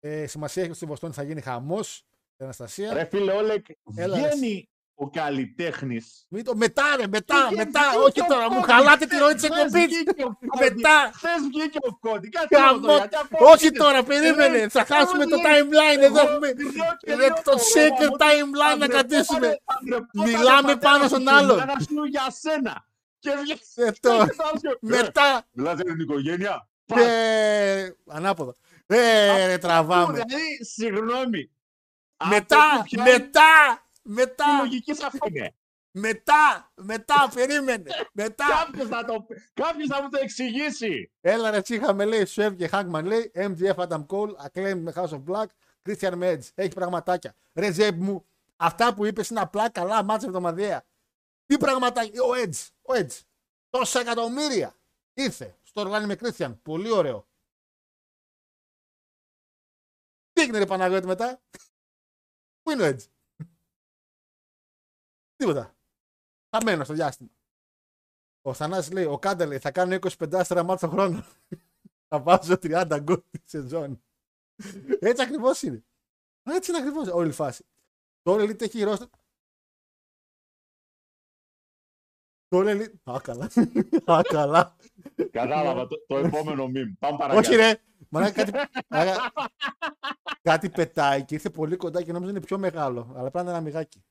Ε, σημασία έχει ότι στη Βοστόνη θα γίνει χαμός. Αναστασία. Ρε φίλε Όλεκ, Έλα, ρε, βγαίνει ο καλλιτέχνης. Μην το... Μετά, ρε, μετά, Βγήκε- μετά. βγήκε Όχι ο τώρα, μου Κόντι, χαλάτε τη χθες- ροή της χθες εκπομπής. βγήκε ο Κόντι. Μετά. Χθες βγήκε ο Κόντι. Κάτσε λίγο Χαμό. εδώ, γιατί ακόμα Όχι βγήκε. τώρα, περίμενε. Ε, Θα χάσουμε εγώ το λέω, timeline. Εδώ εγώ έχουμε. λέω και Είναι λέω, το «Ω, secret ω, timeline να αντρεπότανε- κρατήσουμε. αντρεπότανε Μιλάμε πατέρα πάνω σου στον και άλλον. μάνα σου για σένα. Και βγήκε. Ε, το- και το άλλο σου, «Ε, Μετά. Μιλάτε για την οικογένεια. Ε, Ανάποδα. Ε, ρε, τραβάμε. Δηλαδή, συγγνώμη. Μετά, Από πού πιάνει μετά, τη μετά, λογική σε αυτό είναι. μετά, μετά, περίμενε. Μετά. Κάποιος θα, το... Κάποιος θα μου το εξηγήσει. Έλα ρε τσίχαμε λέει, Σουέβ και Χάγκμαν λέει, MGF Adam Cole, Acclaim με House of Black, Christian με Edge. Έχει πραγματάκια. Ρε Ζέμπ μου, αυτά που είπες είναι απλά καλά μάτσα εβδομαδιαία. Τι πραγματάκια, ο Edge, ο Edge. Τόσα εκατομμύρια. Ήρθε στο οργάνι με Christian. Πολύ ωραίο. Τι έγινε ρε Παναγιώτη μετά; Πού είναι ο Edge; Τίποτα. Θα μένω στο διάστημα. Ο Θανάσης λέει: Ο Κάντα λέει: Θα κάνω 25 άστερα μάτσα το χρόνο. θα βάζω 30 γκολ τη σεζόν. Έτσι ακριβώς είναι. Έτσι είναι ακριβώς όλη η φάση. Το All Elite έχει ρόστερ. Το All Elite. Α, καλά. Α, καλά. Κατάλαβα το, το επόμενο meme. Πάμε παρακάτω. Όχι, ρε. Μαλάκα, κάτι, μαλάκα, κάτι πετάει και ήρθε πολύ κοντά και νόμιζα είναι πιο μεγάλο. Αλλά πρέπει να είναι ένα μυγάκι.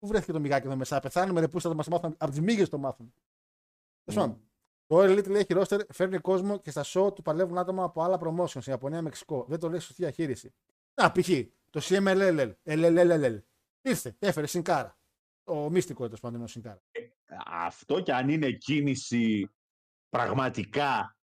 Πού βρέθηκε το μυγάκι εδώ μέσα. Πεθάνουμε ρε πού θα το μας μάθουν. Από τι μύγε το μάθουν. Τέλος πάντων. Το All Elite λέει έχει roster, φέρνει κόσμο και στα show του παλεύουν άτομα από άλλα promotions. Ιαπωνία, Μεξικό. Δεν το λέει σωστή διαχείριση. Να, π.χ. το CMLL. LLLL. Ήρθε, έφερε Σινκάρα. Το μύστικο τέλο πάντων είναι ο Σινκάρα. Αυτό και αν είναι κίνηση πραγματικά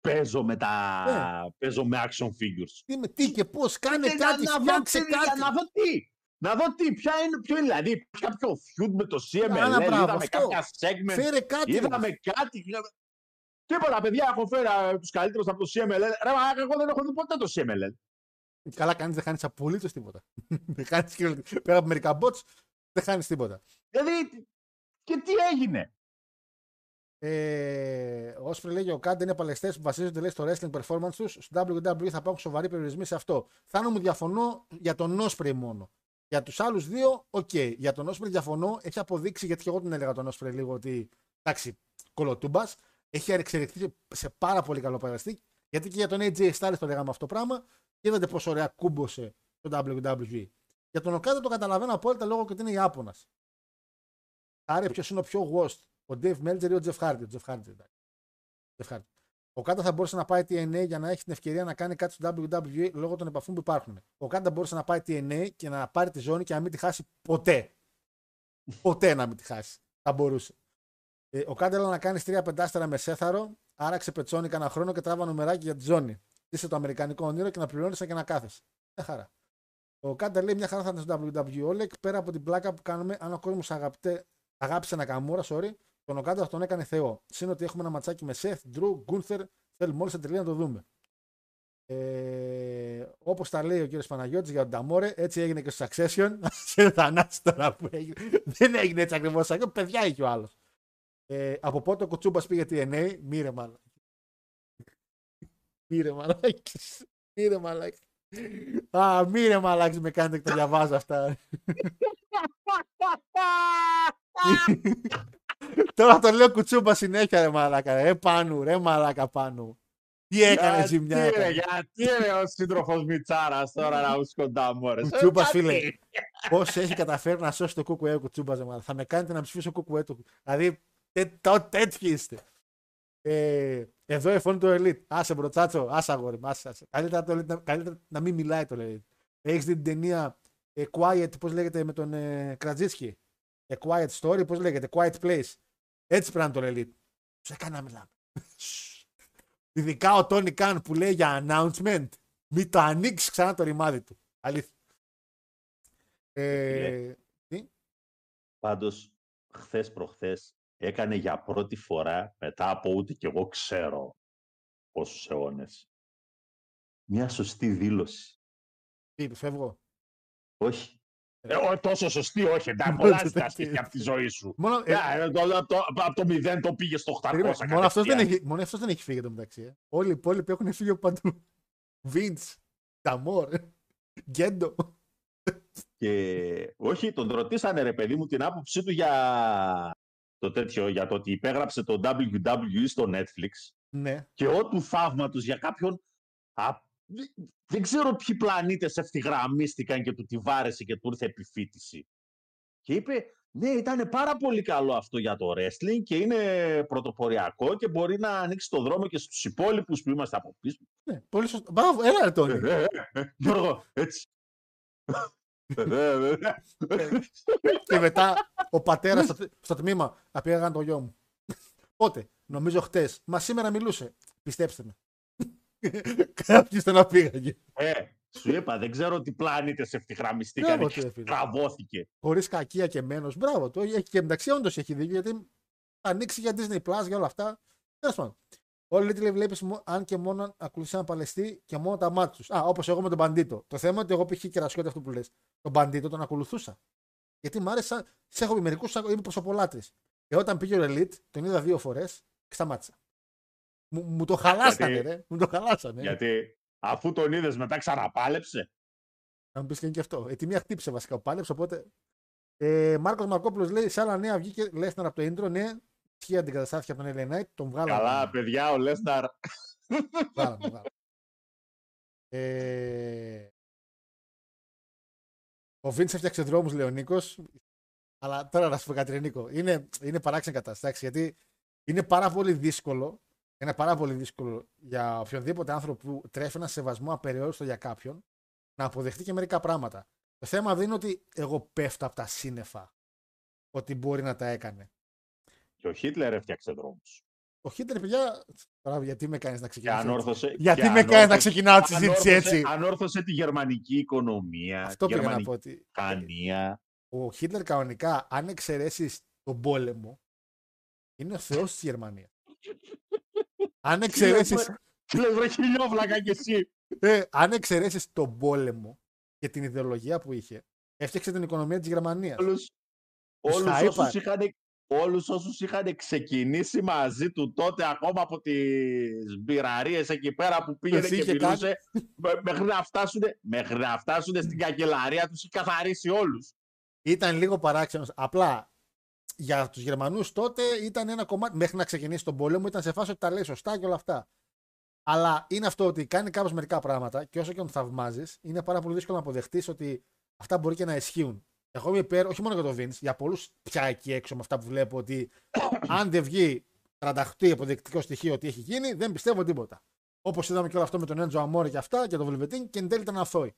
παίζω με, τα... Ναι. παίζω με action figures. Τι, με, τι και πώ, κάνε Ε, κάτι, να, να, δω, φτιάξε τι- κάτι. να δω τι. Να δω τι, ποια είναι, ποιο είναι, δηλαδή, υπάρχει κάποιο feud με το CMLL, Κάνα μπράβο, είδαμε αυτό. κάποια segment, Φέρε κάτι. ρε. είδαμε κάτι. Τίποτα, παιδιά, έχω φέρει τους καλύτερους από το CMLL. Ρε, μα, εγώ δεν έχω δει ποτέ το CMLL. Καλά κάνει, δεν χάνει απολύτως τίποτα. δεν χάνεις, και- πέρα από μερικά botches, δεν χάνεις τίποτα. Δηλαδή, και τι έγινε; Ε, ο Όσπρι λέγει: Οκάντα είναι παλαιστές που βασίζονται λέει, στο wrestling performance τους. Στο WWE θα υπάρχουν σοβαροί περιορισμοί σε αυτό. Θάνο μου διαφωνώ για τον Όσπρι μόνο. Για τους άλλους δύο, οκ. Για τον Όσπρι διαφωνώ. Έχει αποδείξει, γιατί και εγώ τον έλεγα τον Όσπρι λίγο ότι. Εντάξει, κολοτούμπας. Έχει εξελιχθεί σε πάρα πολύ καλό παλαιστή. Γιατί και για τον AJ Styles το λέγαμε αυτό το πράγμα. Και είδατε πόσο ωραία κούμποσε το WWE. Για τον Οκάντα το καταλαβαίνω απόλυτα λόγω και ότι είναι Ιάπωνα. Άρα ποιος είναι ο πιο worst, ο Dave Meltzer ή ο Jeff Hardy. Ο Jeff Hardy, εντάξει. Jeff Hardy. Ο Κάντα θα μπορούσε να πάει TNA για να έχει την ευκαιρία να κάνει κάτι στο WWE λόγω των επαφών που υπάρχουν. Ο Κάντα μπορούσε να πάει TNA και να πάρει τη ζώνη και να μην τη χάσει ποτέ. ποτέ να μην τη χάσει. Θα μπορούσε. Ε, ο Κάντα έλεγε να κάνει τρία πεντάστερα με σέθαρο, άρα ξεπετσώνει κανένα χρόνο και τράβα νομεράκι για τη ζώνη. Είσαι το αμερικανικό όνειρο και να πληρώνεις και να κάθεσαι. Μια χαρά. Ο Κάντα λέει μια χαρά θα ήταν στο WWE. Όλεκ πέρα από την πλάκα που κάνουμε, αν ο κόσμος αγάπησε ένα καμούρα, sorry, τον Οκάντα τον έκανε Θεό. Συν ότι έχουμε ένα ματσάκι με Σεφ, Ντρου, Γκούνθερ, θέλουμε όλοι σε τελεία να το δούμε. Ε, Όπως τα λέει ο κύριος Παναγιώτης για τον Ταμόρε, έτσι έγινε και στο Succession. Σε θανάσει τώρα που έγινε. Δεν έγινε έτσι ακριβώς. Παιδιά είχε ο άλλος. Ε, από πότε ο Κουτσούμπας πήγε TNA, μύρε μαλάκι. Μύρε μαλάκι. Μύρε μαλάκι. Α, μύρε μαλάκι με κάνετε και τα διαβάζω αυτά. Τώρα το λέω κουτσούμπα συνέχεια ρε μαλάκα. Ρε πάνου, ρε μαλάκα πάνου. Τι έκανε Γιατί, ζημιά. ρε, έκανε. Γιατί ρε ο σύντροφος Μιτσάρας τώρα να μου κοντά μου ρε. Κουτσούμπας, Ε, φίλε. γιατί. Πώς έχει καταφέρει να σώσει το κουκουέ ο κουτσούμπας, ρε μαλάκα. Θα με κάνετε να ψηφίσω κουκουέ του. Δηλαδή, τε- το- τέτοιοι είστε. Ε, εδώ η φωνή του Elite. Άσε μπροτσάτσο, άσε αγόρι. μου, Άσε, άσε. Καλύτερα, το Elite, να- καλύτερα να μην μιλάει το Elite. Έχεις δει την ταινία ε, Quiet, πώς λέγεται με τον ε, Κρατζίτσκι. A Quiet Story, πώς λέγεται, Quiet Place. Έτσι πρέπει να είναι το Elite. Τους έκανε να μιλάμε. Ειδικά ο Τόνι Καν που λέει για announcement. Μην το ανοίξεις ξανά το ρημάδι του. Αλήθεια. Ε, Πάντως, χθες προχθές έκανε για πρώτη φορά, μετά από ούτε κι εγώ ξέρω πόσους αιώνες, μια σωστή δήλωση. τι είπες, φεύγω. Όχι. Ε, ό, τόσο σωστή, όχι. Εντάξει, Μόνο πολλά το ζητάστηκε τέτοιο. από τη ζωή σου. Μόνο, ε, Ε, το- το- το- Από το 0 το πήγες στο 800. περίμενε, μόνο, αυτός δεν κατευθείαν. έχει, μόνο αυτός δεν έχει φύγει το μεταξύ. Ε. Όλοι οι υπόλοιποι έχουν φύγει από παντού. Βίντς, Ταμόρ, Γκέντο. Και όχι, τον ρωτήσανε ρε παιδί μου την άποψή του για το τέτοιο, για το ότι υπέγραψε το WWE στο Netflix Ναι. και ό του θαύματος για κάποιον α, δεν- δεν ξέρω ποιοι πλανήτες ευθυγραμμίστηκαν και του τη βάρεσε και του ήρθε επιφύτηση. Και είπε, ναι, ήταν πάρα πολύ καλό αυτό για το wrestling και είναι πρωτοποριακό και μπορεί να ανοίξει το δρόμο και στους υπόλοιπους που είμαστε από πίσω. ναι. Πολύ σωστό. Μπράβο, έλα ρε Τόνι. Ε, ε, ε, Γιώργο, έτσι. Ε, ε, ε, ε. Και μετά ο πατέρας στο, στο τμήμα να πήγαν το γιο μου. Πότε, νομίζω χτες. Μα σήμερα μιλούσε. Πιστέψτε με. Κάποιος τον απήγαγε. Ε, σου είπα, δεν ξέρω τι πλανήτες ευθυγραμμιστήκαν Μπράβο και του, φίλε. τραβώθηκε. Χωρίς κακία και μένος. Μπράβο του. Έχει και μεταξύ όντως έχει δίκιο γιατί θα ανοίξει για Disney Plus για όλα αυτά. Τέλος πάντων. Όλοι λέει βλέπεις αν και μόνο ακολουθεί ένα παλαιστή και μόνο τα μάτια τους. Α, όπως εγώ με τον Μπαντίτο. Το θέμα είναι ότι εγώ π.χ. κερασιώτη αυτό που λες. Τον Μπαντίτο τον ακολουθούσα. Γιατί μου άρεσε, σε έχω πει μερικούς, είμαι προσωπολάτρη. Και όταν πήγε ο Elite, τον είδα δύο φορές και σταμάτησα. Μου, μου το χαλάσανε, Γιατί- ρε. Μου το χαλάσανε. Γιατί αφού τον είδες μετά ξαναπάλεψε. Να μου πεις και είναι και αυτό. Ε, τη μία χτύπησε βασικά ο Πάλεψ, οπότε. Ε, Μάρκος Μαρκόπουλος λέει: Σε άλλα νέα βγήκε Λέσναρ από το intro. Ναι, ισχύει αντικαταστάθηκε από τον LA Knight. Τον βγάλαμε. Καλά, παιδιά, ο Λέσναρ. Βγάλαμε, βγάλαμε. Ε, ο Βινς έφτιαξε δρόμους, λέει ο Νίκος. Αλλά τώρα να σου πω κάτι, ρε Νίκο. Είναι, είναι παράξενη κατάσταση γιατί είναι πάρα πολύ δύσκολο. Είναι πάρα πολύ δύσκολο για οποιονδήποτε άνθρωπο που τρέφει ένα σεβασμό απεριόριστο για κάποιον να αποδεχτεί και μερικά πράγματα. Το θέμα δεν είναι ότι εγώ πέφτω από τα σύννεφα ότι μπορεί να τα έκανε. Και ο Χίτλερ έφτιαξε δρόμους. Ο Χίτερ, παιδιά. Τώρα, γιατί με κάνεις να Και ξεκινήσω. έτσι; ανόρθωσε. Γιατί και με κάνεις να ανόρθωσε- ξεκινάω τη συζήτηση ανόρθωσε- έτσι; Ανόρθωσε τη γερμανική οικονομία. Αυτό πήγα να γερμανική πω ότι Χανία. ο Χίτλερ κανονικά, αν εξαιρέσεις τον πόλεμο, είναι ο θεός της Γερμανίας. Αν εξαιρέσει Τι λες βρε χιλιόβλακα κι εσύ. ε, αν εξαιρέσεις τον πόλεμο και την ιδεολογία που είχε, έφτιαξε την οικονομία της Γερμανίας. Όλους, Τους όλους, τα όσους είπα. είχαν, όλους όσους είχαν ξεκινήσει μαζί του τότε ακόμα από τις μπειραρίες εκεί πέρα που πήγαινε Τους και είχε μιλούσε μέ- μέχρι να φτάσουν, μέχρι να φτάσουν στην καγκελαρία τους είχε καθαρίσει όλους. Ήταν λίγο παράξενος. Απλά για τους Γερμανούς τότε ήταν ένα κομμάτι. Μέχρι να ξεκινήσει τον πόλεμο ήταν σε φάση ότι τα λέει σωστά και όλα αυτά. Αλλά είναι αυτό ότι κάνει κάπως μερικά πράγματα και όσο και τον θαυμάζεις, είναι πάρα πολύ δύσκολο να αποδεχτείς ότι αυτά μπορεί και να ισχύουν. Εγώ είμαι υπέρ, όχι μόνο για τον Vince, για πολλούς πια εκεί έξω με αυτά που βλέπω ότι αν δεν βγει τρανταχτή αποδεικτικό στοιχείο ότι έχει γίνει, δεν πιστεύω τίποτα. Όπως είδαμε και όλο αυτό με τον Έντζο Αμόρ και αυτά και τον Βελβετίν και εν τέλει ήταν αθώοι.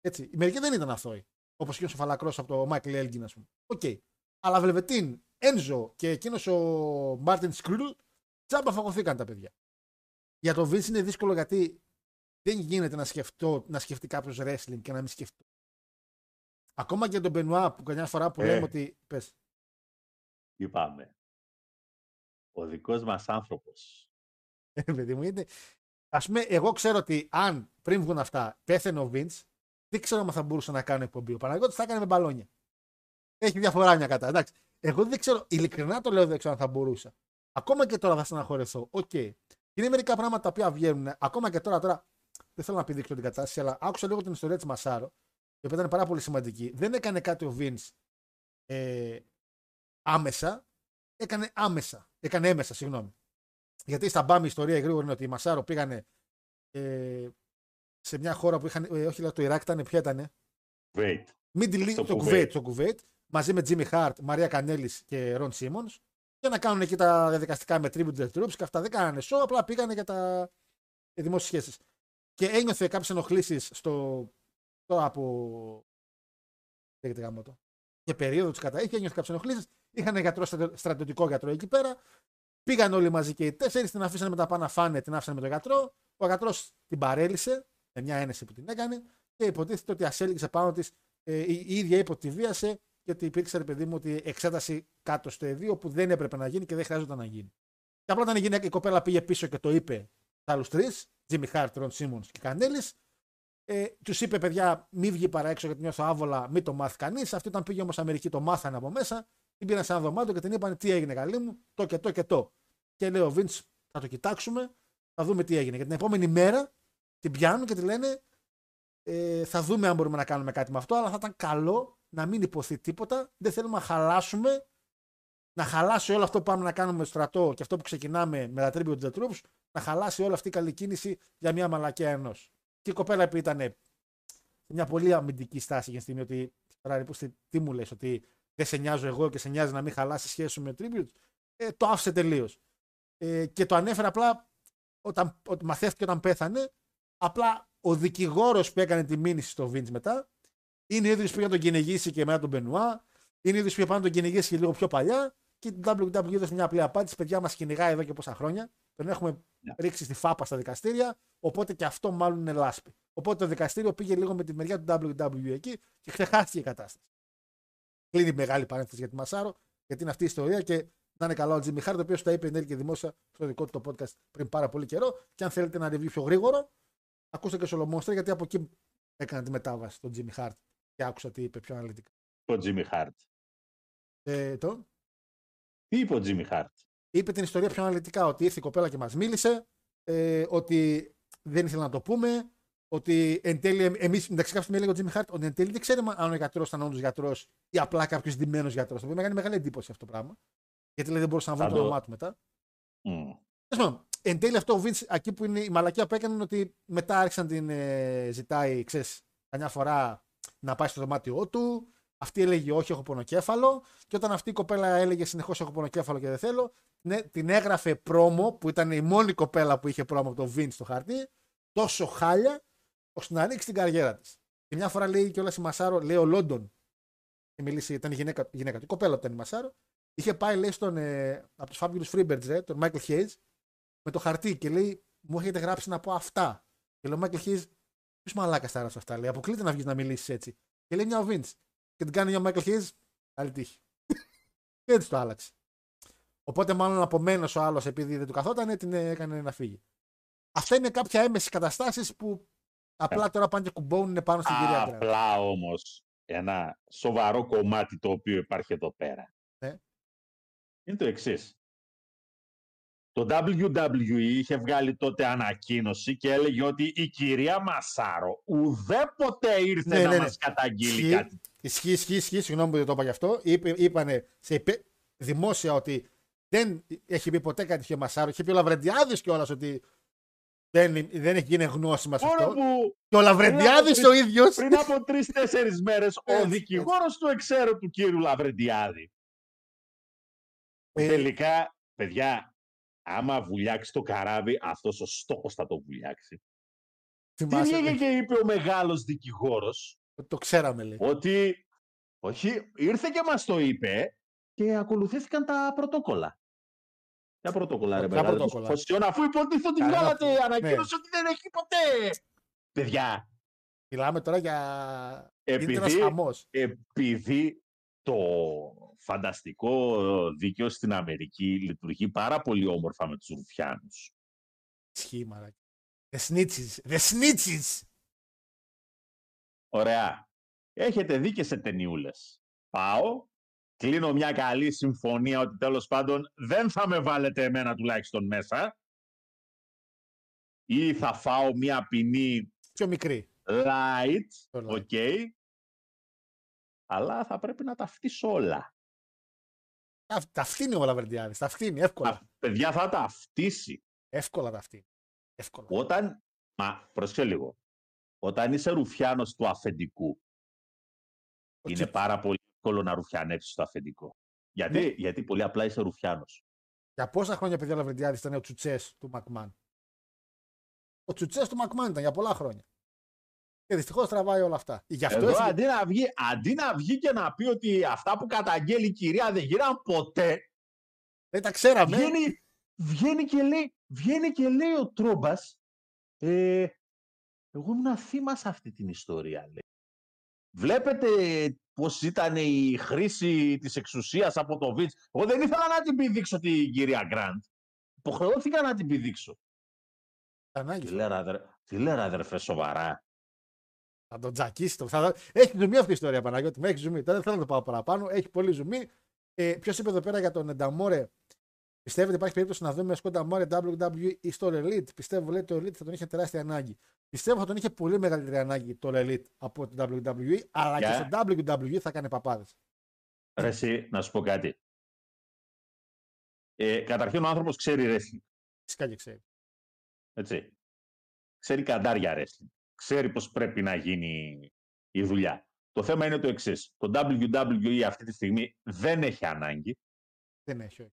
Έτσι. Οι μερικοί δεν ήταν αθώοι. Όπως και ο Σοφαλακρός από το Μάικλ Έλγκιν, ας πούμε. Οκ. Αλλά Βελβετίν, Έντζο και εκείνος ο Μάρτιν Σκρούλ, τσάμπα φαγωθήκαν τα παιδιά. Για τον Vince είναι δύσκολο γιατί δεν γίνεται να, σκεφτώ, να σκεφτεί κάποιος wrestling και να μην σκεφτεί. Ακόμα και τον Μπενουά που καμιά φορά που Ε. λέμε ότι. Πες, Είπαμε. Ο δικός μας άνθρωπος. Ε, παιδί μου, είναι. Α πούμε, εγώ ξέρω ότι αν πριν βγουν αυτά πέθανε ο Vince, δεν ξέρω αν θα μπορούσε να κάνει εκπομπή. Ο Παναγιώτης θα έκανε με μπαλόνια. Έχει διαφορά μια κατά. Εντάξει. Εγώ δεν ξέρω, ειλικρινά το λέω, δεν ξέρω αν θα μπορούσα. Ακόμα και τώρα θα στεναχωρεθώ. Οκ. Είναι μερικά πράγματα τα οποία βγαίνουν. Ακόμα και τώρα, τώρα δεν θέλω να επιδείξω την κατάσταση, αλλά άκουσα λίγο την ιστορία της Μασάρο, η οποία ήταν πάρα πολύ σημαντική. Δεν έκανε κάτι ο Vince ε, άμεσα, έκανε άμεσα. Έκανε έμμεσα, συγγνώμη. Γιατί στα μπαμ η ιστορία γρήγορα είναι ότι οι Μασάρο πήγανε ε, σε μια χώρα που είχαν. Ε, όχι, λέω, το Ιράκ ήταν, ποια ήταν. Wait. Middle East, Στο το Κουβέιτ. Κουβέιτ, στο Κουβέιτ, μαζί με Jimmy Hart, Μαρία Κανέλης και Ρον Σίμονς. Για να κάνουν εκεί τα διαδικαστικά με Tribute to the Troops και αυτά δεν κάνανε show, απλά πήγανε για τα δημόσιες σχέσεις. Και ένιωθε κάποιες ενοχλήσεις στο. τώρα από. Λέγεται γάμο το. Και περίοδο της κατά είχε, ένιωθε κάποιες ενοχλήσεις. Είχαν γιατρό, στρατιω- στρατιωτικό γιατρό εκεί πέρα. Πήγαν όλοι μαζί και οι τέσσερις, την αφήσανε μετά πάνω να φάνε, την άφησαν με τον γιατρό. Ο γιατρός την παρέλυσε με μια ένεση που την έκανε και υποτίθεται ότι ασέλγησε πάνω της. Ε, η, η ίδια είπε ότι τη βίασε και ότι υπήρξε, ρε παιδί μου, ότι εξέταση κάτω στο εδίο που δεν έπρεπε να γίνει και δεν χρειάζονταν να γίνει. Και απλά όταν η, γυναίκα, η κοπέλα πήγε πίσω και το είπε στου άλλους τρεις, Jimmy Hart, Ron Simmons και Κανέλης, ε, τους είπε, παιδιά, μη βγει παρά έξω γιατί νιώθω άβολα, μη το μάθει κανείς. Αυτή όταν πήγε όμως Αμερική, το μάθανε από μέσα. Την πήραν σε ένα δωμάτιο και την είπαν τι έγινε, καλή μου, το και το και το. Και λέει ο Βίντ, θα το κοιτάξουμε, θα δούμε τι έγινε. Και την επόμενη μέρα την πιάνουν και τη λένε, ε, θα δούμε αν μπορούμε να κάνουμε κάτι με αυτό, αλλά θα ήταν καλό να μην υποθεί τίποτα. Δεν θέλουμε να χαλάσουμε, να χαλάσει όλο αυτό που πάμε να κάνουμε στο στρατό και αυτό που ξεκινάμε με τα Tribute to the Troops, να χαλάσει όλη αυτή η καλή κίνηση για μια μαλακία ενός. Και η κοπέλα που ήταν σε μια πολύ αμυντική στάση για τη στιγμή ότι τώρα που στη- τι μου λες, ότι δεν σε νοιάζω εγώ και σε νοιάζει να μην χαλάσει σχέση σου με Tribute, ε, το άφησε τελείως. Ε, και το ανέφερε απλά όταν, ότι μαθαίθηκε όταν πέθανε. Απλά ο δικηγόρος που έκανε τη μήνυση στο Vince μετά είναι ο ίδιο που πήγε να τον κυνηγήσει και μετά τον Μπενουά. Είναι ο ίδιο που πήγε πάνω να τον κυνηγήσει και λίγο πιο παλιά. Και η WWE έδωσε μια απλή απάντηση. Παιδιά μας κυνηγάει εδώ και πόσα χρόνια. Τον έχουμε Ναι. ρίξει στη φάπα στα δικαστήρια. Οπότε και αυτό μάλλον είναι λάσπη. Οπότε το δικαστήριο πήγε λίγο με τη μεριά του WWE εκεί και ξεχάστηκε η κατάσταση. Κλείνει η μεγάλη παρένθεση για τη Μασάρο, γιατί είναι αυτή η ιστορία και να είναι καλά ο Τζιμι Χάρτ, ο οποίος τα είπε εν τέλει και δημόσια στο δικό του το podcast πριν πάρα πολύ καιρό. Και αν θέλετε ένα review πιο γρήγορο, ακούστε και στο Monster, γιατί από εκεί έκανα τη μετάβαση στον Jimmy Hart και άκουσα τι είπε πιο αναλυτικά. Το Jimmy Hart. Ε, το, Τι είπε ο Jimmy Hart; είπε την ιστορία πιο αναλυτικά, ότι ήρθε η κοπέλα και μας μίλησε, ε, ότι δεν ήθελε να το πούμε, ότι εν τέλει, εμείς, μεταξύ κάποιου έλεγε ο Jimmy Hart, ότι εν τέλει δεν ξέρουμε αν ο γιατρός ήταν όντως γιατρός ή απλά κάποιος ντυμένος γιατρός. Το οποίο με κάνει μεγάλη εντύπωση αυτό το πράγμα. Γιατί λέει δεν μπορούσε να βρει Θα το το- όνομά του μετά. Μμ. Τέλος πάντων, Εν τέλει αυτό ο Vince, εκεί που είναι η μαλακία που έκανε είναι ότι μετά άρχισαν την ε, ζητάει, ξέρεις, καμιά φορά να πάει στο δωμάτιό του. Αυτή έλεγε όχι, έχω πονοκέφαλο. Και όταν αυτή η κοπέλα έλεγε συνεχώς έχω πονοκέφαλο και δεν θέλω, ναι, την έγραφε πρόμο που ήταν η μόνη κοπέλα που είχε πρόμο από το Vince στο χαρτί, τόσο χάλια, ώστε να ανοίξει την καριέρα της. Και μια φορά λέει κιόλας η Μασάρο, λέει ο Λόντον, και μιλήσει, ήταν η γυναίκα, η γυναίκα του, η κοπέλα που ήταν η Μασάρο, είχε πάει λέει στον, ε, από τους Fabulous Freebirds, ρε, τον Michael Hayes, με το χαρτί και λέει, μου έχετε γράψει να πω αυτά. Και λέει ο Michael Hayes, ποιος μαλάκας τα έγραψε αυτά, λέει, αποκλείται να βγεις να μιλήσεις έτσι. Και λέει μια ο Vince. Και την κάνει μια ο Michael Hayes, καλή τύχη. και έτσι το άλλαξε. Οπότε μάλλον απομένος ο άλλος επειδή δεν του καθόταν, την έκανε να φύγει. Αυτά είναι κάποια έμεση καταστάσεις που απλά τώρα πάνε και κουμπώνουν πάνω στην κυρία Γκραντ. Απλά όμως ένα σοβαρό κομμάτι το οποίο υπάρχει εδώ πέρα. Ναι. Είναι το εξής. Το WWE είχε βγάλει τότε ανακοίνωση και έλεγε ότι η κυρία Μασάρο ουδέποτε ήρθε Ναι, να ναι, ναι. μας καταγγείλει Ισχύει. κάτι. Ισχύει, ισχύει, ισχύει. Συγγνώμη που δεν το είπα γι' αυτό. Είπε, είπανε σε υπε- δημόσια ότι δεν έχει πει ποτέ κάτι είχε Μασάρο. Είχε πει ο Λαβρεντιάδης κιόλας ότι δεν, δεν έχει γίνει γνώση μα Μόνο αυτό. που Και ο Λαβρεντιάδης ο ίδιος. πριν από τρει-τέσσερι μέρες ο Έτσι, δικηγόρος του εξαίρετου του κύριου Λαβρεντιάδη. Ε, Τελικά, παιδιά, άμα βουλιάξει το καράβι, αυτός ο στόχος θα το βουλιάξει. Τι θυμάσαι, βγήκε και είπε ο μεγάλος δικηγόρος, το ξέραμε λέει. ότι όχι, ήρθε και μας το είπε και ακολουθήθηκαν τα πρωτόκολλα. Τα πρωτόκολλα, ρε Τα μεγάλε, πρωτόκολλα. των Φωσιών, αφού υποτίθεται ότι Καλά, βγάλατε ναι. ανακοίνωση ότι δεν έχει ποτέ. Παιδιά, Μιλάμε τώρα για. Είναι ένας επειδή, χαμός. επειδή το φανταστικό δίκαιο στην Αμερική λειτουργεί πάρα πολύ όμορφα με τους Ρουφιάνους. Ισχύει, μαράκι. The snitches. The snitches. Ωραία. Έχετε δει και σε ταινιούλες. Πάω, κλείνω μια καλή συμφωνία ότι τέλος πάντων δεν θα με βάλετε εμένα τουλάχιστον μέσα ή θα φάω μια ποινή Πιο μικρή. light, Το light. OK. αλλά θα πρέπει να τα φτύσει όλα. Τα, τα φτύνει ο Λαβρεντιάδης. Τα φτύνει εύκολα. Τα παιδιά θα τα φτύσει. Εύκολα τα φτύνει. Εύκολα. Όταν, μα πρόσεχε λίγο, όταν είσαι ρουφιάνος του αφεντικού, Ο είναι Τσίπ- πάρα πολύ εύκολο να ρουφιανεύσεις το αφεντικό. Γιατί, Ναι. γιατί πολύ απλά είσαι ρουφιάνος. Για πόσα χρόνια παιδιά ο Λαβερντιάδη ήταν ο τσουτσές του Μακμάν; Ο τσουτσές του Μακμάν ήταν για πολλά χρόνια. Και δυστυχώς τραβάει όλα αυτά. Γι' αυτό Εδώ έφυγε- αντί να, βγει, αντί να βγει και να πει ότι αυτά που καταγγέλει η κυρία δεν γίναν ποτέ, δεν τα ξέραμε. βγαίνει, βγαίνει, και λέει, βγαίνει και λέει ο Τρόμπας, ε, εγώ ήμουν θύμα σε αυτή την ιστορία, λέει. Βλέπετε πώς ήταν η χρήση της εξουσίας από το Βίτς. Εγώ δεν ήθελα να την πηδήξω την κυρία Γκραντ. Υποχρεώθηκα να την πηδήξω. Ανάγκη. Τι λέει, ρε αδερ- τι λέει, ρε αδερφέ, σοβαρά. Θα τον τζακίσει. Το. Θα... Έχει ζουμί αυτή η ιστορία Παναγιώτη. μου, Έχει ζουμί. Τώρα δεν θέλω να το πάω παραπάνω. Έχει πολύ ζουμί. Ε, Ποιος είπε εδώ πέρα για τον Νταμόρε. Πιστεύετε υπάρχει περίπτωση να δούμε Σκόντα Μόρε WWE ή στο Elite; Πιστεύω λέει το Elite θα τον είχε τεράστια ανάγκη. Πιστεύω θα τον είχε πολύ μεγαλύτερη ανάγκη το Elite από το WWE, αλλά και Για. στο WWE θα κάνει παπάδες. Ρε εσύ, να σου πω κάτι. Ε, καταρχήν ο άνθρωπος ξέρει wrestling. Φυσικά και ξέρει. Έτσι. Ξέρει καντάρια wrestling. Ξέρει πώς πρέπει να γίνει η δουλειά. Το θέμα είναι το εξής. Το WWE αυτή τη στιγμή δεν έχει ανάγκη. Δεν έχει. Όχι.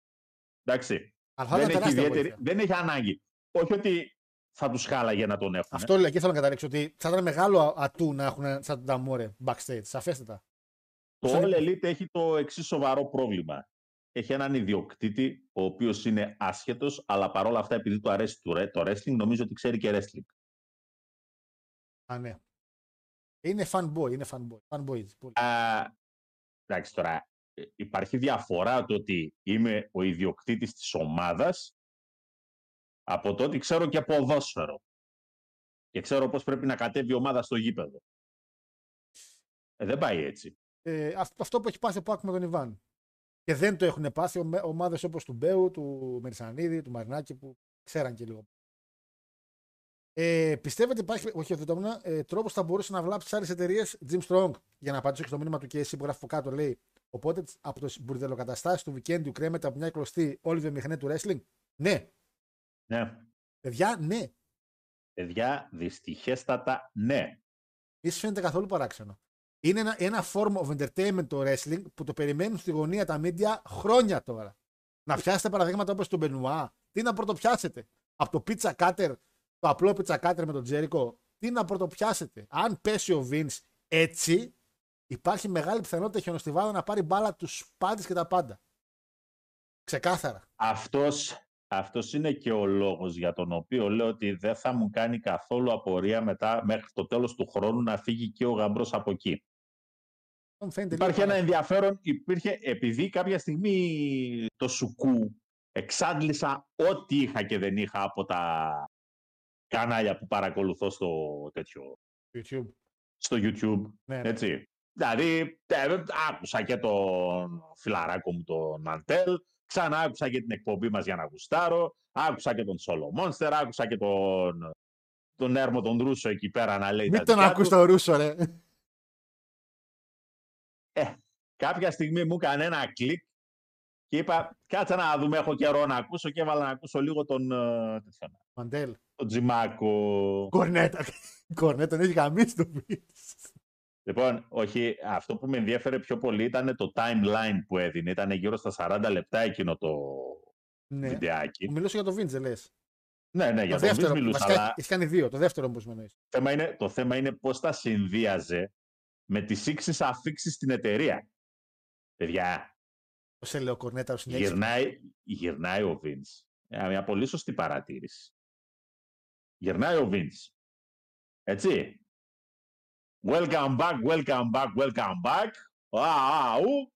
Εντάξει. Αλλά θα Δεν ήταν έχει, τεράστια ιδιαίτερη, βοήθεια. δεν έχει ανάγκη. Όχι ότι θα τους χάλαγε να τον έχουν. Αυτό λέει και θέλω να καταλήξω ότι θα ήταν μεγάλο α- ατού να έχουν σαν τον Νταμόρε backstage. Σαφέστατα. Το Σαν- All Elite έχει το εξής σοβαρό πρόβλημα. Έχει έναν ιδιοκτήτη, ο οποίος είναι άσχετος, αλλά παρόλα αυτά, επειδή του αρέσει το ρε- το wrestling, νομίζω ότι ξέρει και wrestling. Α, ναι. Είναι fanboy. Είναι fanboy. Fanboy. Πολύ. Α, εντάξει τώρα, ε, υπάρχει διαφορά το ότι είμαι ο ιδιοκτήτης της ομάδας από το ότι ξέρω και ποδόσφαιρο. Και ξέρω πώς πρέπει να κατέβει η ομάδα στο γήπεδο. Ε, δεν πάει έτσι. ε, αυ- αυτό που έχει πάθει ο Πάκ με τον Ιβάν. Και δεν το έχουν πάθει ομάδες όπως του Μπέου, του Μερισανίδη, του Μαρινάκη που ξέραν και λίγο. Ε, πιστεύετε υπάρχει, όχι δεν το έμεινα, ε, τρόπος θα μπορούσε να βλάψει τι άλλες εταιρείες; Jim Strong για να απαντήσω και στο μήνυμα του και εσύ που γράφει από κάτω λέει. Οπότε από το μπουρδελοκαταστάσει του Βικέντιου κρέμεται από μια κλωστή όλη η βιομηχανία του wrestling; Ναι, Ναι. παιδιά, ναι. Παιδιά, δυστυχέστατα ναι. Μη σας φαίνεται καθόλου παράξενο. Είναι ένα, ένα form of entertainment το wrestling που το περιμένουν στη γωνία τα media χρόνια τώρα. Να πιάσετε παραδείγματα όπως τον Μπενουά. Τι να πρωτοπιάσετε. Από το pizza cutter, το απλό pizza cutter με τον Τζέρικο. Τι να πρωτοπιάσετε. Αν πέσει ο Vince έτσι, υπάρχει μεγάλη πιθανότητα η χιονοστιβάδα να πάρει μπάλα τους πάντες και τα πάντα. Ξεκάθαρα. Αυτός, αυτός είναι και ο λόγος για τον οποίο λέω ότι δεν θα μου κάνει καθόλου απορία μετά μέχρι το τέλος του χρόνου να φύγει και ο γαμπρός από εκεί. Μου φαίνεται Υπάρχει λίγο ένα ενδιαφέρον, υπήρχε, επειδή κάποια στιγμή το σουκού εξάντλησα ό,τι είχα και δεν είχα από τα κανάλια που παρακολουθώ στο, τέτοιο, YouTube. στο YouTube. Ναι, ναι. Έτσι. Δηλαδή, ε, άκουσα και τον φιλαράκο μου τον Μαντέλ, ξανά άκουσα και την εκπομπή μας για να γουστάρω, άκουσα και τον Solo Monster, άκουσα και τον, τον Έρμο τον Ρούσο εκεί πέρα να λέει Μην τα τον δικά ακούς του. το Ρούσο ρε. Ε, κάποια στιγμή μου έκανε ένα κλικ και είπα, κάτσε να δούμε, έχω καιρό να ακούσω και έβαλα να ακούσω λίγο τον, ε, τέτοιον, Μαντέλ. τον Τζιμάκο. Κορνέτα. Κορνέτα τον έχει γαμίσει το Vince. Λοιπόν, όχι, αυτό που με ενδιέφερε πιο πολύ ήταν το timeline που έδινε. Ήταν γύρω στα 40 λεπτά εκείνο το Ναι. βιντεάκι. Που μιλούσε για το Vince, λες. Ναι, ναι, Το για τον Vince δεύτερο, μιλούσα, βασικά αλλά έχεις κάνει δύο. Το δεύτερο όπως με εννοείς. το θέμα είναι, το θέμα είναι πώς τα συνδύαζε με τις ήξεις αφήξεις στην εταιρεία. Παιδιά, Το σε λέω Κορνέτα ο συνέχισε. γυρνάει, γυρνάει ο Vince. Ε, Μια πολύ σωστή παρατήρηση. Γυρνάει ο Vince. Έτσι. Welcome back, welcome back, welcome back. Α, α, ου.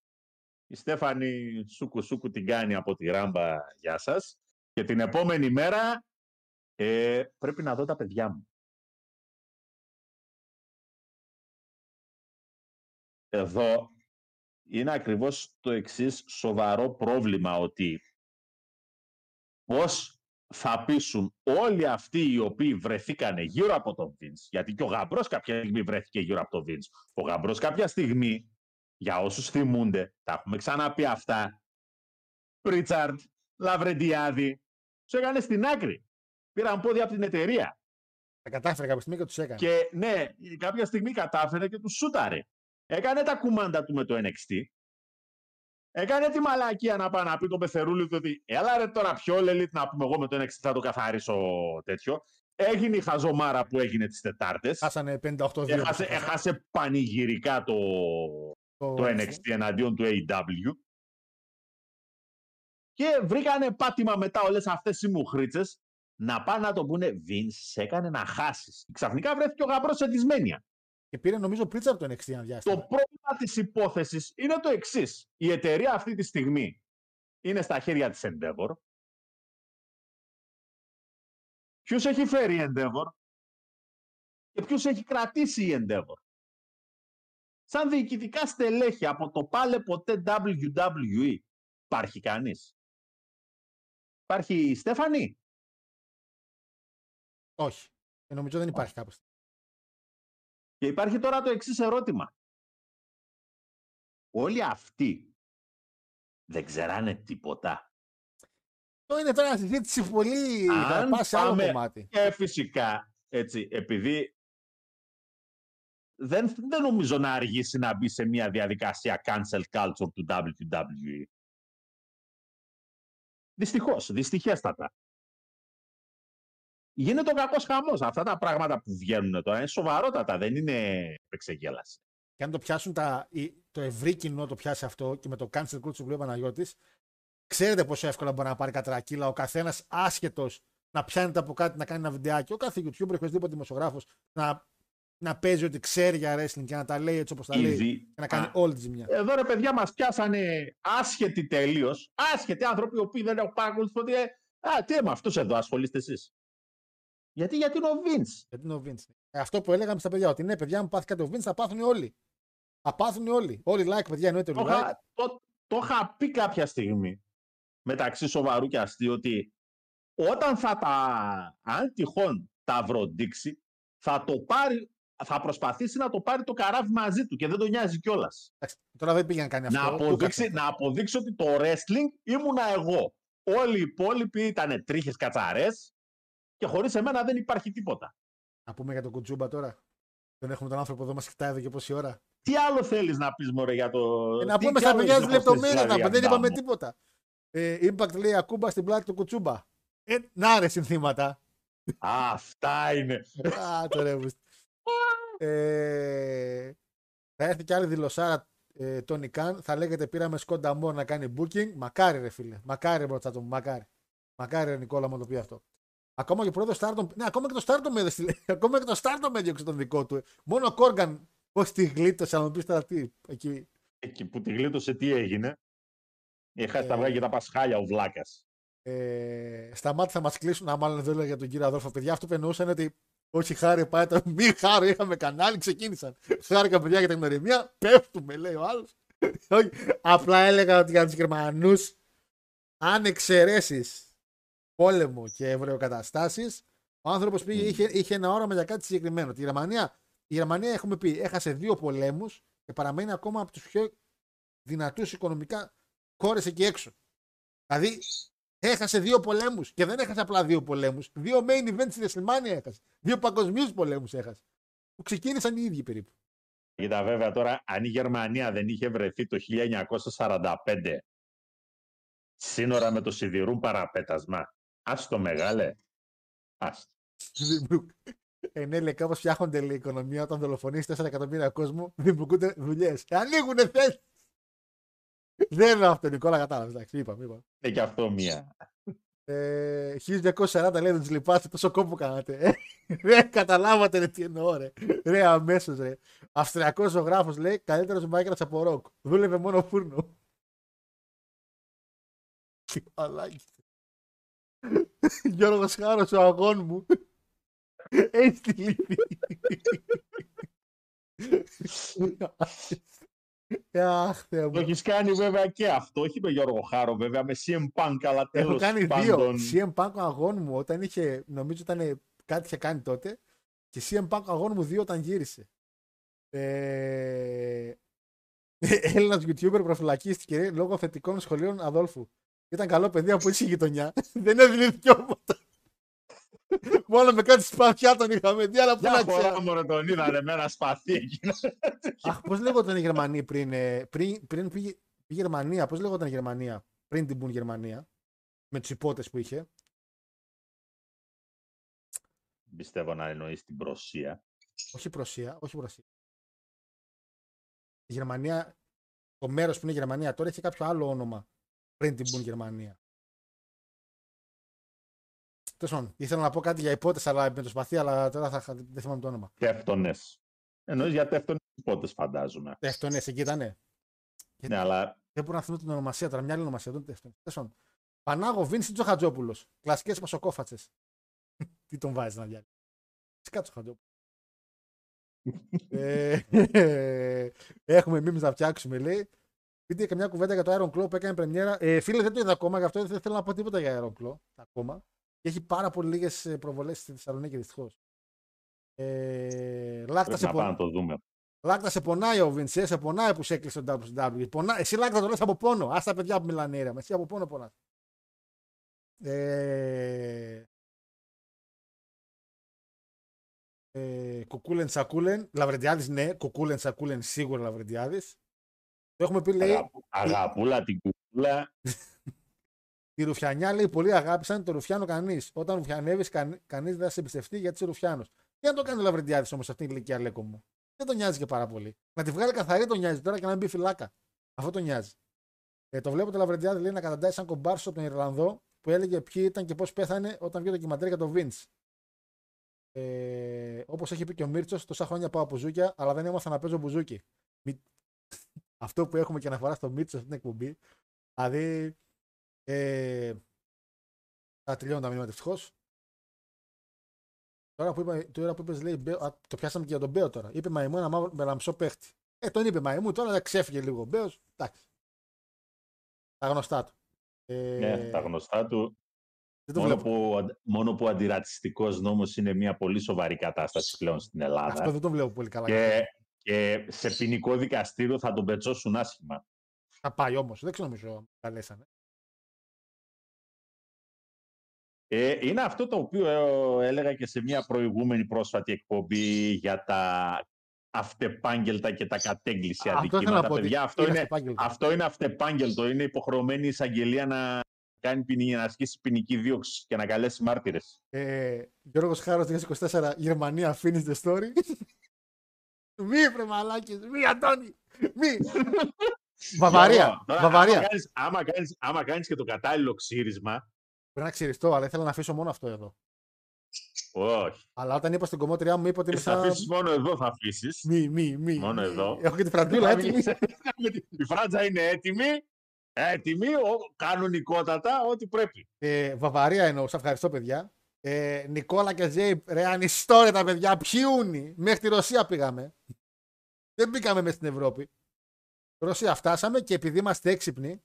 Η Στέφανη Σούκου Σούκου την κάνει από τη ράμπα. Γεια σας. Και την επόμενη μέρα ε, πρέπει να δω τα παιδιά μου. Εδώ είναι ακριβώς το εξής σοβαρό πρόβλημα ότι πώς θα πείσουν όλοι αυτοί οι οποίοι βρεθήκανε γύρω από τον Vince, γιατί και ο Γαμπρός κάποια στιγμή βρέθηκε γύρω από τον Vince. Ο Γαμπρός κάποια στιγμή Για όσους θυμούνται, τα έχουμε ξαναπεί αυτά. Πρίτσαρντ, Λαβρεντιάδη, τους έκανε στην άκρη. Πήραν πόδια από την εταιρεία. Τα κατάφερε κάποια στιγμή και τους έκανε. Και ναι, κάποια στιγμή κατάφερε και τους σούταρε. Έκανε τα κουμάντα του με το NXT. Έκανε τη μαλακία να πάει να πει το πεθερούλι του ότι έλα ρε τώρα πιο λελίτ να πούμε εγώ με το NXT θα το καθαρίσω τέτοιο. Έγινε η χαζομάρα που έγινε τις Τετάρτες. Χάσανε 58-2. Έχασε, έχασε πανηγυρικά το, το, το NXT εναντίον του AEW. Και βρήκανε πάτημα μετά όλες αυτές οι μουχρίτσες να πάνε να το πούνε Vince, σε έκανε να χάσεις. Ξαφνικά βρέθηκε ο γαμπρός σε δυσμένεια. Και πήρε νομίζω πρίτσα από το NXT ένα διάστημα. Το πρόβλημα της υπόθεσης είναι το εξής. Η εταιρεία αυτή τη στιγμή είναι στα χέρια της Endeavor. Ποιος έχει φέρει η Endeavor και ποιος έχει κρατήσει η Endeavor; Σαν διοικητικά στελέχη από το πάλε ποτέ WWE υπάρχει κανείς; Υπάρχει η Στέφανη; Όχι. Ε, νομίζω δεν υπάρχει κάπως. Και υπάρχει τώρα το εξής ερώτημα. Όλοι αυτοί δεν ξεράνε τίποτα. Αυτό είναι τώρα συζήτηση πολύ. Θα Αν πάει σε άλλο πάμε- κομμάτι. Και φυσικά, έτσι, επειδή δεν, δεν νομίζω να αργήσει να μπει σε μια διαδικασία cancel culture του WWE. Δυστυχώς, δυστυχέστατα. Γίνεται ο κακός χαμός. Αυτά τα πράγματα που βγαίνουν τώρα είναι σοβαρότατα, δεν είναι εξεγέλαση. Και αν το πιάσουν τα, η- το ευρύ κοινό το πιάσει αυτό και με το cancel culture που λέει ο Παναγιώτης, ξέρετε πόσο εύκολα μπορεί να πάρει κατρακύλα ο καθένας άσχετος να πιάνεται από κάτι να κάνει ένα βιντεάκι. Ο κάθε YouTuber, οποιοδήποτε δημοσιογράφος να, να παίζει ότι ξέρει για wrestling και να τα λέει έτσι όπως τα λέει Ήδη, και να κάνει α, όλη τη ζημιά. Εδώ ρε παιδιά μας πιάσανε άσχετοι τελείως, άσχετοι άνθρωποι οι οποίοι δεν έχουν παρακολουθήσει ότι ε, α, τι με αυτούς εδώ ασχολείστε εσείς. Γιατί, γιατί είναι ο Vince; Γιατί είναι ο Vince. Ε, αυτό που έλεγαμε στα παιδιά, ότι ναι, παιδιά μου πάθει κάτι ο Vince, θα πάθουν όλοι. Θα πάθουν όλοι. Όλοι like, παιδιά, εννοείται Το όλοι like. είχα, το, το είχα πει κάποια στιγμή μεταξύ σοβαρού και αστείου ότι όταν θα τα, αν τυχόν τα βροντίξει, θα το πάρει, θα προσπαθήσει να το πάρει το καράβι μαζί του και δεν τον νοιάζει κιόλας. Εντάξει, Τώρα δεν πήγε να κάνει αυτό. Να του αποδείξει, έκατσε. να αποδείξει ότι το wrestling ήμουνα εγώ. Όλοι οι υπόλοιποι ήταν τρίχες κατσαρές και χωρίς εμένα δεν υπάρχει τίποτα. Να πούμε για τον Κουτζούμπα τώρα. Δεν έχουμε τον άνθρωπο εδώ μας κοιτάει εδώ και πόση ώρα. Τι άλλο θέλεις να πεις μωρέ για το... Ε, να τι- πούμε τι στα άλλο παιδιά έχεις τις να προσθέσεις, λεπτομέρειες να δηλαδή, πούμε. Δεν Αντάμο; είπαμε τίποτα. Ε, impact λέει ακούμπα στην πλάτη του Κουτσούμπα. Ε, να ρε συνθήματα. Α, αυτά είναι. Α, το ρε, βουστ. ε, θα έρθει και άλλη δηλωσάρα ε, Τόνι Καν. Θα λέγεται πήραμε Σκόντα Μόρ να κάνει booking. Μακάρι ρε φίλε. Μακάρι μπροστά μου. Μακάρι. Μακάρι ρε Νικόλα μου το πει αυτό. Ακόμα και ο πρόεδρος Στάρτον. Ναι, ακόμα και το Στάρτον έδωσε. Ακόμα και το Στάρτον έδιωξε τον δικό του. Μόνο ο Κόργαν. Πώς τη γλίτωσε, να μου πεις τώρα τι. Εκεί. Εκεί που τη γλίτωσε τι έγινε; Έχασε τα Ε. αυγά και τα πασχάλια ο Βλάκας. Ε, στα μάτια θα μας κλείσουν. Α, μάλλον εδώ έλεγα για τον κύριο Αδόλφο. Παιδιά, αυτό που εννοούσαν ότι όχι χάρη πάει το μη χάρη. Είχαμε κανάλι, ξεκίνησαν. Χάρηκα παιδιά για την γνωριμία. Πέφτουμε, λέει ο άλλος. όχι, απλά έλεγα ότι για τους Γερμανούς, αν εξαιρέσεις πόλεμο και ευρωκαταστάσει, ο άνθρωπος πήγε, είχε, είχε ένα όραμα για κάτι συγκεκριμένο. Τη Γερμανία, η Γερμανία, έχουμε πει, έχασε δύο πολέμους και παραμένει ακόμα από τους πιο δυνατούς οικονομικά χώρε εκεί έξω. Δηλαδή, έχασε δύο πολέμους και δεν έχασε απλά δύο πολέμους. Δύο main events στη WrestleMania έχασε. Δύο παγκοσμίους πολέμους έχασε. Που ξεκίνησαν οι ίδιοι περίπου. Κοίτα βέβαια τώρα, αν η Γερμανία δεν είχε βρεθεί το 1945 σύνορα με το σιδηρούν παραπέτασμα, ας το μεγάλε. Ας. Ε, ναι, λέει, κάπως φτιάχνονται λέει, η οικονομία όταν δολοφονείς 4 εκατομμύρια κόσμο, δημιουργούνται δουλειές. Ανοίγουν θέσεις. Δεν είναι αυτό, Νικόλα, κατάλαβες. Εντάξει, είπαμε. είπαμε. Είναι και αυτό μία. Ε, 1240 λέει δεν του λυπάστε, τόσο κόπο κάνατε. Ε, ρε, καταλάβατε ρε, τι εννοώ, ρε. Ρε, αμέσως, ρε. Αυστριακός ζωγράφος λέει καλύτερος μάικρας από ροκ. Δούλευε μόνο φούρνο. Τι μαλάκι. Γιώργος Χάρος, ο αγών μου. Έχει τη λύπη. Αχ, Θεέ Το μου. έχεις κάνει βέβαια και αυτό, όχι με Γιώργο Χάρο βέβαια, με CM Punk, αλλά Έχω τέλος κάνει πάντων. δύο. CM Punk αγών μου όταν είχε, νομίζω ήταν κάτι είχε κάνει τότε και CM Punk αγών μου δύο όταν γύρισε. Ε, Έλληνας YouTuber προφυλακίστηκε λόγω θετικών σχολείων Αδόλφου. Ήταν καλό παιδί από ίση γειτονιά. Δεν έδινε δικαιώματα. Μόνο με κάτι σπαθιά τον είχαμε δει, αλλά πού να Μια ξέρω. φορά μωρέ τον είδανε με ένα σπαθί εκείνο. Αχ, πώς λέγονταν η Γερμανία πριν, ε, πριν, πριν πήγε, πήγε η Γερμανία, πώς λέγονταν η Γερμανία πριν την πουν Γερμανία, με του υπότες που είχε; Πιστεύω να εννοείς την προσία. Όχι Προσία, όχι Προσία. Η Γερμανία, το μέρος που είναι η Γερμανία τώρα έχει κάποιο άλλο όνομα πριν την πουν Γερμανία. Τέλος πάντων, ήθελα να πω κάτι για υπότες, αλλά με το σπαθί, αλλά τώρα θα, χα- δεν θυμάμαι το όνομα. Τεύτονες. Εννοείς για τεύτονες υπότες, φαντάζομαι. Τεύτονες, εκεί ήτανε. Ναι, αλλά Δεν μπορώ να θυμάμαι την ονομασία τώρα, μια άλλη ονομασία. Δεν είναι τεύτονες. Τέλος πάντων. Πανάγο Βίνσι Τζοχατζόπουλος. Κλασικές πασοκόφατσες. Τι τον βάζεις να διάλει. Φυσικά Τζοχατζόπουλος. ε, έχουμε memes να φτιάξουμε, λέει. Πείτε καμιά κουβέντα για το Iron Claw που έκανε πρεμιέρα. Ε, φίλε, δεν το είδα ακόμα, γι' αυτό δεν θέλω να πω τίποτα για Iron Claw ακόμα. Και έχει πάρα πολύ λίγες προβολές στη Θεσσαλονίκη, δυστυχώς. Ε, λάκτα, πρέπει σε να πάμε να πο... το δούμε. λάκτα σε πονάει ο Βιντσέ, σε πονάει που σε έκλεισε το WCW. Πονά... Εσύ λάκτα το λες από πόνο. Α τα παιδιά που μιλάνε ήρεμα. Εσύ από πόνο πονάς. Ε... Ε, κουκούλεν Σακούλεν, Λαβρεντιάδης, ναι. Κουκούλεν Σακούλεν, σίγουρα Λαβρεντιάδης. Το έχουμε πει, λέει. Αγαπου- Αγαπούλα την κουκούλα. Τη Ρουφιανιά λέει: Πολύ αγάπησαν το Ρουφιάνο κανείς. Όταν Ρουφιανεύεις, κανείς δεν θα σε εμπιστευτεί γιατί είσαι Ρουφιάνος. Τι να το κάνει ο Λαβρεντιάδης όμως αυτήν την ηλικία, λέκο μου. Δεν τον νοιάζει και πάρα πολύ. Να τη βγάλει καθαρή τον νοιάζει τώρα και να μην μπει φυλάκα. Αυτό τον νοιάζει. Ε, το βλέπω το Λαβρεντιάδη λέει να καταντάει σαν κομπάρσο από τον Ιρλανδό που έλεγε ποιοι ήταν και πώς πέθανε όταν βγήκε το ντοκιμαντέρ για τον Βίντς. Ε, Όπως έχει πει και ο Μίρτσος, τόσα χρόνια πάω από μπουζούκια, αλλά δεν έμαθα να παίζω μπουζούκι. Μη... Αυτό που έχουμε και αναφορά στο Μίρτσο στην εκπομπή. Δηλαδή, ε, θα τελειώνω τα μηνύματα ευτυχώς. Τώρα που, είπα, τώρα που είπες, λέει, Μπέο- α, το πιάσαμε και για τον Μπέο τώρα. Είπε Μαϊμού ένα μαύρο με λαμψό παίχτη. Ε, τον είπε Μαϊμού, τώρα δεν ξέφυγε λίγο ο Μπέος. Εντάξει. Τα γνωστά του. Ε, Ναι, τα γνωστά του. δεν το Μόνο βλέπω. που, ο αντι- μόνο που ο αντιρατσιστικός νόμος είναι μια πολύ σοβαρή κατάσταση πλέον στην Ελλάδα. Αυτό δεν το βλέπω πολύ καλά. Και, και σε ποινικό δικαστήριο θα τον πετσώσουν άσχημα. Θα πάει όμως. Δεν ξέρω νομίζω αν καλέσανε. Ε, είναι αυτό το οποίο ε, έλεγα και σε μια προηγούμενη πρόσφατη εκπομπή για τα αυτεπάγγελτα και τα κατέγκληση Αυτό ήθελα να αντικείμενα. πω. ότι Παιδιά, αυτό, είναι, αυτεπάγγελτο. αυτό είναι αυτεπάγγελτο. Είναι υποχρεωμένη η εισαγγελία να κάνει ποινική, να ασκήσει ποινική δίωξη και να καλέσει μάρτυρες. Ε, Γιώργος Χάρος 2024, Γερμανία, finish the story. Μη βρε μαλάκες, μη Αντώνη, μη. Βαβαρία, Γιώργο, τώρα, Βαβαρία. Άμα κάνεις, άμα, κάνεις, άμα κάνεις και το κατάλληλο ξύρισμα, Πρέπει να ξυριστώ, αλλά ήθελα να αφήσω μόνο αυτό εδώ. όχι. Αλλά όταν είπα στην κομμότριά μου, είπα ότι είμαι Θα σαν... αφήσεις μόνο εδώ θα αφήσεις. Μη, μη, μη. Μόνο εδώ. Έχω και τη φραντούλα έτοιμη. Η φράτζα είναι έτοιμη. Έτοιμη, ο, κανονικότατα, ό,τι πρέπει. Ε, Βαβαρία εννοώ, σε ευχαριστώ παιδιά. Ε, Νικόλα και Τζέι, ρε ανιστόρια τα παιδιά, ποιούνι. Μέχρι τη Ρωσία πήγαμε. Δεν μπήκαμε μέσα στην Ευρώπη. Ρωσία φτάσαμε και επειδή είμαστε έξυπνοι,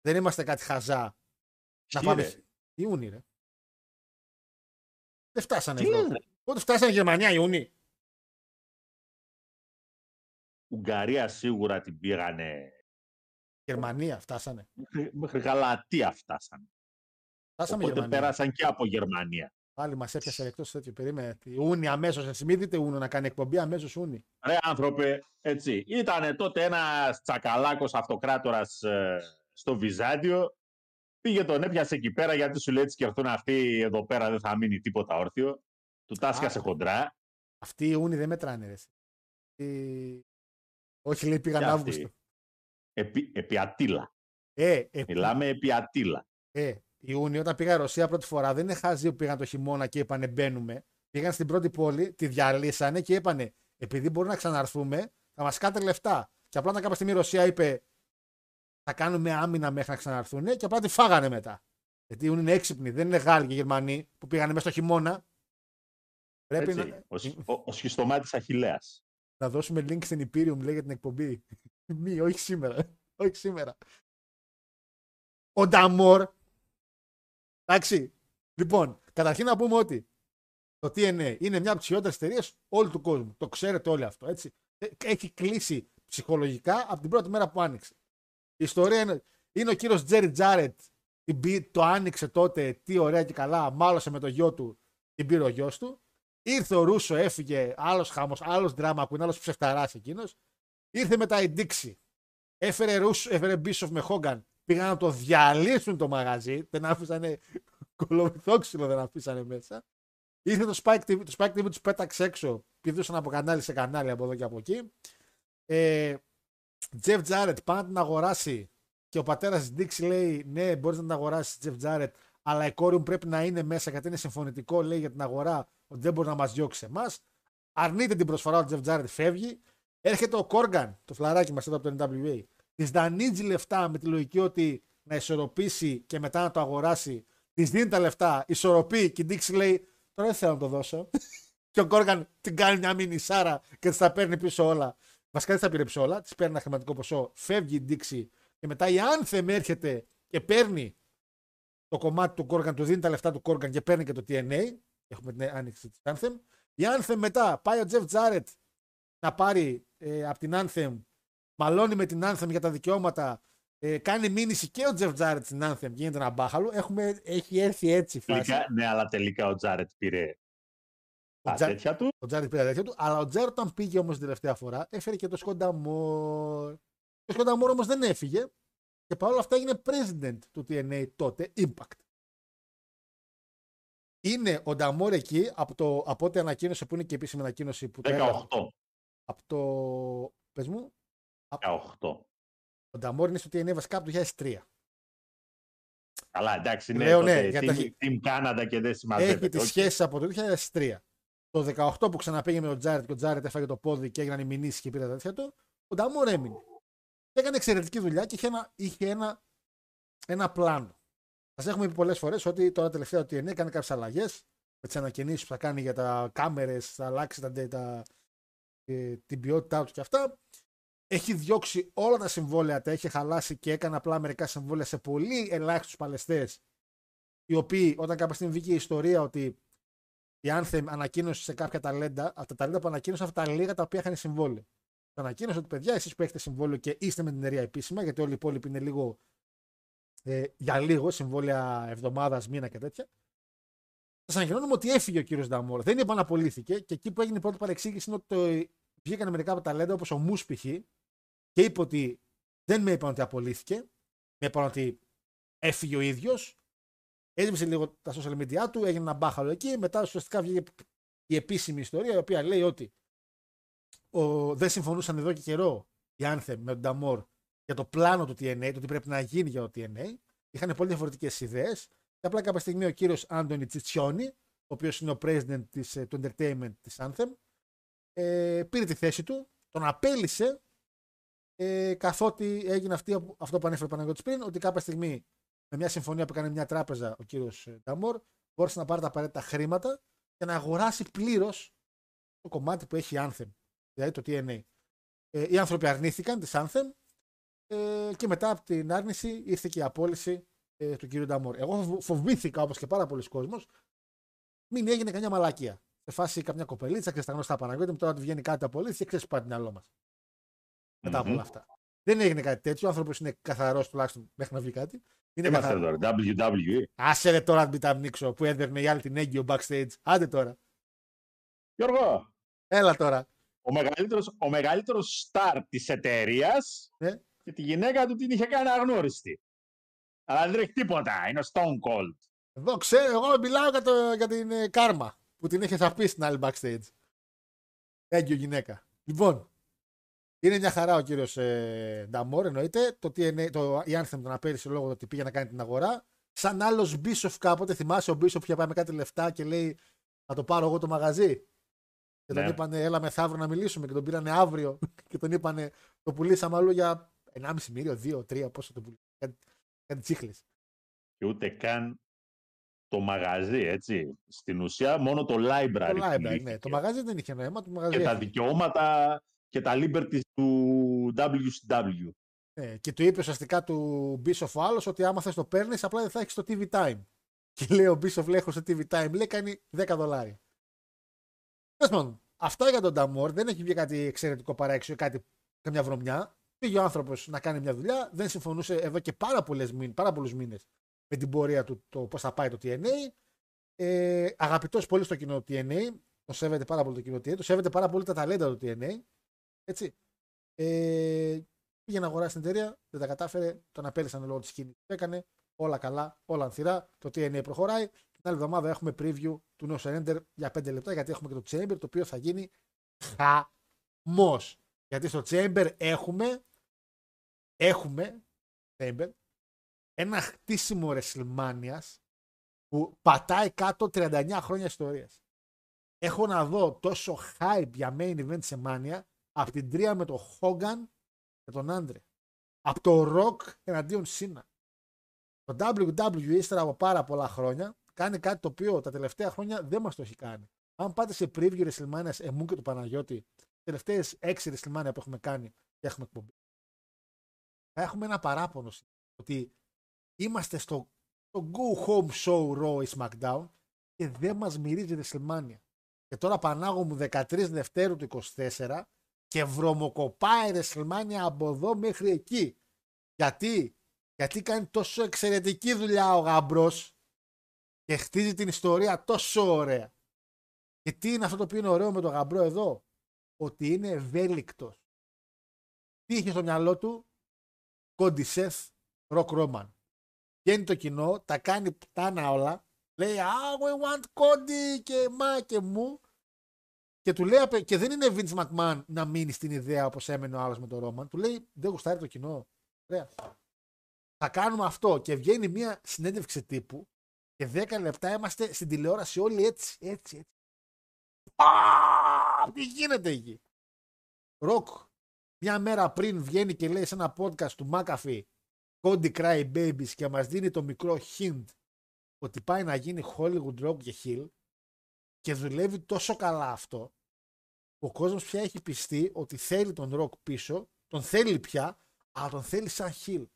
δεν είμαστε κάτι χαζά. Να Τι πάμε. ρε; Ιούνι, ρε. Δεν φτάσανε Τι λες, Ευρώπη. ρε; Πότε φτάσανε Γερμανία Ιούνι; Ουγγαρία σίγουρα την πήγανε. Γερμανία φτάσανε. Μέχρι- Μέχρι Γαλατία φτάσανε. Φτάσαμε Οπότε Γερμανία. πέρασαν και από Γερμανία. Πάλι μας έπιασε εκτός τέτοιο. Περίμενε. Ιούνι αμέσως. Εσύ μην δείτε Ούνο να κάνει εκπομπή αμέσως Ούνι. Ρε άνθρωπε, έτσι. Ήτανε τότε ένας τσακαλάκος αυτοκράτορας ε, στο Βυζάντιο. Πήγε τον έπιασε εκεί πέρα γιατί σου λέει έτσι και έρθουν αυτοί εδώ πέρα δεν θα μείνει τίποτα όρθιο. Του τάσκασε Α. χοντρά. Αυτοί οι Ούνοι δεν μετράνε. Ρε. εσύ. Ε, Όχι, λέει πήγαν Και αυτοί. Αύγουστο. Επί, επί Ατήλα. Ε, ε, Μιλάμε επί Ατήλα. ε, οι Ούνοι όταν πήγαν Ρωσία πρώτη φορά δεν είναι χαζοί που πήγαν το χειμώνα και είπανε μπαίνουμε. Πήγαν στην πρώτη πόλη, τη διαλύσανε και είπανε επειδή μπορούμε να ξαναρθούμε, θα μας κάτε λεφτά. Και απλά όταν κάποια στιγμή η Ρωσία είπε θα κάνουμε άμυνα μέχρι να ξαναρθούν και απλά τη φάγανε μετά. Γιατί οι Ούνοι είναι έξυπνοι, δεν είναι Γάλλοι και Γερμανοί που πήγανε μέσα στο χειμώνα. Πρέπει Έτσι, να, ο, σχ- ο, ο σχιστομάτης Αχιλέας. να δώσουμε link στην Imperium λέει για την εκπομπή. Μη, όχι σήμερα. όχι σήμερα. Ο Νταμόρ. Εντάξει. Λοιπόν, καταρχήν να πούμε ότι το TNA είναι μια από τις χειρότερες εταιρείες όλου του κόσμου. Το ξέρετε όλοι αυτό, έτσι. Ε, Έχει κλείσει ψυχολογικά από την πρώτη μέρα που άνοιξε. Η ιστορία είναι, είναι ο κύριος Τζέρι Τζάρετ. την πή- Το άνοιξε τότε, τι ωραία και καλά. Μάλωσε με το γιο του, την πήρε ο γιος του. Ήρθε ο Ρούσο, έφυγε, άλλος χάμο, άλλος δράμα που είναι άλλος ψευταράς εκείνος. Ήρθε μετά η Ντίξη. Έφερε Ρούσο, έφερε Μπίσοφ με Χόγκαν. Πήγαν να το διαλύσουν το μαγαζί. Δεν άφησανε κολομηθόξυλο, δεν αφήσανε μέσα. Ήρθε το Spike TV, το Spike TV τους πέταξε έξω. Πηδούσαν από κανάλι σε κανάλι από εδώ και από εκεί. Ε, Jeff Jarrett πάει να την αγοράσει και ο πατέρας της Dixie λέει: Ναι, μπορείς να την αγοράσεις, Jeff Jarrett, αλλά η κόρη μου πρέπει να είναι μέσα γιατί είναι συμφωνητικό, λέει για την αγορά, ότι δεν μπορεί να μας διώξει εμάς. Αρνείται την προσφορά, ο Jeff Jarrett φεύγει. Έρχεται ο Κόργαν, το φλαράκι μας εδώ από το NWA, της δανείζει λεφτά με τη λογική ότι να ισορροπήσει και μετά να το αγοράσει. Της δίνει τα λεφτά, ισορροπεί και η Dixie λέει: Τώρα δεν θέλω να το δώσω. και ο Κόργαν την κάνει μια μινισάρα και της τα παίρνει πίσω όλα. Βασικά δεν τα πήρε πίσω όλα, της παίρνει ένα χρηματικό ποσό, φεύγει η Dixie και μετά η Anthem έρχεται και παίρνει το κομμάτι του Κόργαν, του δίνει τα λεφτά του Κόργαν και παίρνει και το TNA. Έχουμε την άνοιξη της Anthem. Η Anthem μετά πάει ο Jeff Jarrett να πάρει ε, από την Anthem, μαλώνει με την Anthem για τα δικαιώματα, ε, κάνει μήνυση και ο Jeff Jarrett στην Anthem, γίνεται ένα μπάχαλο. Έχουμε, έχει έρθει έτσι η φάση. Τελικά, ναι, αλλά τελικά ο Τζάρετ πήρε Ο τα Τζα- τέτοια του. Ο Τζάρετ πήρε τα τέτοια του, αλλά ο Τζάρετ όταν πήγε όμως την τελευταία φορά έφερε και το Σκόντα Μόρ. Το Σκόντα Μόρ όμως δεν έφυγε και παρόλα αυτά έγινε president του TNA τότε, Impact. Είναι ο Νταμόρ εκεί από, το, από ό,τι ανακοίνωσε που είναι και η επίσημη ανακοίνωση που το έλαβε 18. από το. Πες μου, 18. ο Νταμόρ είναι στο TNA βασικά από το 2003. Καλά, εντάξει, ναι, Λέω, τότε ναι, για τα team, χι- team Canada και δεν συμμαζεύεται. Έχει τις όχι. σχέσεις από το 2003. Το 18 που ξαναπήγε με τον Τζάρετ και ο Τζάρετ έφαγε το πόδι και έγιναν οι μηνύσεις και πήρε τα τέτοια του, ο Νταμόρ έμεινε. Και έκανε εξαιρετική δουλειά και είχε ένα, είχε ένα, ένα πλάνο. Σα έχουμε πει πολλές φορές ότι τώρα τελευταία το TNA έκανε κάποιες αλλαγές με τις ανακαινήσεις που θα κάνει για τα κάμερες, θα αλλάξει τα, τα, ε, την ποιότητά τους και αυτά. Έχει διώξει όλα τα συμβόλαια, τα έχει χαλάσει και έκανε απλά μερικά συμβόλαια σε πολύ ελάχιστους παλαιστές οι οποίοι όταν κάποια στιγμή βγήκε η ιστορία ότι η Anthem ανακοίνωσε σε κάποια ταλέντα, από τα ταλέντα που ανακοίνωσαν αυτά τα λίγα τα οποία είχαν συμβόλαιο. Το ανακοίνωσε ότι παιδιά, εσείς που έχετε συμβόλαιο και είστε με την εταιρεία επίσημα, γιατί όλοι οι υπόλοιποι είναι λίγο ε, για λίγο, συμβόλαια εβδομάδας, μήνα και τέτοια. Σας ανακοινώνουμε ότι έφυγε ο κύριος Νταμόρ. Δεν επαναπολύθηκε και εκεί που έγινε η πρώτη παρεξήγηση είναι ότι το, βγήκαν μερικά από τα ταλέντα όπως ο Μους π.χ. και είπε ότι δεν με είπαν ότι απολύθηκε. Με είπαν ότι έφυγε ο ίδιος. Έσβησε λίγο τα social media του, έγινε ένα μπάχαλο εκεί. Μετά ουσιαστικά βγήκε η επίσημη ιστορία η οποία λέει ότι ο, δεν συμφωνούσαν εδώ και καιρό οι Anthem με τον Νταμόρ για το πλάνο του TNA, το τι πρέπει να γίνει για το TNA. Είχαν πολύ διαφορετικές ιδέες. Και απλά κάποια στιγμή ο κύριος Άντωνι Τσιτσιόνι, ο οποίος είναι ο president της, ε, του entertainment της Anthem, ε, πήρε τη θέση του, τον απέλησε ε, καθότι έγινε αυτή, αυτό που ανέφερε ο Παναγιώτης πριν, ότι κάποια στιγμή με μια συμφωνία που έκανε μια τράπεζα ο κύριος Νταμόρ, μπόρεσε να πάρει τα απαραίτητα χρήματα και να αγοράσει πλήρως το κομμάτι που έχει η Anthem, δηλαδή το TNA. Ε, οι άνθρωποι αρνήθηκαν τη Anthem ε, και μετά από την άρνηση ήρθε και η απόλυση ε, του κύριου Νταμόρ. Εγώ φοβ- φοβήθηκα όπως και πάρα πολλοί κόσμος μην έγινε καμιά μαλακία. Σε φάση καμιά κοπελίτσα και στα γνωστά Παναγιώτη μου τώρα του βγαίνει κάτι απολύτως και ξέρεις πάει το μυαλό μας. Μετά από Μμμ. όλα αυτά. Δεν έγινε κάτι τέτοιο. Ο άνθρωπος είναι καθαρός τουλάχιστον μέχρι να βγει κάτι. Είναι Είμαστε καθαρός. τώρα, WWE. Άσε ρε τώρα να μην τα ανοίξω που έδερνε η άλλη την έγκυο backstage. Άντε τώρα. Γιώργο, Έλα τώρα. ο μεγαλύτερος, ο μεγαλύτερος star της εταιρείας Ναι. και τη γυναίκα του την είχε κάνει αγνώριστη. Αλλά δεν τρέχει τίποτα, είναι ο Stone Cold. Εδώ ξέρω, εγώ μιλάω για, το, για την ε, κάρμα που την είχε θαπεί στην άλλη backstage. Έγκυο γυναίκα. Λοιπόν, είναι μια χαρά ο κύριος ε, Νταμόρ, εννοείται. Το, TNA, το, η Anthem τον απέρισε λόγω του ότι πήγε να κάνει την αγορά. Σαν άλλος Μπίσοφ κάποτε, θυμάσαι ο Μπίσοφ που είχε πάει με κάτι λεφτά και λέει Θα το πάρω εγώ το μαγαζί. Και τον Ναι. είπανε, έλα μεθαύριο να μιλήσουμε. Και τον πήρανε αύριο. και τον είπανε, το πουλήσαμε αλλού για 1,5 μίλιο, 2, 3, πόσο το πουλήσαμε. Κάτι, κάτι τσίχλες. Και ούτε καν το μαγαζί, έτσι. Στην ουσία μόνο το library. Το library, πουλήθηκε. ναι. Το μαγαζί δεν είχε νόημα. Το μαγαζί Και τα έφυγε. δικαιώματα και τα liberties του WCW. Ναι, και του είπε ουσιαστικά του Bishop ο άλλος ότι άμα θες το παίρνεις, απλά δεν θα έχεις το TV Time. Και λέει ο Bishop, λέει, έχω στο TV Time, λέει κάνει 10 δολάρια. Τέλος πάντων, αυτά για τον Νταμόρ δεν έχει βγει κάτι εξαιρετικό παράξενο, κάτι καμιά βρωμιά. Πήγε ο άνθρωπος να κάνει μια δουλειά, δεν συμφωνούσε εδώ και πάρα, πολλές μήνες, πάρα πολλούς μήνες με την πορεία του το πώς θα πάει το TNA. Ε, Αγαπητός πολύ στο κοινό του TNA, το σέβεται πάρα πολύ το κοινό TNA, το σέβεται πάρα πολύ τα ταλέντα του TNA. Έτσι. Ε, πήγε να αγοράσει την εταιρεία, δεν τα κατάφερε, τον απέλησαν λόγω της κίνησης που έκανε. Όλα καλά, όλα ανθυρά. Το TNA προχωράει. Την άλλη εβδομάδα έχουμε preview του No Surrender για 5 λεπτά γιατί έχουμε και το Chamber το οποίο θα γίνει χαμός. Γιατί στο Chamber έχουμε, έχουμε Chamber, ένα χτίσιμο WrestleMania που πατάει κάτω 39 χρόνια ιστορίας. Έχω να δω τόσο hype για main event σε Mania από την τρία με τον Hogan και τον Άντρε. Από το Rock εναντίον Σίνα. Το WWE ύστερα από πάρα πολλά χρόνια κάνει κάτι το οποίο τα τελευταία χρόνια δεν μας το έχει κάνει. Αν πάτε σε preview WrestleMania εμού και του Παναγιώτη, τι τελευταίες 6 WrestleMania που έχουμε κάνει και έχουμε εκπομπή, θα έχουμε ένα παράπονο ότι είμαστε στο, στο Go Home Show Raw ή SmackDown και δεν μας μυρίζει WrestleMania. Και τώρα Πανάγω μου 13 Δευτέρου του 24 και βρωμοκοπάει WrestleMania από εδώ μέχρι εκεί. Γιατί, γιατί κάνει τόσο εξαιρετική δουλειά ο γαμπρός και χτίζει την ιστορία τόσο ωραία. Και τι είναι αυτό το οποίο είναι ωραίο με τον γαμπρό εδώ, ότι είναι ευέλικτος. Τι είχε στο μυαλό του, Κόντι Σεφ, Ροκ Ρόμαν. Βγαίνει το κοινό, τα κάνει πτάνα όλα, λέει Ah, we want Cody και μα και μου. Και του λέει, και δεν είναι Vince McMahon να μείνει στην ιδέα όπως έμενε ο άλλος με τον Ρόμαν. Του λέει, Δεν γουστάρει το κοινό. Ωραία. Θα κάνουμε αυτό. Και βγαίνει μια συνέντευξη τύπου και 10 λεπτά είμαστε στην τηλεόραση όλοι έτσι, έτσι, έτσι. Α, τι γίνεται εκεί; Ροκ, μια μέρα πριν βγαίνει και λέει σε ένα podcast του McAfee Cody Cry Babies και μας δίνει το μικρό hint ότι πάει να γίνει Hollywood Rock και Hill και δουλεύει τόσο καλά αυτό ο κόσμος πια έχει πιστεί ότι θέλει τον Rock πίσω τον θέλει πια αλλά τον θέλει σαν Hill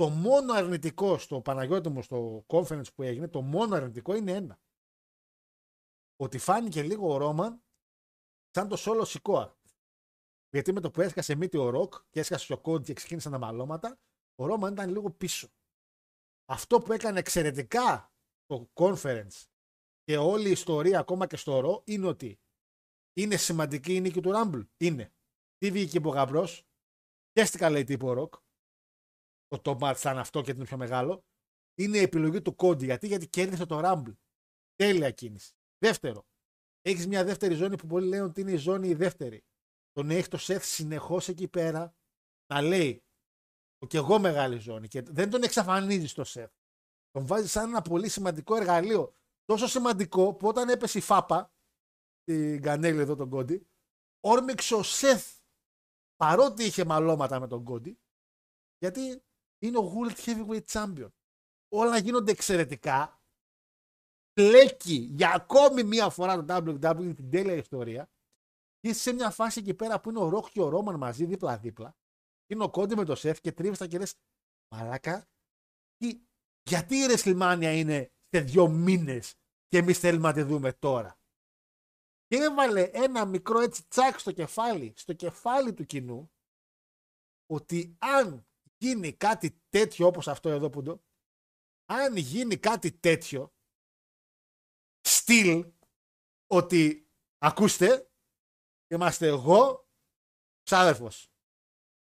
το μόνο αρνητικό στο Παναγιώτη μου στο conference που έγινε το μόνο αρνητικό είναι ένα. Ότι φάνηκε λίγο ο Ρόμαν σαν το solo Σικόα. Γιατί με το που έσκασε μύτη ο Ροκ και έσκασε ο Κόντ και ξεκίνησαν τα μαλώματα, ο Ρόμαν ήταν λίγο πίσω. Αυτό που έκανε εξαιρετικά το conference και όλη η ιστορία ακόμα και στο ρο είναι ότι είναι σημαντική η νίκη του Ράμπλ. Είναι. Τι βγήκε από γαμπρός, πιέστηκα λέει τύπο ροκ. Το το μάτς ήταν αυτό και είναι πιο μεγάλο. Είναι η επιλογή του Κόντι. Γιατί, γιατί κέρδισε το Ράμπλ. Τέλεια κίνηση. Δεύτερο. Έχεις μια δεύτερη ζώνη που πολλοί λένε ότι είναι η ζώνη η δεύτερη. Τον έχει το Σεφ συνεχώς εκεί πέρα να λέει και εγώ μεγάλη ζώνη και δεν τον εξαφανίζει το σεφ. Τον βάζει σαν ένα πολύ σημαντικό εργαλείο. Τόσο σημαντικό που όταν έπεσε η φάπα, την κανέλη εδώ τον Κόντι, όρμηξε ο Σεφ παρότι είχε μαλώματα με τον Κόντι, γιατί είναι ο World Heavyweight Champion. Όλα γίνονται εξαιρετικά. Πλέκει για ακόμη μία φορά το WWE την τέλεια ιστορία. Και είσαι σε μια φάση εκεί πέρα που είναι ο Ροκ και ο Ρόμαν μαζί δίπλα-δίπλα είναι ο Κόντι με το σεφ και τρίβει τα και λες, Μαλάκα, τι, γιατί η Ρεσλιμάνια είναι σε δύο μήνες και εμείς θέλουμε να τη δούμε τώρα; Και έβαλε ένα μικρό έτσι τσάκ στο κεφάλι, στο κεφάλι του κοινού, ότι αν γίνει κάτι τέτοιο όπως αυτό εδώ που το, αν γίνει κάτι τέτοιο, στυλ, ότι ακούστε, είμαστε εγώ, ξάδερφος,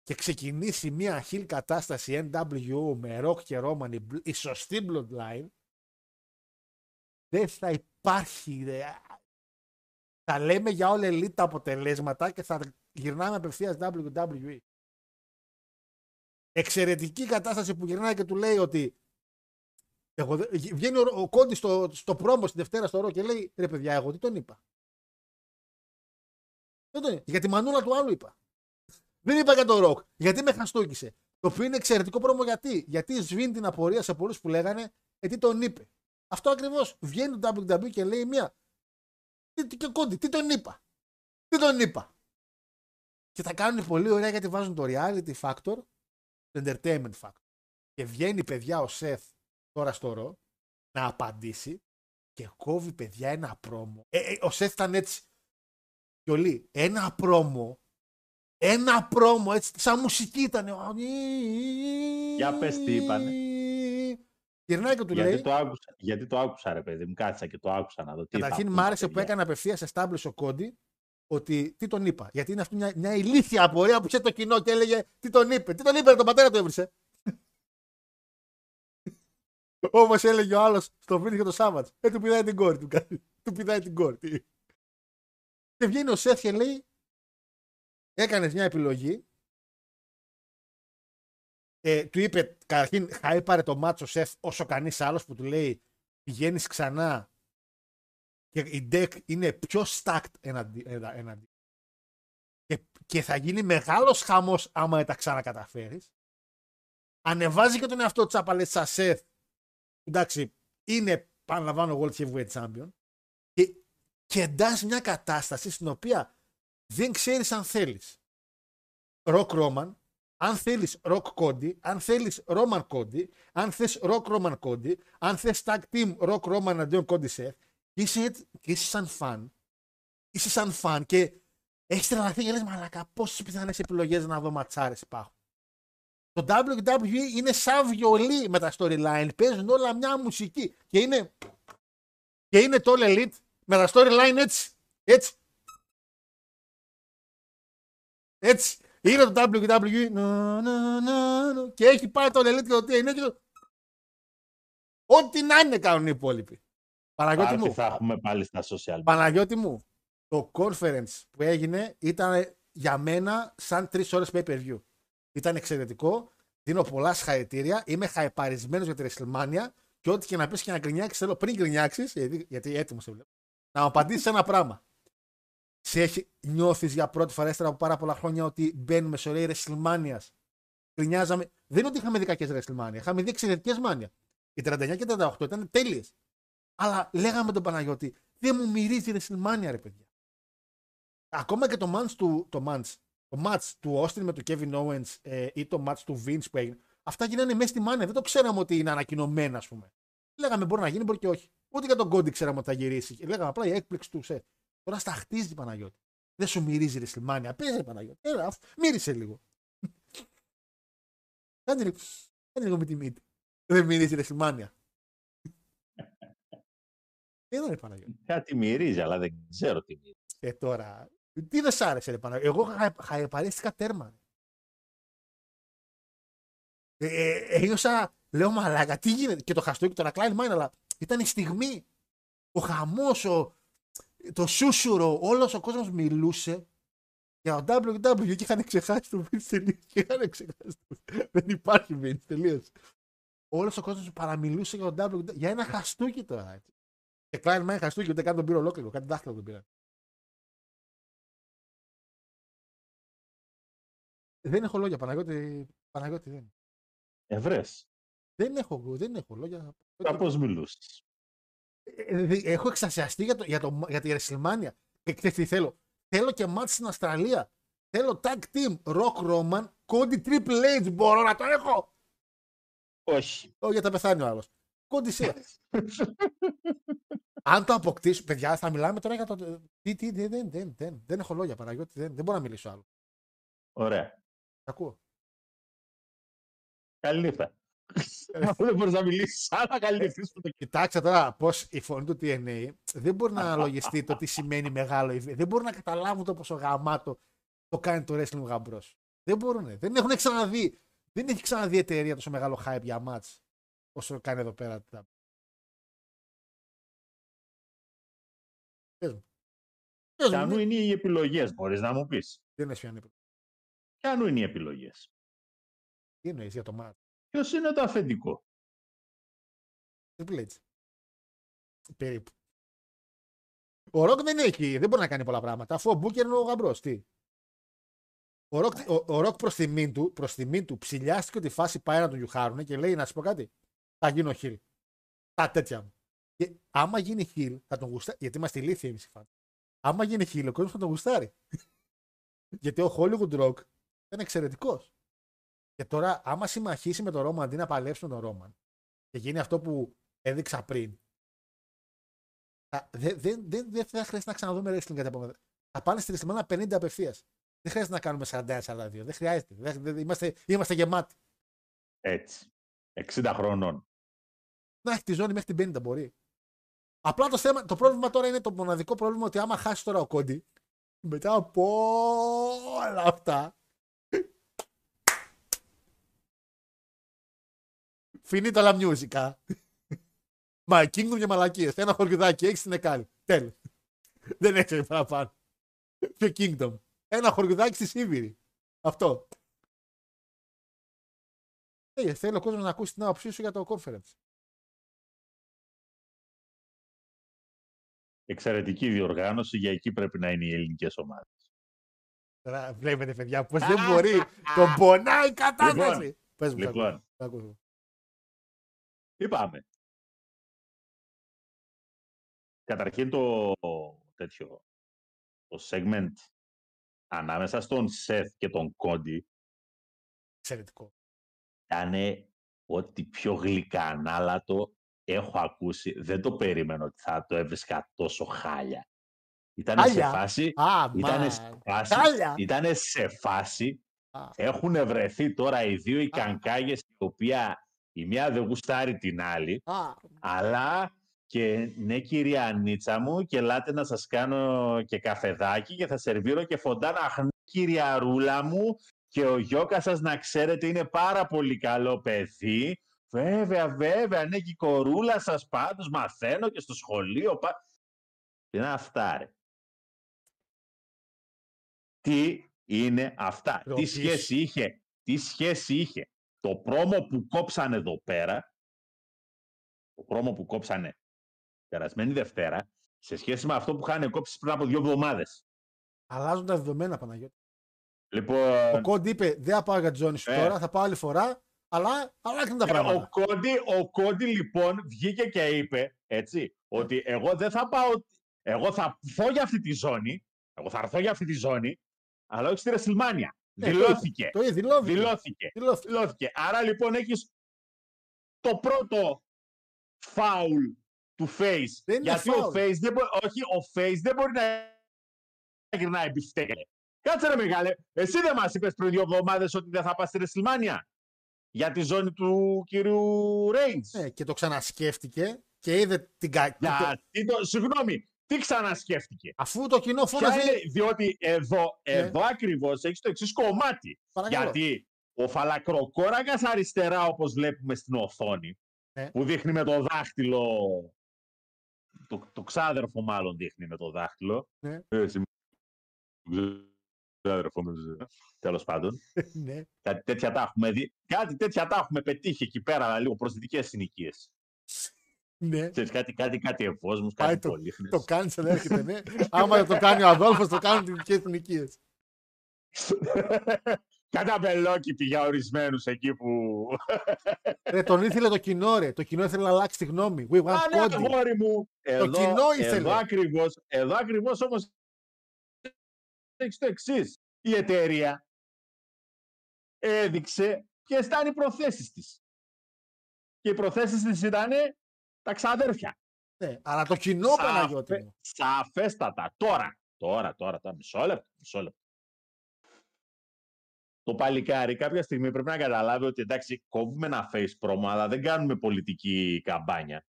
και ξεκινήσει μια χιλ κατάσταση NWO με Rock και Roman η σωστή bloodline δεν θα υπάρχει θα λέμε για όλα elite τα αποτελέσματα και θα γυρνάμε απευθείας WWE εξαιρετική κατάσταση που γυρνάει και του λέει ότι εγώ, βγαίνει ο, ο Κόντι στο, στο πρόμο στην Δευτέρα στο ρο και λέει ρε παιδιά εγώ τι τον είπα δεν τον είπα. Για τη μανούλα του άλλου είπα. Δεν είπα για τον ροκ. Γιατί με χαστούκησε. Το οποίο είναι εξαιρετικό πρόμο γιατί. Γιατί σβήνει την απορία σε πολλούς που λέγανε ε, τι τον είπε. Αυτό ακριβώς. Βγαίνει το WWE και λέει μία. Τι, τι, και κόντι, τι τον είπα. Τι τον είπα. Και θα κάνουν πολύ ωραία γιατί βάζουν το reality factor, το entertainment factor. Και βγαίνει παιδιά ο Σεφ τώρα στο ρο να απαντήσει και κόβει παιδιά ένα πρόμο. Ε, ε, ο Σεφ ήταν έτσι. Γιολί, ένα πρόμο Ένα πρόμο έτσι, σαν μουσική ήταν. Για πες τι είπανε. Γυρνάει και του Γιατί λέει. το, άκουσα, γιατί το άκουσα, ρε παιδί μου. Κάτσα και το άκουσα να δω. Τι θα Καταρχήν πούνε μ' τα άρεσε που παιδιά. έκανε απευθείας establish ο Κόντι ότι τι τον είπα. Γιατί είναι αυτή μια, μια ηλίθια απορία που ξέρει το κοινό και έλεγε τι τον είπε. Τι τον είπε, ρε, τον πατέρα του έβρισε. Όμως έλεγε ο άλλος στο βίντεο για το Σάββατς. Ε, του πηδάει την κόρη του. κάτι. του πηδάει την κόρη. Τι. Και βγαίνει ο Σεφ και λέει: Έκανες μια επιλογή. Ε, του είπε καταρχήν χάιπαρε το μάτσο Σεφ όσο κανείς άλλος που του λέει πηγαίνεις ξανά και η deck είναι πιο stacked εναντί. εντα- εναντί. Και, και θα γίνει μεγάλος χαμός άμα δεν τα ξανακαταφέρεις. Ανεβάζει και τον εαυτό του απαλές σαν Σεφ. Εντάξει, είναι παραλαμβάνω World Heavyweight Champion. Και, και εντάσσει μια κατάσταση στην οποία δεν ξέρεις αν θέλεις Rock Roman, αν θέλεις Rock Cody, αν θέλεις Roman Cody, αν θες Rock Roman Cody, αν θες Tag Team Rock Roman αντίον Cody Seth, και είσαι, έτσι- και είσαι σαν φαν. Είσαι σαν φαν και έχεις τρελαθεί και λες μαλακά πόσες πιθανές επιλογές να δω ματσάρες υπάρχουν. Το WWE είναι σαν βιολί με τα storyline. Παίζουν όλα μια μουσική. Και είναι, και είναι το All Elite με τα storyline έτσι. Έτσι. Έτσι. Είναι το WWE. Να, να, να, να, και έχει πάει το All Elite και το TNA και το... Ό,τι να είναι κάνουν οι υπόλοιποι. Παναγιώτη Πάρτι μου. θα έχουμε πάλι στα social. media. Παναγιώτη μου, το conference που έγινε ήταν για μένα σαν τρεις ώρες pay per view. Ήταν εξαιρετικό. Δίνω πολλά συγχαρητήρια. Είμαι χαϊπαρισμένος για τη WrestleMania και ό,τι και να πεις και να γκρινιάξεις, θέλω πριν γκρινιάξεις, γιατί, γιατί έτοιμος σε βλέπω, να μου απαντήσεις ένα πράγμα. Σε έχει νιώθεις για πρώτη φορά ύστερα από πάρα πολλά χρόνια ότι μπαίνουμε σε ωραία WrestleMania. Γκρινιάζαμε. Δεν είναι ότι είχαμε δει κακέ WrestleMania. Είχαμε δει εξαιρετικές μάνια. Οι 39 και 38 ήταν τέλειες. Αλλά λέγαμε τον Παναγιώτη, δεν μου μυρίζει WrestleMania, ρε παιδιά. Ακόμα και το match του, το match, το match του Austin με τον Kevin Owens ε, ή το match του Vince που έγινε, αυτά γίνανε μέσα στη μάνα. Δεν το ξέραμε ότι είναι ανακοινωμένα, ας πούμε. Λέγαμε μπορεί να γίνει, μπορεί και όχι. Ούτε για τον Cody ξέραμε ότι θα γυρίσει. Λέγαμε απλά η έκπληξη τους σε. Τώρα στα χτίζει Παναγιώτη. Δεν σου μυρίζει WrestleMania. Παίζει Παναγιώτη. Έλα, αφ- μύρισε λίγο. Κάνε λίγο, κάνε λίγο με τη μύτη. Δεν μυρίζει WrestleMania. Εδώ είναι Παναγιώτη. Κάτι μυρίζει, αλλά δεν ξέρω τι μυρίζει. Ε, τώρα. Τι δεν σ' άρεσε, ρε Παναγιώτη. Εγώ χα- χαϊπαρίστηκα τέρμα. Ε, ε, ένιωσα, λέω μαλάκα, τι γίνεται. Και το χαστούκι, το Ρακλάιν Μάιν, αλλά ήταν η στιγμή. Ο χαμός, το σούσουρο, όλος ο κόσμος μιλούσε για το WW και είχαν ξεχάσει το Vince τελείως. Και είχαν ξεχάσει το. Δεν υπάρχει Vince τελείως. Όλος ο κόσμος παραμιλούσε για το WW. Για ένα χαστούκι τώρα. Έτσι. Και Klein Mine χαστούκι, ούτε καν τον πήρε ολόκληρο. Κάτι δάχτυλο τον πήρε. Δεν έχω λόγια, Παναγιώτη. Παναγιώτη δεν. Ευρές. Δεν έχω, δεν έχω λόγια. Κάπως μιλούσες. Ε, δε- έχω εξασιαστεί για, το, για, το, για τη WrestleMania. Και ξέρεις τι θέλω. Θέλω και μάτς στην Αυστραλία. Θέλω tag team Rock Roman, Cody Triple H. Μπορώ να το έχω. Όχι. Όχι, για τα πεθάνει ο άλλος. Cody Seth. Αν το αποκτήσω, παιδιά, θα μιλάμε τώρα για το. Τι, τι, δεν, δεν, δεν, δεν, δεν έχω λόγια, Παναγιώτη. Δεν, δεν μπορώ να μιλήσω άλλο. Ωραία. Τα ακούω. Καλή νύχτα. Αφού δεν μπορείς να μιλήσεις άλλα, καλή νύχτα. το Κοιτάξτε τώρα πώς η φωνή του TNA δεν μπορεί να αναλογιστεί το τι σημαίνει μεγάλο event. Δεν μπορούν να καταλάβουν το πόσο γαμάτο το κάνει το wrestling γαμπρός. Δεν μπορούν. Δεν έχουν ξαναδεί. Δεν έχει ξαναδεί εταιρεία τόσο μεγάλο hype για μάτς όσο κάνει εδώ πέρα. Πες μου. Πες μου, Ποιανού ναι. είναι οι επιλογές, μπορείς να μου πεις. Δεν έχει πιάνει. Ποιανού είναι οι επιλογές. Τι εννοείς για το μάτς. Ποιος είναι το αφεντικό; Triple H. Περίπου. Ο Ροκ δεν έχει, δεν μπορεί να κάνει πολλά πράγματα. Αφού ο Μπούκερ είναι ο γαμπρός. Τι. Ο Ροκ, ο, ο Ροκ προς τιμήν του, προς τιμήν του ψηλιάστηκε ότι η φάση πάει να τον γιουχάρουνε και λέει να σου πω κάτι. Θα γίνω χιλ. Τα τέτοια μου. Και άμα γίνει χιλ, θα τον γουστάρει. Γιατί είμαστε ηλίθιοι εμείς οι φαν. Άμα γίνει χιλ, ο κόσμος θα τον γουστάρει. γιατί ο Hollywood Rock ήταν εξαιρετικός. Και τώρα, άμα συμμαχίσει με τον Ρόμαν αντί να παλέψει με τον Ρόμαν και γίνει αυτό που έδειξα πριν, θα- δεν δεν- δεν- δεν θα χρειάζεται να ξαναδούμε wrestling κατά επόμενα. Θα πάνε στη WrestleMania 50 απευθείας. Δεν χρειάζεται να κάνουμε 41-42. Δεν χρειάζεται. Δεν- δεν- είμαστε, είμαστε γεμάτοι. Έτσι. 60 χρονών. Να έχει τη ζώνη μέχρι την 50 μπορεί. Απλά το, θέμα, το πρόβλημα τώρα είναι το μοναδικό πρόβλημα ότι άμα χάσει τώρα ο Κόντι, μετά από όλα αυτά. Finito la musica. Μα Kingdom και μαλακίες. Ένα χωριουδάκι έχει στην Εκάλη. Τέλο. Δεν έχει παραπάνω. Ποιο Kingdom. Ένα χωριουδάκι στη Σίβηρη. Αυτό. Ε, θέλει ο κόσμος να ακούσει την άποψή σου για το conference. Εξαιρετική διοργάνωση, για εκεί πρέπει να είναι οι ελληνικές ομάδες. Τώρα βλέπετε, παιδιά, πώς δεν μπορεί. Τον πονάει η κατάσταση. Λοιπόν, Πες μου, σ' λοιπόν. Ακούω, σ' ακούω. Τι πάμε. Καταρχήν το τέτοιο, το segment ανάμεσα στον Σεθ και τον Κόντι Εξαιρετικό. ήταν ό,τι πιο γλυκανάλατο έχω ακούσει. Δεν το περίμενα ότι θα το έβρισκα τόσο χάλια. Ήταν σε Χάλια; φάση, Α, ήτανε μα. σε φάση, Χάλια. ήτανε σε φάση Α. έχουν βρεθεί τώρα οι δύο οι κανκάγες η οποία η μία δεν γουστάρει την άλλη Α, αλλά και ναι κυρία Ανίτσα μου και ελάτε να σας κάνω και καφεδάκι και θα σερβίρω και φοντάνα. Αχ ναι, κυρία Ρούλα μου και ο Γιώκας σας να ξέρετε είναι πάρα πολύ καλό παιδί. Βέβαια, βέβαια, ναι και η κορούλα σας πάντως μαθαίνω και στο σχολείο. Πα... Τι είναι αυτά ρε. Τι είναι αυτά; Τι Ντροπή σχέση είχε; Τι σχέση είχε; Το πρόμο που κόψανε εδώ πέρα το πρόμο που κόψανε περασμένη Δευτέρα σε σχέση με αυτό που είχαν κόψει πριν από δύο εβδομάδες. αλλάζουν τα δεδομένα, Παναγιώτη. Ο Λοιπόν, Κόντ είπε: Δεν θα πάω για τη ζώνη σου Ε. τώρα, θα πάω άλλη φορά, αλλά αλλάξουν τα ε, ο, πράγματα. Κόντι, ο Κόντι λοιπόν βγήκε και είπε έτσι, ότι εγώ δεν θα πάω, εγώ θα έρθω για αυτή τη ζώνη, εγώ θα έρθω για αυτή τη ζώνη, αλλά όχι στη Ρεσιλμάνια. Ε, το Δηλώθηκε. είπε. Το είπε, δηλώθηκε. Δηλώθηκε. Δηλώθηκε. Δηλώθηκε. Άρα λοιπόν έχεις το πρώτο φάουλ του Face. Δεν είναι γιατί ο φάουλ. Face δεν μπορεί, όχι, ο Face δεν μπορεί να γυρνάει μπιφτέκε. Κάτσε ρε μεγάλε, εσύ δεν μας είπες πριν δύο εβδομάδες ότι δεν θα πας στη Ρεσιλμάνια για τη ζώνη του κυρίου Reigns. Ε, και το ξανασκέφτηκε και είδε την κακή. Γιατί το, συγγνώμη, τι ξανασκέφτηκε; Αφού το κοινό Ποια φώναζε. είναι, διότι εδώ, εδώ ακριβώς έχεις το εξής κομμάτι. Παρακαλώ. Γιατί ο φαλακροκόρακας αριστερά, όπως βλέπουμε στην οθόνη, Ναι. που δείχνει με το δάχτυλο, το, το ξάδερφο μάλλον δείχνει με το δάχτυλο. Ναι. Ε, εσύ- το ξάδερφο μου, ε, τέλος πάντων. ναι. Κάτι τέτοια τα έχουμε δει. Κάτι τέτοια τα έχουμε πετύχει εκεί πέρα, αλλά λίγο προσδυτικές συνοικίες. Ναι. Ξέρεις, κάτι, κάτι, κάτι ευόσμους, Πάει κάτι το- πολύχνες. Το cancel έρχεται, ναι. Άμα δεν το κάνει ο Αδόλφος, το κάνουν οι δικέ εθνικίε. Κάτα μπελόκι για ορισμένους εκεί που... Ρε, τον ήθελε το κοινό, ρε. Το κοινό ήθελε να αλλάξει τη γνώμη. We want Α, ναι, Cody. αγόρι μου. Εδώ, κοινό ήθελε. Εδώ ακριβώς, εδώ ακριβώς όμως έχεις το εξής. Η εταιρεία έδειξε ποιες ήταν οι προθέσεις της. Και οι προθέσεις της ήταν τα ξαδέρφια. Ναι, αλλά το κοινό, Σαφε- Παναγιώτη μου. Σαφέστατα. Τώρα, τώρα, τώρα, τώρα, μισό λεπτό, μισό λεπτό. Το παλικάρι κάποια στιγμή πρέπει να καταλάβει ότι εντάξει, κόβουμε ένα face promo, αλλά δεν κάνουμε πολιτική καμπάνια.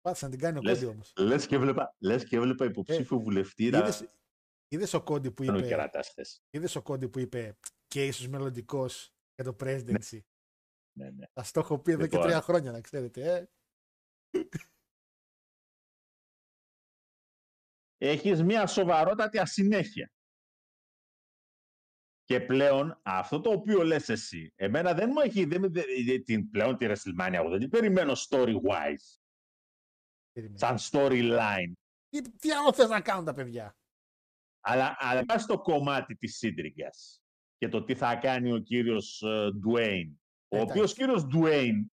Πάτησε να την κάνει ο Λες, Κόντι όμως. λες, και έβλεπα, λες και έβλεπα υποψήφιο βουλευτή να Είδε ο Κόντι που τον είπε. κερατάς χθες. Είδες ο Κόντι που είπε και ίσως μελλοντικός για το presidency. Ναι, ναι. Θα το έχω πει εδώ και Λοιπόν. τρία χρόνια, να ξέρετε. Ε. Έχεις μια σοβαρότατη ασυνέχεια. Και πλέον αυτό το οποίο λες εσύ, εμένα δεν μου έχει, δεν, με- δεν- την, πλέον τη WrestleMania, εγώ δεν την περιμένω story-wise, Περίμενε. σαν storyline. Τι, τι άλλο θες να κάνουν τα παιδιά; Αλλά, αλλά πας στο κομμάτι της σύντριγγας και το τι θα κάνει ο κύριος ε, Ντουέιν. Ο Εντάξει. οποίος κύριος Ντουέιν,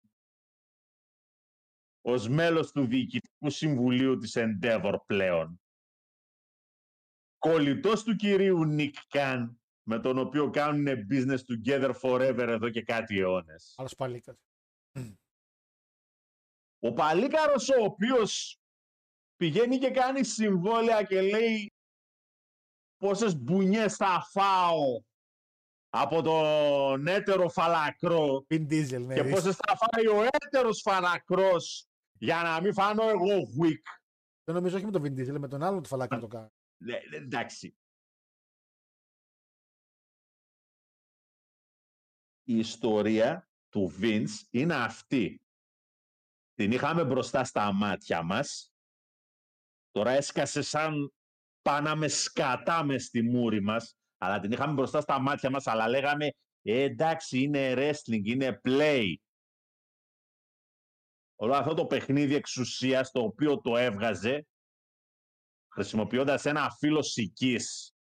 ως μέλος του Διοικητικού Συμβουλίου της Endeavor πλέον, κολλητός του κυρίου Νικ Καν, με τον οποίο κάνουν business together forever εδώ και κάτι αιώνες. Άλλος παλίκας. Ο Παλίκαρος ο οποίος πηγαίνει και κάνει συμβόλαια και λέει πόσες μπουνιές θα φάω από τον έτερο φαλακρό Vin Diesel, ναι. και δεις. πόσες θα φάει ο έτερος φαλακρός για να μην φάνω εγώ weak. Δεν νομίζω όχι με τον Vin Diesel, με τον άλλον του φαλάκι να το κάνει. Ναι, ναι, εντάξει. Η ιστορία του Vince είναι αυτή. Την είχαμε μπροστά στα μάτια μας. Τώρα έσκασε σαν πάνα με σκατά μες στη μούρη μας. Αλλά την είχαμε μπροστά στα μάτια μας, αλλά λέγαμε «Ε, εντάξει, είναι wrestling, είναι play. Όλο αυτό το παιχνίδι εξουσίας το οποίο το έβγαζε χρησιμοποιώντας ένα φύλλο σικής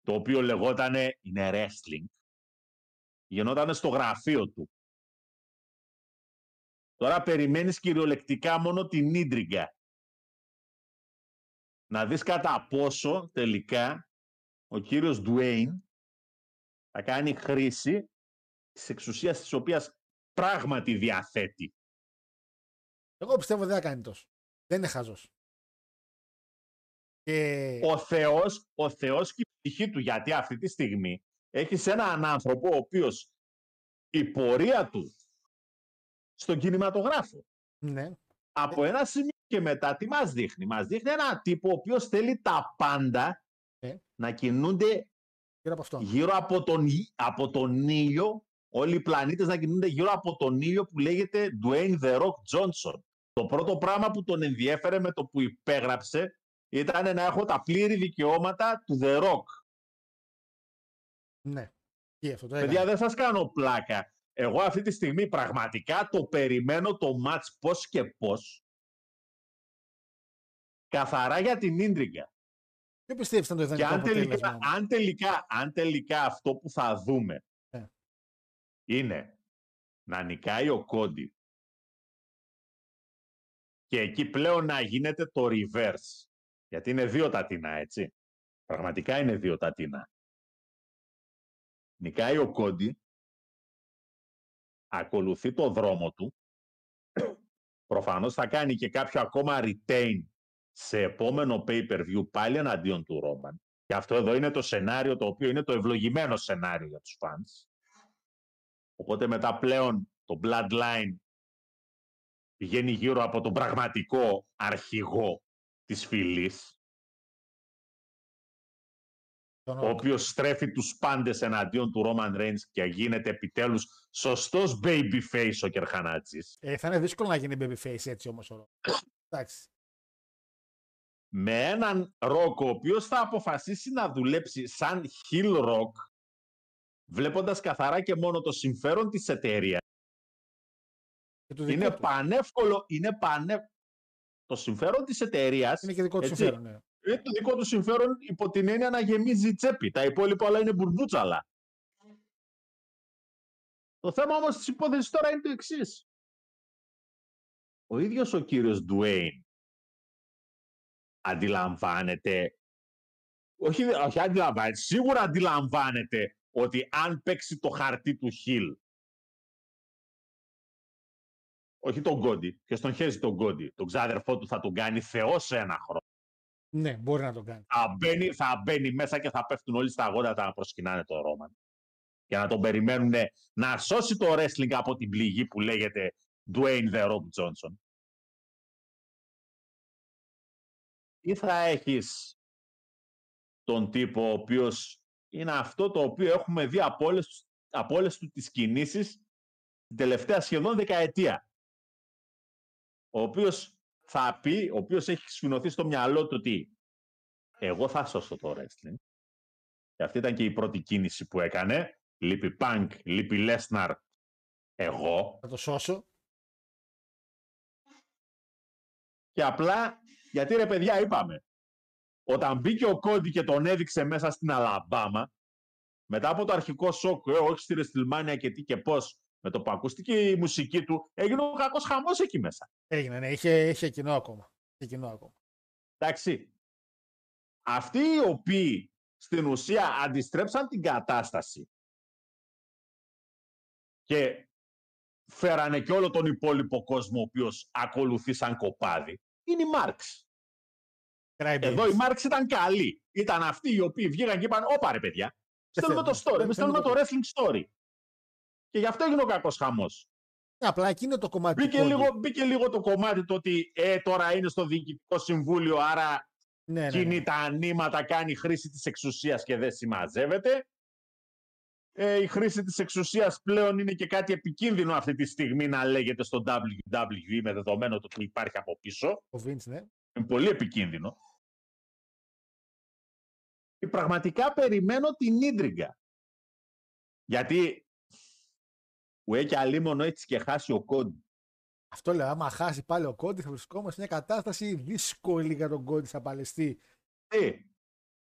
το οποίο λεγότανε είναι wrestling γινόταν στο γραφείο του. Τώρα περιμένεις κυριολεκτικά μόνο την ίντριγκα. Να δεις κατά πόσο τελικά ο κύριος Ντουέιν θα κάνει χρήση της εξουσίας της οποίας πράγματι διαθέτει. Εγώ πιστεύω δεν θα κάνει τόσο. Δεν είναι χαζός. Και... Ο Θεός, ο Θεός και η ψυχή του, γιατί αυτή τη στιγμή έχει έναν άνθρωπο ο οποίος η πορεία του στον κινηματογράφο Ναι. από ένα σημείο και μετά τι μας δείχνει; Μας δείχνει ένα τύπο ο οποίος θέλει τα πάντα Ε. να κινούνται Γύρω από αυτό. γύρω από τον, ήλ- από τον ήλιο, όλοι οι πλανήτες να κινούνται γύρω από τον ήλιο που λέγεται Dwayne The Rock Johnson. Το πρώτο πράγμα που τον ενδιέφερε με το που υπέγραψε ήταν να έχω τα πλήρη δικαιώματα του The Rock. Ναι. Τι αυτό το Παιδιά, έκανε. δεν σας κάνω πλάκα. Εγώ αυτή τη στιγμή πραγματικά το περιμένω το μάτς πώς και πώς. Καθαρά για την ίντριγκα. Ποιο πιστεύεις ήταν το Και ιδανικό αν τελικά, αποτέλεσμα. αν, τελικά, αν τελικά αυτό που θα δούμε Ε. είναι να νικάει ο Κόντι και εκεί πλέον να γίνεται το reverse. Γιατί είναι δύο τα τινά, έτσι. Πραγματικά είναι δύο τα τινά. Νικάει ο Κόντι, ακολουθεί το δρόμο του, προφανώς θα κάνει και κάποιο ακόμα retain σε επόμενο pay-per-view πάλι εναντίον του Ρόμαν. Και αυτό εδώ είναι το σενάριο το οποίο είναι το ευλογημένο σενάριο για τους fans. Οπότε μετά πλέον το Bloodline πηγαίνει γύρω από τον πραγματικό αρχηγό της φυλής, Τον ο Rock. οποίος στρέφει τους πάντες εναντίον του Roman Reigns και γίνεται επιτέλους σωστός babyface ο Κερχανάτζης. Ε, θα είναι δύσκολο να γίνει babyface έτσι όμως ο Rock. Εντάξει. Με έναν ροκ ο οποίος θα αποφασίσει να δουλέψει σαν heel rock βλέποντας καθαρά και μόνο το συμφέρον της εταιρείας. Και του δικού Είναι του. πανεύκολο, είναι πανέ... Το συμφέρον της εταιρείας Είναι και δικό του έτσι. συμφέρον. Ναι. είναι το δικό του συμφέρον υπό την έννοια να γεμίζει η τσέπη. Τα υπόλοιπα όλα είναι μπουρμπούτσαλα. Το θέμα όμως της υπόθεσης τώρα είναι το εξής. Ο ίδιος ο κύριος Ντουέιν αντιλαμβάνεται, όχι, όχι αντιλαμβάνεται, σίγουρα αντιλαμβάνεται ότι αν παίξει το χαρτί του Χιλ, όχι τον Κόντι, και στον χέζει τον Κόντι, τον ξάδερφό του θα τον κάνει θεό σε ένα χρόνο. ναι, μπορεί να το κάνει. Θα μπαίνει, θα μπαίνει μέσα και θα πέφτουν όλοι στα γόνατα να προσκυνάνε τον Ρόμαν. Και να τον περιμένουν να σώσει το wrestling από την πληγή που λέγεται Dwayne The Rock Johnson. Ή θα έχεις τον τύπο ο οποίος είναι αυτό το οποίο έχουμε δει από όλες, τους- από όλες του τις κινήσεις την τελευταία σχεδόν δεκαετία. Ο οποίος θα πει, ο οποίος έχει σφινωθεί στο μυαλό του ότι εγώ θα σώσω το wrestling. Και αυτή ήταν και η πρώτη κίνηση που έκανε. Λείπει Punk, λείπει Lesnar, εγώ. Θα το σώσω. Και απλά, γιατί ρε παιδιά είπαμε, όταν μπήκε ο Κόντι και τον έδειξε μέσα στην Αλαμπάμα, μετά από το αρχικό σοκ, ε, όχι στη Ρεστιλμάνια και τι και πώς, με το που ακούστηκε η μουσική του, έγινε ο κακός χαμός εκεί μέσα. Έγινε, ναι. Είχε, είχε κοινό ακόμα. Είχε κοινό ακόμα. Εντάξει. Αυτοί οι οποίοι στην ουσία αντιστρέψαν την κατάσταση και φέρανε και όλο τον υπόλοιπο κόσμο ο οποίος ακολουθεί σαν κοπάδι, είναι η Μάρξ. Crybabies. Εδώ η Μάρξ ήταν καλή. Ήταν αυτοί οι οποίοι βγήκαν και είπαν: Όπα ρε παιδιά, στέλνουμε το θέλουμε. story. Εμεί Δεν στέλνουμε το θέλουμε wrestling story. Και γι' αυτό έγινε ο κακός χαμός. Ναι, απλά εκεί είναι το κομμάτι του Μπήκε, κόντι. λίγο, μπήκε λίγο το κομμάτι το ότι ε, τώρα είναι στο διοικητικό συμβούλιο, άρα Ναι, ναι, ναι. κινεί τα ανήματα, κάνει χρήση της εξουσίας και δεν συμμαζεύεται. Ε, η χρήση της εξουσίας πλέον είναι και κάτι επικίνδυνο αυτή τη στιγμή να λέγεται στο WWE με δεδομένο το που υπάρχει από πίσω. Ο Vince, ναι. Είναι πολύ επικίνδυνο. Και πραγματικά περιμένω την ίντριγκα. Γιατί ουέ και αλίμονο έτσι και χάσει ο Κόντι. Αυτό λέω, άμα χάσει πάλι ο Κόντι θα βρισκόμαστε σε μια κατάσταση δύσκολη για τον Κόντι θα παλαιστεί. Τι,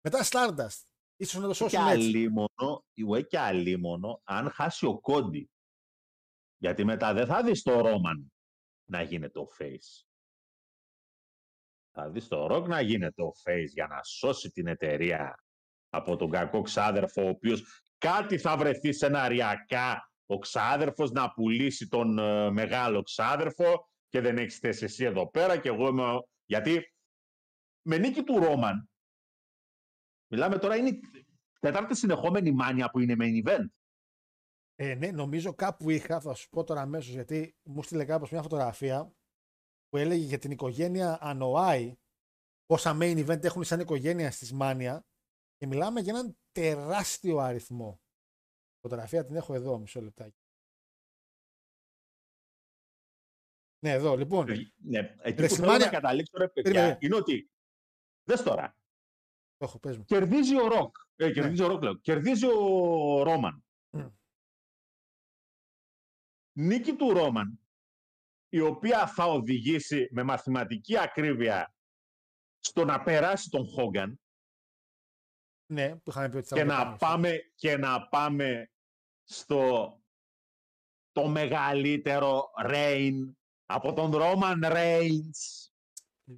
Μετά Stardust. Ίσως να το και σώσουν έτσι. αλίμονο, ουέ και αλίμονο, αν χάσει ο Κόντι. Γιατί μετά δεν θα δεις το Ρόμαν να γίνεται ο face. Θα δεις το Rock να γίνεται ο face για να σώσει την εταιρεία από τον κακό ξάδερφο, ο οποίος κάτι θα βρεθεί σεναριακά ο ξάδερφος να πουλήσει τον ε, μεγάλο ξάδερφο και δεν έχεις θέση εσύ εδώ πέρα και εγώ είμαι... ο- Γιατί με νίκη του Ρόμαν, μιλάμε τώρα, είναι η τετάρτη συνεχόμενη μάνια που είναι main event. Ε, ναι, νομίζω κάπου είχα, θα σου πω τώρα αμέσως γιατί μου στείλε κάπως μια φωτογραφία που έλεγε για την οικογένεια Ανοάη πόσα main event έχουν σαν οικογένεια στις Μάνια και μιλάμε για έναν τεράστιο αριθμό. Η φωτογραφία την έχω εδώ, μισό λεπτάκι. Ναι, εδώ, λοιπόν. Ναι, εκεί Ρε, που θέλω να Σιμάνια- καταλήξω ρε παιδιά, Περίμενε. είναι ότι δες τώρα, Το έχω, πες μου. κερδίζει ο Ροκ. Ε, κερδίζει ο Ροκ, λέω. Κερδίζει ο Ρόμαν. Μμ. Νίκη του Ρόμαν, η οποία θα οδηγήσει με μαθηματική ακρίβεια στο να περάσει τον Χόγκαν Ναι, που είχαμε πει ότι θα και το να, κάνουμε. πάμε, και να πάμε στο το μεγαλύτερο reign από τον Ρόμαν Reigns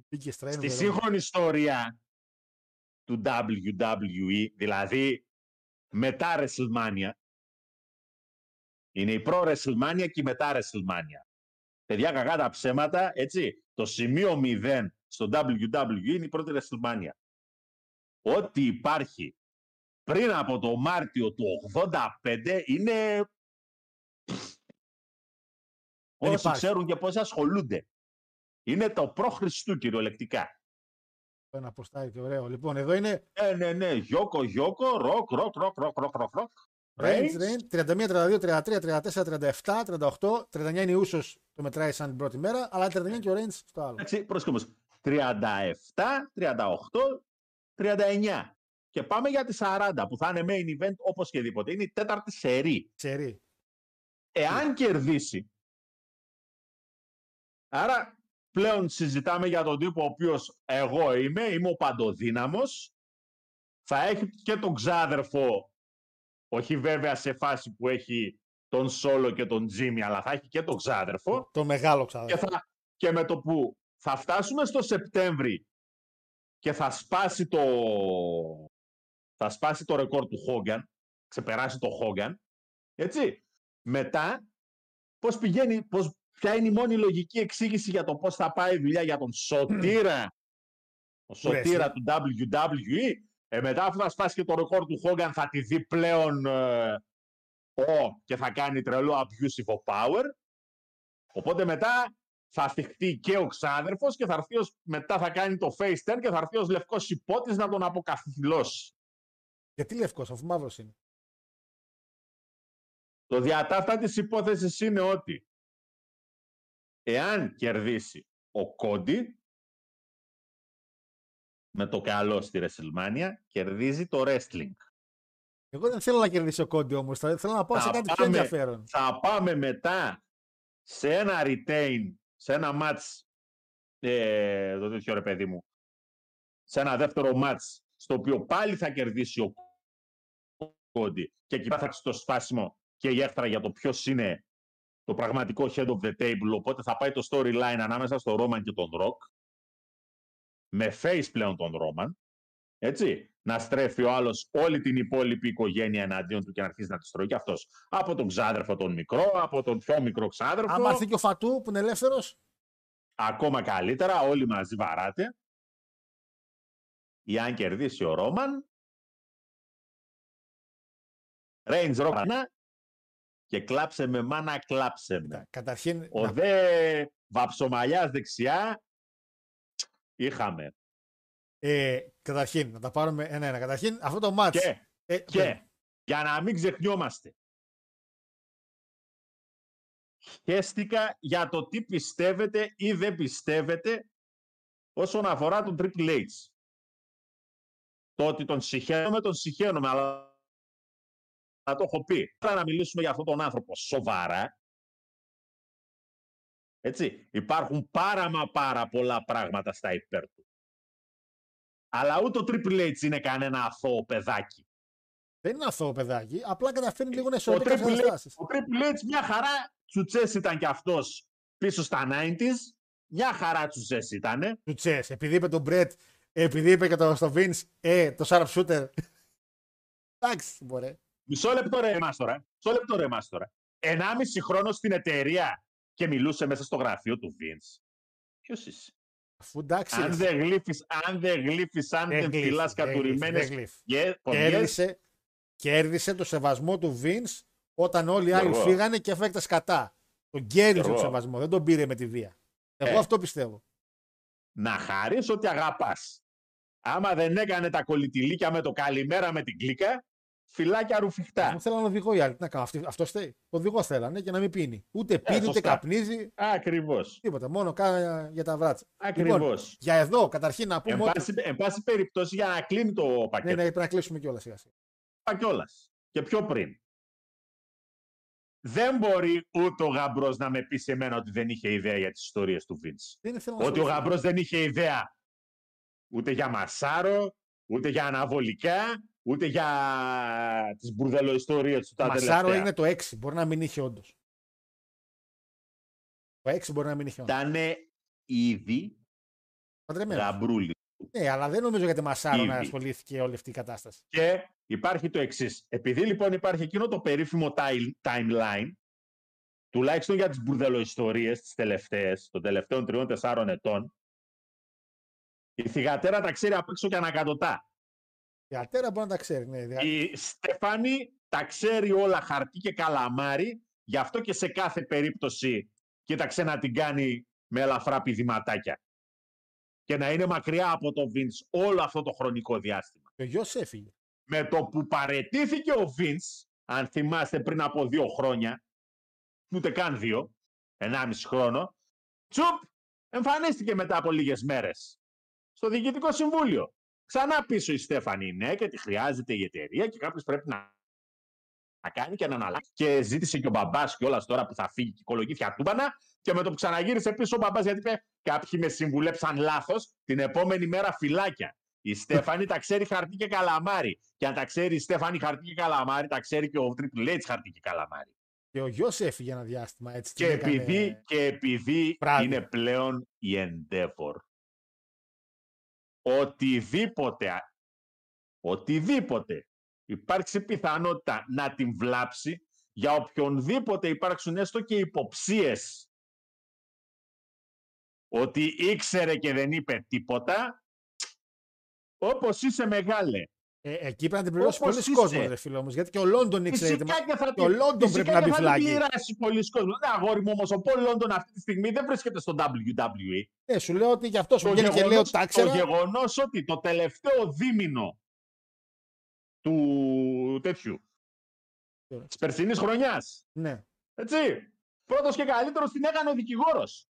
Μπήκε στρέμει στη εδώ. σύγχρονη ιστορία του WWE, δηλαδή μετά WrestleMania, είναι η προ WrestleMania και η μετά WrestleMania. Παιδιά, κακά τα ψέματα, έτσι, το σημείο 0 στο WWE είναι η πρώτη WrestleMania. Ό,τι υπάρχει πριν από το Μάρτιο του 85 είναι... Δεν Όσοι υπάρχει. ξέρουν και πώς ασχολούνται. Είναι το προ Χριστού κυριολεκτικά. Ένα αποστάρι και ωραίο. Λοιπόν, εδώ είναι Ναι, ναι, ναι. Γιώκο, Γιώκο, ροκ, ροκ, ροκ, ροκ, ροκ, ροκ, ροκ. Range, Reigns. range, 31, 32, 33, 34, 37, 38. 39 είναι η Ούσος, το μετράει σαν την πρώτη μέρα, αλλά 39 και ο Range στο άλλο. Εντάξει, πρόσεχε όμως. 37, 38, 39. Και πάμε για τη 40 που θα είναι main event όπως και δίποτε. Είναι η τέταρτη σερή. Σερή. Εάν κερδίσει, άρα πλέον συζητάμε για τον τύπο ο οποίος εγώ είμαι, είμαι ο παντοδύναμος, θα έχει και τον ξάδερφο, όχι βέβαια σε φάση που έχει τον Σόλο και τον Τζίμι, αλλά θα έχει και τον ξάδερφο Το μεγάλο και, ξάδερφο. θα, και με το που θα φτάσουμε στο Σεπτέμβρη και θα σπάσει το, θα σπάσει το ρεκόρ του Χόγκαν, ξεπεράσει το Χόγκαν, έτσι. Μετά, πώς πηγαίνει, πώς, ποια είναι η μόνη λογική εξήγηση για το πώς θα πάει η δουλειά για τον Σωτήρα, ο Σωτήρα του WWE, ε, μετά αφού θα σπάσει και το ρεκόρ του Χόγκαν θα τη δει πλέον ε, ο και θα κάνει τρελό abusive of power. Οπότε μετά θα θυχτεί και ο ξάδερφος και θα έρθει ως, μετά θα κάνει το face turn και θα έρθει ως λευκός υπότης να τον αποκαθιλώσει. Γιατί λευκός, αφού μαύρος είναι. Το διατάφτα της υπόθεσης είναι ότι εάν κερδίσει ο Κόντι με το καλό στη WrestleMania, κερδίζει το wrestling. Εγώ δεν θέλω να κερδίσει ο Κόντι όμως, θα- θέλω να πάω σε Θα κάτι πιο πάμε- ενδιαφέρον. Θα πάμε μετά σε ένα retain, σε ένα match, ε, το τέτοιο ρε παιδί μου, σε ένα δεύτερο match, στο οποίο πάλι θα κερδίσει ο Κόντι και εκεί θα έρθει το σπάσιμο και η έχθρα για το ποιος είναι το πραγματικό head of the table, οπότε θα πάει το storyline ανάμεσα στο Roman και τον Rock, με face πλέον τον Roman, έτσι, να στρέφει ο άλλος όλη την υπόλοιπη οικογένεια εναντίον του και να αρχίσει να τη τρώει και αυτός. Από τον ξάδερφο τον μικρό, από τον πιο μικρό ξάδερφο, Άμα έρθει και ο Φατού που είναι ελεύθερος, ακόμα καλύτερα, όλοι μαζί βαράτε. ή αν κερδίσει ο Ρόμαν, Range Rover και κλάψε με μάνα, κλάψε με. Καταρχήν, Ο να- δε βαψομαλιάς δεξιά, είχαμε. ε, καταρχήν, να τα πάρουμε ένα-ένα. Καταρχήν, αυτό το match. Και, ε, και, για να μην ξεχνιόμαστε. Χαίστηκα για το τι πιστεύετε ή δεν πιστεύετε όσον αφορά τον Triple H. Το ότι τον συχαίνομαι, τον συχαίνομαι, αλλά θα το έχω πει. Τώρα να μιλήσουμε για αυτόν τον άνθρωπο σοβαρά. Έτσι, υπάρχουν πάρα μα πάρα πολλά πράγματα στα υπέρ του. Αλλά ούτε ο Triple H είναι κανένα αθώο παιδάκι. Δεν είναι αθώο παιδάκι. Απλά καταφέρνει λίγο να Ο ισορροπεί κάποιε Triple, H, καταστάσεις. ο Triple H μια χαρά τσουτσές ήταν κι αυτός πίσω στα 90s. Μια χαρά τσουτσές ήτανε. Του τσέ. Επειδή είπε τον Μπρετ, επειδή είπε και το, στο Vince, ε, το Sharp Shooter. Εντάξει, μπορεί. Μισό λεπτό ρε εμάς τώρα. Μισό λεπτό ρε εμάς τώρα. Ενάμιση χρόνος στην εταιρεία και μιλούσε μέσα στο γραφείο του Vince. Ποιος είσαι; Αφού εντάξει. Αν ρε, δεν γλύφεις, αν δεν γλύφεις, αν δεν γλύφει, φυλάς δεν γλύφει, κατουρημένες δεν γλύφει. γε- πονιές, Κέρδισε, κέρδισε το σεβασμό του Vince όταν όλοι οι άλλοι Γιώργο. φύγανε και έφεγε σκατά. Τον κέρδισε Γιώργο. το σεβασμό, δεν τον πήρε με τη βία. Εγώ Ε. αυτό πιστεύω. να χαρείς ότι αγαπάς. Άμα δεν έκανε τα κολλητηλίκια με το καλημέρα με την κλίκα, φυλάκια ρουφιχτά. Μου θέλανε οδηγό οι άλλοι. Τι να κάνω, αυτή- αυτός στέει. Το οδηγός θέλανε και να μην πίνει. Ούτε πίνει, ούτε Ε, σωστά. καπνίζει, Ακριβώς. τίποτα. Μόνο κάνει για τα βράτσα. Ακριβώς. Για εδώ, καταρχήν να πούμε Εν ότι. πάση, εν πάση περιπτώσει, για να κλείνει το Ναι, πακέτο, ναι, πρέπει να κλείσουμε κιόλας σιγά σιγά. είπα κιόλας. Και πιο πριν. Δεν μπορεί ούτε ο γαμπρός να με πει σε μένα ότι δεν είχε ιδέα για τις ιστορίες του Vince. Δεν θέλω να Ότι ο σου- γαμπρός δεν είχε ιδέα ούτε για μασάρο, ούτε για αναβολικά, ούτε για τις μπουρδελοϊστορίες του Το τα Μασάρο τελευταία. είναι το 6. Μπορεί να μην είχε όντως. Το 6 μπορεί να μην είχε όντως. Ήταν ήδη Παντρεμένος. γαμπρούλη. Ναι, αλλά δεν νομίζω για τη Μασάρο να Ήδη. ασχολήθηκε όλη αυτή η κατάσταση. Και υπάρχει το εξής. Επειδή λοιπόν υπάρχει εκείνο το περίφημο time- timeline, τουλάχιστον για τις μπουρδελοϊστορίες τις τελευταίες, των τελευταίων τριών-τεσσάρων ετών, η θυγατέρα τα ξέρει απ' έξω και ανακατοτά. Η Ατέρα μπορεί να τα ξέρει. Ναι, δια- Η Στεφάνη τα ξέρει όλα χαρτί και καλαμάρι, γι' αυτό και σε κάθε περίπτωση κοίταξε να την κάνει με ελαφρά πηδηματάκια. Και να είναι μακριά από το Vince όλο αυτό το χρονικό διάστημα. Και ο γιος έφυγε. με το που παρετήθηκε ο Vince, αν θυμάστε πριν από δύο χρόνια, ούτε καν δύο, ενάμιση χρόνο, τσουπ, εμφανίστηκε μετά από λίγες μέρες στο Διοικητικό Συμβούλιο. Ξανά πίσω η Στέφανη, ναι, και τη χρειάζεται η εταιρεία και κάποιος πρέπει να, να κάνει και να αναλάβει. Και ζήτησε και ο μπαμπάς κιόλας τώρα που θα φύγει και οικολογήθεια τούμπανα και με το που ξαναγύρισε πίσω ο μπαμπάς γιατί είπε κάποιοι με συμβουλέψαν λάθος, την επόμενη μέρα φυλάκια. Η Στέφανη τα ξέρει χαρτί και καλαμάρι. Και αν τα ξέρει η Στέφανη χαρτί και καλαμάρι, τα ξέρει και ο Triple H χαρτί και καλαμάρι. Και ο γιος έφυγε ένα διάστημα έτσι. Και την έκανε- επειδή, και επειδή βράδυ. είναι πλέον η Endeavor, οτιδήποτε, α- οτιδήποτε υπάρξει πιθανότητα να την βλάψει, για οποιονδήποτε υπάρξουν έστω και υποψίες ότι ήξερε και δεν είπε τίποτα, όπως είσαι μεγάλε. Ε, εκεί πρέπει να την πληρώσει Όπως πολλοί είσαι. κόσμος, ρε φίλο όμως. Γιατί και ο Λόντον ήξερε. Φυσικά γιατί- και θα το την- London φυσικά πρέπει να και μπει θα την φλάγη. πειράσει πολλοί κόσμος. Ναι, αγόρι μου, όμως ο Πολ Λόντον αυτή τη στιγμή δεν βρίσκεται στο WWE. Ε, σου λέω ότι γι' αυτό σου Το βγαίνει και λέω γεγονός, τα το ήξερα. γεγονός ότι το τελευταίο δίμηνο του τέτοιου, Τώρα. της περσινής χρονιάς, Ναι. έτσι, πρώτος και καλύτερος την έκανε ο δικηγόρος.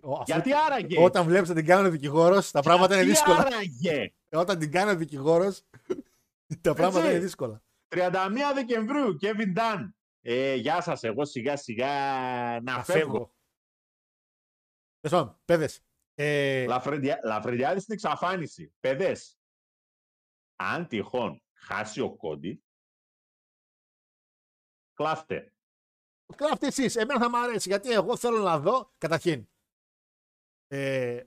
Ο- αφού- Γιατί άραγε. Όταν βλέπεις να την κάνει ο δικηγόρος, τα πράγματα είναι Γιατί δύσκολα. άραγε. Όταν την κάνει ο δικηγόρος, τα πράγματα Έτσι. είναι δύσκολα. 31 Δεκεμβρίου, Kevin Dunn. Ε, γεια σας, εγώ σιγά σιγά να Να φεύγω. φεύγω. Τέλο πάντων, παιδες. Ε, Λαφρεντιά, Λαφρεντιάδης στην εξαφάνιση. Παιδές, αν τυχόν χάσει ο Κόντι, κλάφτε. Κλάφτε εσείς. Εμένα θα μου αρέσει γιατί εγώ θέλω να δω. Καταρχήν, ε,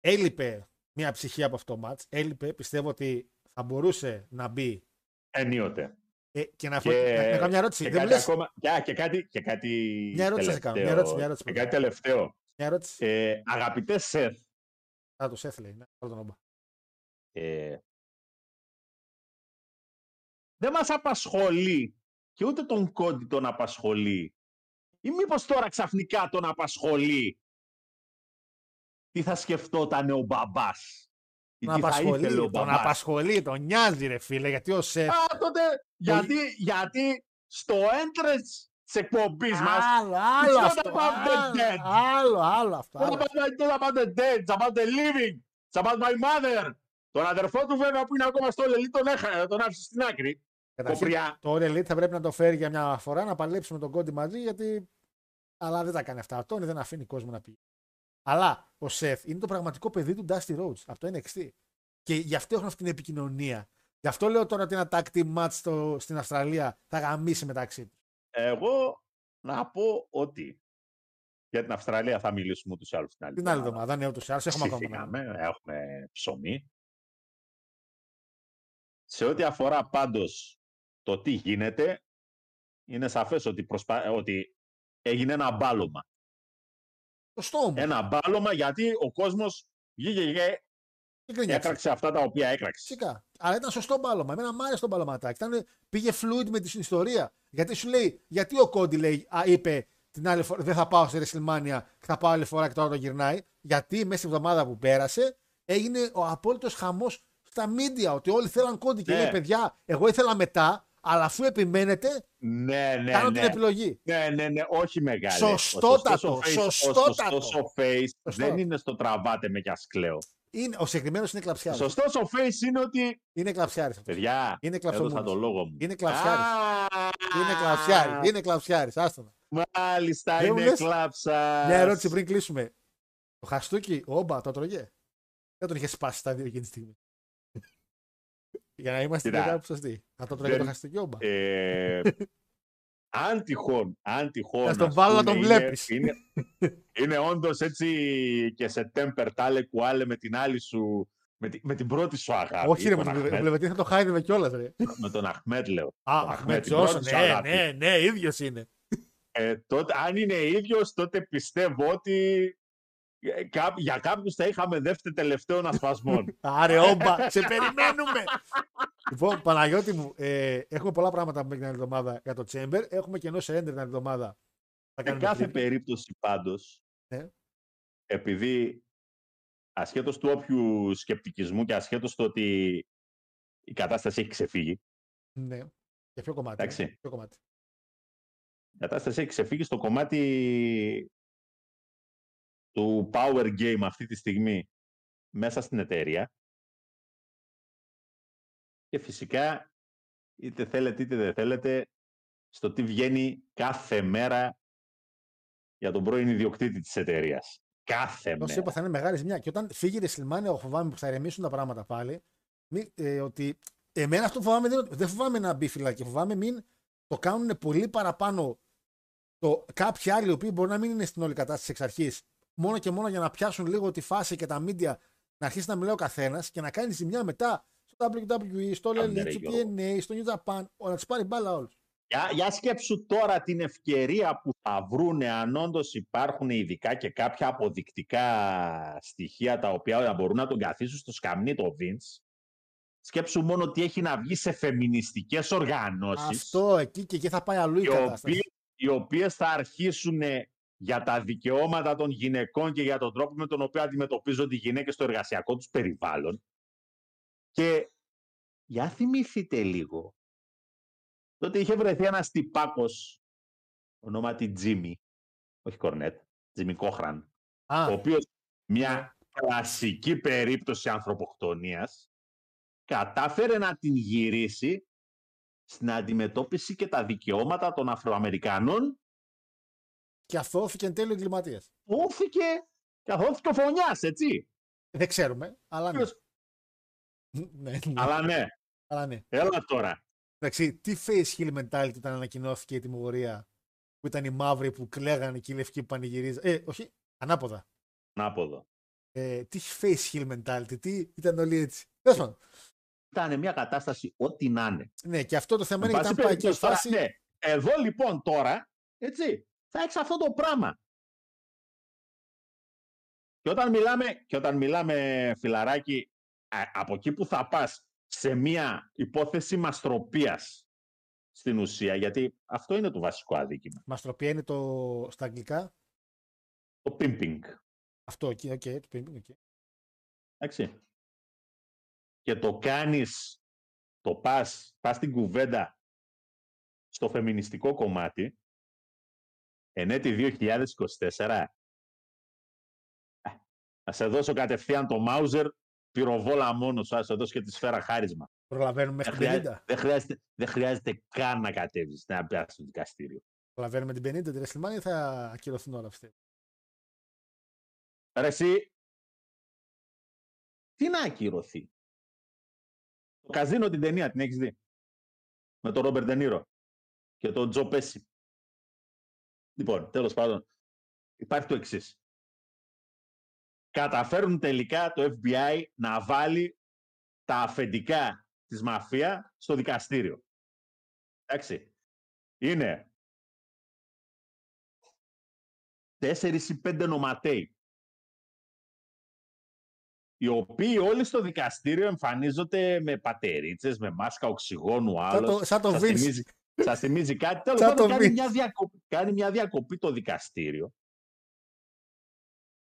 έλειπε μια ψυχή από αυτό το match. Έλειπε. Πιστεύω ότι θα μπορούσε να μπει. Ενίοτε. Ε, και να, Και, πω, να, να κάνω μια ερώτηση. και Δεν μου κάτι λες ακόμα. Και, και κάτι, και κάτι Μια ερώτηση θα τελευταίο. κάνω, μια ερώτηση, μια ερώτηση Και πρώτα. κάτι τελευταίο. μια ερώτηση. Ε, αγαπητές Σεφ, Α, το Σεφ λέει. Ναι, πάρω τον όμπα. ε, δεν μας απασχολεί και ούτε τον Κόντι τον απασχολεί. Ή μήπως τώρα ξαφνικά τον απασχολεί τι θα σκεφτόταν ο μπαμπάς; Ή Τον τι θα απασχολεί, ήθελε ο τον μπαμπάς; απασχολεί, τον νοιάζει ρε φίλε, γιατί ο Σεφ... Α, τότε, γιατί, γιατί στο entrance της εκπομπής μας Άλλο, άλλο not αυτό, about the άλλο, dead; άλλο, άλλο αυτό. It's άλλο. about, it's about the dead, it's about the living, it's about my mother; Τον αδερφό του βέβαια που είναι ακόμα στο λελί τον, έχα, τον άφησε στην άκρη. Καταρχήν, Κοπριά. Το All Elite θα πρέπει να το φέρει για μια φορά να παλέψει με τον Κόντι μαζί γιατί. Αλλά δεν τα κάνει αυτά. Ο Τόνι δεν αφήνει κόσμο να πει. Αλλά ο Σεφ είναι το πραγματικό παιδί του Dusty Rhodes από το NXT. Και γι' αυτό έχουν αυτή την επικοινωνία. Γι' αυτό λέω τώρα ότι ένα tag team match στο, στην Αυστραλία θα γαμίσει μεταξύ τους. Εγώ να πω ότι για την Αυστραλία θα μιλήσουμε ούτως ή άλλως την άλλη Την άλλη εβδομάδα, ναι, ούτως ή άλλως έχουμε ακόμα. Ψηθήκαμε, έχουμε ψωμί. Σε ό,τι αφορά πάντως το τι γίνεται, είναι σαφές ότι, προσπα... ότι έγινε ένα μπάλωμα. Σωστό όμω. Ένα μπάλωμα γιατί ο κόσμος βγήκε και έκραξε αυτά τα οποία έκραξε. Φυσικά. Αλλά ήταν σωστό μπάλωμα. Εμένα μου άρεσε το μπαλωματάκι. Ήταν, πήγε fluid με την ιστορία. Γιατί σου λέει, γιατί ο Κόντι λέει, α, είπε την άλλη φορά, δεν θα πάω στη WrestleMania και θα πάω άλλη φορά και τώρα το γυρνάει. Γιατί μέσα στη εβδομάδα που πέρασε έγινε ο απόλυτος χαμός στα media. Ότι όλοι θέλαν Κόντι και Ναι. λέει, παιδιά, εγώ ήθελα μετά, αλλά αφού επιμένετε, Ναι, ναι, κάνω ναι. την επιλογή. Ναι, ναι, ναι, όχι μεγάλη. Σωστότατο, Ο σωστότατο. σωστός ο face Σωστό. δεν είναι στο τραβάτε με κι ας κλαίω. Είναι, ο συγκεκριμένος είναι κλαψιάρης. Σωστός ο face είναι ότι, Είναι κλαψιάρης. παιδιά, Είναι έδωσα κλαψομούνης. το λόγο μου. Είναι κλαψιάρης. Α, Είναι κλαψιάρης. Είναι κλαψιάρης. Άστονα. Μάλιστα, Δεν μου είναι λες; κλάψα. Μια ερώτηση πριν κλείσουμε. Ο Χαστούκι, ο Όμπα, το τρώγε. Δεν τον είχε σπάσει στα δύο εκείνη τη στιγμή. Για να είμαστε Κοίτα. κάπου σωστοί. Θα το τρώγε Δεν- το Χαστούκι, Όμπα. Ε, αν τυχόν, αν τυχόν. Να στον ας βάλω να πούμε, τον είναι- βλέπεις. Είναι, είναι όντως έτσι και σε τέμπερ τάλε κουάλε με την άλλη σου. Με, τη- με την πρώτη σου αγάπη. Όχι, ρε, με τον τον Αχμέτ. Βλεβετή θα το χάιδευε κιόλας, ρε. με τον Αχμέτ λέω. Α, Τον Αχμέτ την πρώτη Τζόσον, σου ναι, αγάπη. ναι, ναι, ίδιος είναι. Ε, τότε, αν είναι ίδιος, τότε πιστεύω ότι ε, κά- για κάποιους θα είχαμε δεύτερο τελευταίο ασπασμών. Άρε, Όμπα, σε περιμένουμε. λοιπόν, Παναγιώτη μου, ε, έχουμε πολλά πράγματα που την άλλη εβδομάδα για το Chamber. Έχουμε και ενό Surrender την άλλη εβδομάδα. Θα Σε κάνουμε κάθε preview. περίπτωση πάντως, Ναι. επειδή ασχέτως του όποιου σκεπτικισμού και ασχέτως του ότι η κατάσταση έχει ξεφύγει, Ναι. Για ποιο κομμάτι. Εντάξει. ε, Ποιο κομμάτι. η κατάσταση έχει ξεφύγει στο κομμάτι του power game αυτή τη στιγμή μέσα στην εταιρεία και φυσικά είτε θέλετε είτε δεν θέλετε στο τι βγαίνει κάθε μέρα για τον πρώην ιδιοκτήτη της εταιρείας. Κάθε Όσο μέρα. είπα, θα είναι μεγάλη ζημιά. Και όταν φύγει η WrestleMania, εγώ φοβάμαι που θα ηρεμήσουν τα πράγματα πάλι. Μη, ε, ότι εμένα αυτό που φοβάμαι δεν, δεν φοβάμαι να μπει φυλακή. Φοβάμαι μην το κάνουν πολύ παραπάνω το, κάποιοι άλλοι οι οποίοι μπορεί να μην είναι στην όλη κατάσταση εξ αρχής. Μόνο και μόνο για να πιάσουν λίγο τη φάση και τα media να αρχίσει να μιλάει ο καθένας και να κάνει ζημιά μετά στο WWE, στο Κάνε, Elite, ρε, στο Γιώργο. TNA, στο New Japan. Να τους πάρει μπάλα όλους. Για, για σκέψου τώρα την ευκαιρία που θα βρούνε αν όντως υπάρχουν ειδικά και κάποια αποδεικτικά στοιχεία τα οποία να μπορούν να τον καθίσουν στο σκαμνί το Vince. Σκέψου μόνο ότι έχει να βγει σε φεμινιστικές οργανώσεις Αυτό εκεί και εκεί θα πάει αλλού η οι, κατάσταση. οποίες, οι οποίες θα αρχίσουν για τα δικαιώματα των γυναικών και για τον τρόπο με τον οποίο αντιμετωπίζονται οι γυναίκες στο εργασιακό τους περιβάλλον. Και για θυμηθείτε λίγο, τότε είχε βρεθεί ένας τυπάκος ονόματι Τζίμι, όχι Κορνέτ, Τζίμι Κόχραν, Α, ο οποίος μια κλασική περίπτωση ανθρωποκτονίας κατάφερε να την γυρίσει στην αντιμετώπιση και τα δικαιώματα των Αφροαμερικανών και αθώθηκε εν τέλει εγκληματίας. Όθηκε και αθώθηκε ο Φωνιάς, έτσι. Δεν ξέρουμε, αλλά ναι. Ποιος- ναι, ναι, Αλλά ναι, αλλά ναι. έλα τώρα. Εντάξει, τι face heal mentality όταν ανακοινώθηκε η τιμωρία που ήταν οι μαύροι που κλαίγανε και οι λευκοί που πανηγυρίζαν. Ε, όχι, ανάποδα. Ανάποδο. Ε, τι face heal mentality, τι ήταν όλοι έτσι. Τέλος πάντων. Ήταν μια κατάσταση ό,τι να είναι. Ναι, και αυτό το θέμα Εν είναι πάση γιατί αν πάει και ως περιπτώσει, τώρα, φάση. ναι, εδώ λοιπόν τώρα, έτσι, θα έχει αυτό το πράγμα. Και όταν μιλάμε, και όταν μιλάμε φιλαράκι, α, από εκεί που θα πας σε μια υπόθεση μαστροπίας στην ουσία, γιατί αυτό είναι το βασικό αδίκημα. Μαστροπία είναι το στα αγγλικά; Το pimping. Αυτό εκεί, οκ, το pimping, OK. Εντάξει. Και το κάνεις, το πας, πας την κουβέντα στο φεμινιστικό κομμάτι, εν έτη 2024, ε, να σε δώσω κατευθείαν το Μάουζερ, πυροβόλα μόνος σου, να σε δώσω και τη σφαίρα χάρισμα. Προλαβαίνουμε Δεν μέχρι την χρειάζεται, 50. δεν, χρειάζεται, δεν χρειάζεται καν να κατέβεις, να πιάσεις στο δικαστήριο. Προλαβαίνουμε την 50 την WrestleMania ή θα ακυρωθούν όλα αυτά. Ρε εσύ, τι να ακυρωθεί; Το Καζίνο την ταινία την έχεις δει; Με τον Ρόμπερ Ντενίρο και τον Τζο Πέση. Λοιπόν, τέλος πάντων, υπάρχει το εξής. Καταφέρουν τελικά το FBI να βάλει τα αφεντικά της μαφία στο δικαστήριο. Εντάξει. Είναι τέσσερις ή πέντε νοματέοι οι οποίοι όλοι στο δικαστήριο εμφανίζονται με πατερίτσες, με μάσκα οξυγόνου Σαν άλλος. το, σαν το σας, Vince. θυμίζει, σας θυμίζει κάτι. Τέλος Σαν πάντων, το κάνει Vince. μια, διακοπή, κάνει μια διακοπή το δικαστήριο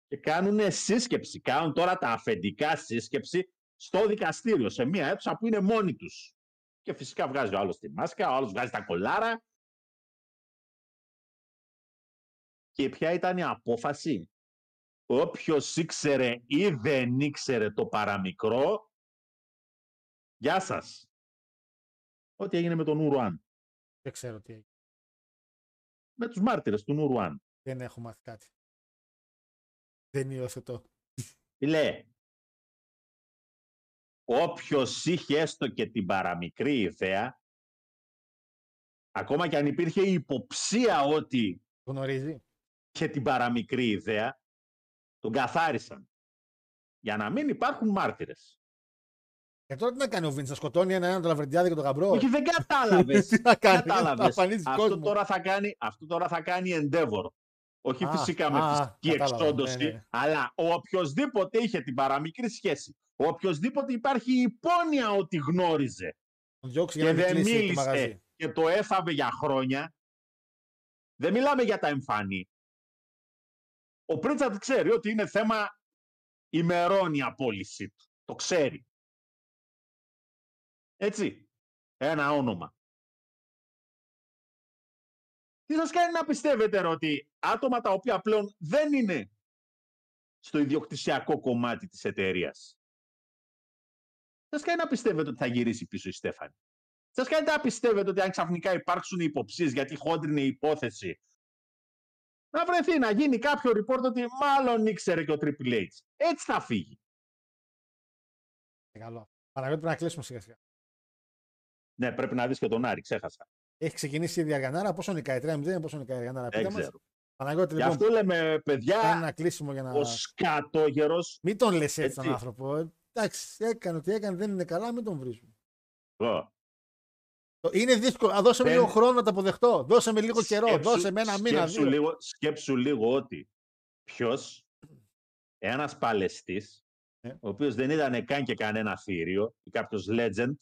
και κάνουν σύσκεψη. Κάνουν τώρα τα αφεντικά σύσκεψη στο δικαστήριο, σε μια αίθουσα που είναι μόνοι τους. Και φυσικά βγάζει ο άλλος τη μάσκα, ο άλλος βγάζει τα κολάρα. Και ποια ήταν η απόφαση; Όποιος ήξερε ή δεν ήξερε το παραμικρό, γεια σας. Ό,τι έγινε με τον Ουρουάν. Δεν ξέρω τι έγινε. Με τους μάρτυρες του Ουρουάν. Δεν έχω μάθει κάτι. Δεν υιοθετώ. Τι λέει; Όποιος είχε έστω και την παραμικρή ιδέα, ακόμα και αν υπήρχε η υποψία ότι Γνωρίζει. είχε την παραμικρή ιδέα, τον καθάρισαν. Για να μην υπάρχουν μάρτυρες. Και τώρα τι να κάνει ο Βίντ, να σκοτώνει έναν έναν τον Λαβρεντιάδη και τον γαμπρό; Όχι, δεν κατάλαβες. τι να κάνεις, Κατάλαβες. να αφανίζει αυτό, κόσμο. τώρα θα κάνει, αυτό τώρα θα κάνει endeavor. Όχι Α, φυσικά με α, φυσική κατάλαβα, εξόντωση, ναι, ναι. αλλά ο οποιοδήποτε είχε την παραμικρή σχέση, ο οποιοδήποτε υπάρχει υπόνοια ότι γνώριζε Τον διώξει για και να μην δεν κλείσει το μίλησε μαγαζί. και το έφαβε για χρόνια, δεν μιλάμε για τα εμφανή. Ο Πρίτσαρτ ξέρει ότι είναι θέμα ημερών η απόλυσή του. Το ξέρει. Έτσι. Ένα όνομα. Τι σας κάνει να πιστεύετε ρε, ότι άτομα τα οποία πλέον δεν είναι στο ιδιοκτησιακό κομμάτι της εταιρείας; Σας κάνει να πιστεύετε ότι θα γυρίσει πίσω η Στέφανη; Σας κάνει να πιστεύετε ότι αν ξαφνικά υπάρξουν υποψίες γιατί χόντρινε η υπόθεση να βρεθεί να γίνει κάποιο report ότι μάλλον ήξερε και ο Triple H. Έτσι θα φύγει. Ε, Καλό. Παναγιώτη πρέπει να κλείσουμε σιγά σιγά. Ναι, πρέπει να δεις και τον Άρη, ξέχασα. Έχει ξεκινήσει η Διαργανάρα. Πόσο νικάει, 3-0, πόσο νικάει η Διαργανάρα. Δεν Πείτε μας. ξέρω. Παναγιώτη, Γι' λοιπόν, αυτό λέμε, κάνει παιδιά, ένα κλείσιμο για να. ο σκατόγερος... Μην τον λες έτσι, Έτσι. τον άνθρωπο. Ε, Εντάξει, έκανε ό,τι έκανε, δεν είναι καλά, μην τον βρίζουμε. Ω, Το- Είναι δύσκολο. Α, δώσε με Δεν- λίγο χρόνο να το αποδεχτώ. Δώσε με λίγο καιρό. σκέψου- Δώσε με ένα μήνα. σκέψου Δύο. λίγο, σκέψου λίγο ότι ποιος, ένας παλαιστής, Ναι. ο οποίος δεν ήταν καν και κανένα θήριο, ή κάποιος legend,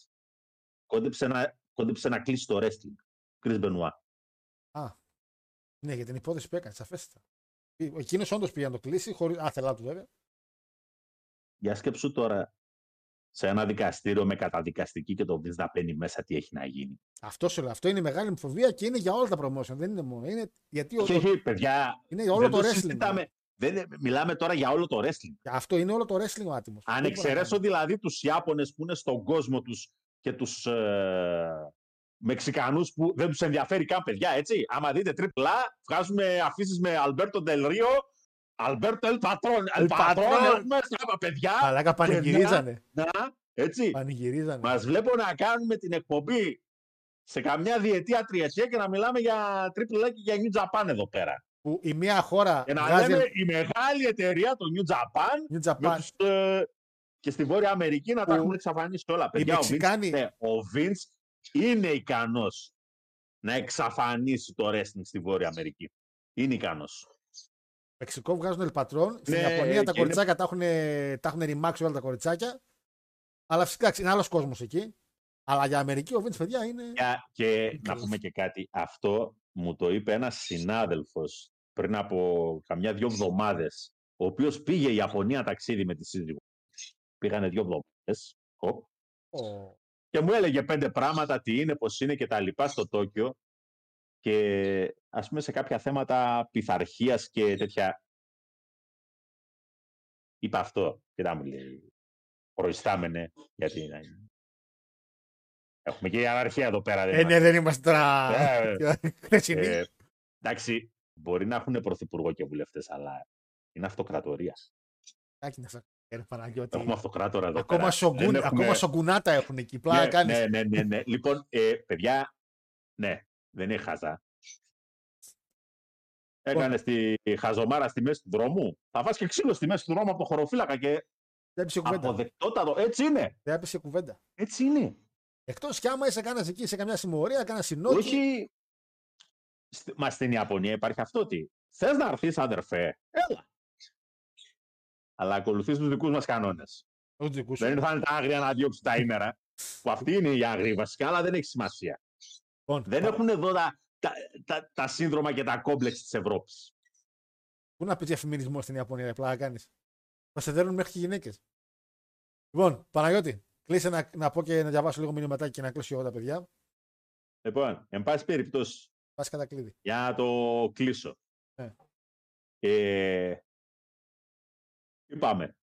κόντεψε να, κόντεψε να κλείσει το wrestling. Chris Benoit. Α, ναι, για την υπόθεση που έκανε, σαφέστατα. Εκείνος όντως πήγε να το κλείσει, χωρίς άθελά του βέβαια. Για σκέψου τώρα σε ένα δικαστήριο με καταδικαστική και το Vince να μπαίνει μέσα τι έχει να γίνει. Αυτό, σου λέω, αυτό είναι η μεγάλη μου φοβία και είναι για όλα τα promotion. Δεν είναι μόνο. Είναι, γιατί Όχι, ο, όχι, παιδιά, είναι για όλο δεν το το wrestling. συζητάμε. Δεν, μιλάμε τώρα για όλο το wrestling. Αυτό είναι όλο το wrestling ο άτιμος. Αν εξαιρέσω δηλαδή τους Ιάπωνες που είναι στον κόσμο τους και τους ε, Μεξικανούς που δεν τους ενδιαφέρει καν παιδιά, έτσι. Άμα δείτε τριπλά, βγάζουμε αφήσεις με Αλμπέρτο Ντελρίο, Αλμπέρτο Ελ Πατρόν. Ελ Πατρόν Patron. έχουμε στραβά παιδιά. Μαλάκα πανηγυρίζανε. Να, έτσι. Πανηγυρίζανε. Μας βλέπω να κάνουμε την εκπομπή σε καμιά διετία, τριετία και να μιλάμε για τριπλά και για New Japan εδώ πέρα. Που η μία χώρα Και να βγάζει λέμε η μεγάλη εταιρεία, το New Japan, New με Japan. τους, ε, και στη Βόρεια Αμερική να τα Που έχουν εξαφανίσει όλα. Παιδιά, ο Vince, Μεξικάνοι- ναι, ο Vince είναι ικανός να εξαφανίσει το wrestling στη Βόρεια Αμερική. Είναι ικανός. Μεξικό βγάζουν ελπατρόν. Στην Ναι, Ιαπωνία τα και είναι- κοριτσάκια τα έχουν, τα έχουν ρημάξει όλα τα κοριτσάκια. Αλλά φυσικά είναι άλλος κόσμος εκεί. Αλλά για Αμερική ο Vince, παιδιά, είναι. Για- Και να Καλώς. πούμε και κάτι. Αυτό μου το είπε ένας συνάδελφος πριν από καμιά δύο εβδομάδες, ο οποίος πήγε η Ιαπωνία ταξίδι με τη σύζυγο. Πήγανε δύο εβδομάδες. Οπ. Ο- και μου έλεγε πέντε πράγματα, τι είναι, πώς είναι και τα λοιπά στο Τόκιο και ας πούμε σε κάποια θέματα πειθαρχίας και τέτοια είπα αυτό και τα μου λέει προϊστάμενε γιατί να είναι. έχουμε και η αναρχία εδώ πέρα δεν Ε, ναι, είμαστε. δεν είμαστε τώρα. Ε, χθεσινοί. ε, εντάξει μπορεί να έχουν πρωθυπουργό και βουλευτές αλλά είναι αυτοκρατορίας Κάκι να σας- ε, ρε Παναγιώτη. έχουμε αυτοκράτορα εδώ Ακόμα, πέρα σογκούν, Δεν έχουμε- ακόμα σογκουνάτα έχουν εκεί. Πλάκα ναι, κάνεις. ναι, ναι, ναι, ναι. λοιπόν, ε, παιδιά, ναι, δεν είναι χαζά. Έκανες τη χαζομάρα στη μέση του δρόμου. Θα φας και ξύλο στη μέση του δρόμου από το χωροφύλακα και Δεν έπεισε κουβέντα. αποδεκτότατο. Έτσι είναι. Δεν έπεισε κουβέντα. Έτσι είναι. Εκτός κι άμα είσαι κανένας εκεί σε καμιά συμμορία, κανένας συνόκι. Όχι. Στη- Μα στην Ιαπωνία υπάρχει αυτό ότι θες να έρθεις, αδερφέ, έλα. Αλλά ακολουθείς τους δικούς μας κανόνες. Όχι δικούς σου. Δεν ήρθαν τα άγρια να διώξουν τα ήμερα. Που αυτοί είναι οι άγριοι βασικά, αλλά δεν έχει σημασία. Λοιπόν, Δεν πα- έχουν εδώ τα, τα, τα, τα σύνδρομα και τα κόμπλεξ της Ευρώπης. Πού να πει για φεμινισμό στην Ιαπωνία, ρε πλάκα κάνεις. Μα σε δέρνουν μέχρι και γυναίκες. Λοιπόν, Παναγιώτη, κλείσε να, να πω και να διαβάσω λίγο μηνυματάκι και να κλείσω εγώ τα παιδιά. Λοιπόν, εν πάση περιπτώσει, Πας κατά κλείδι. για να το κλείσω. Ε. Ε, είπαμε.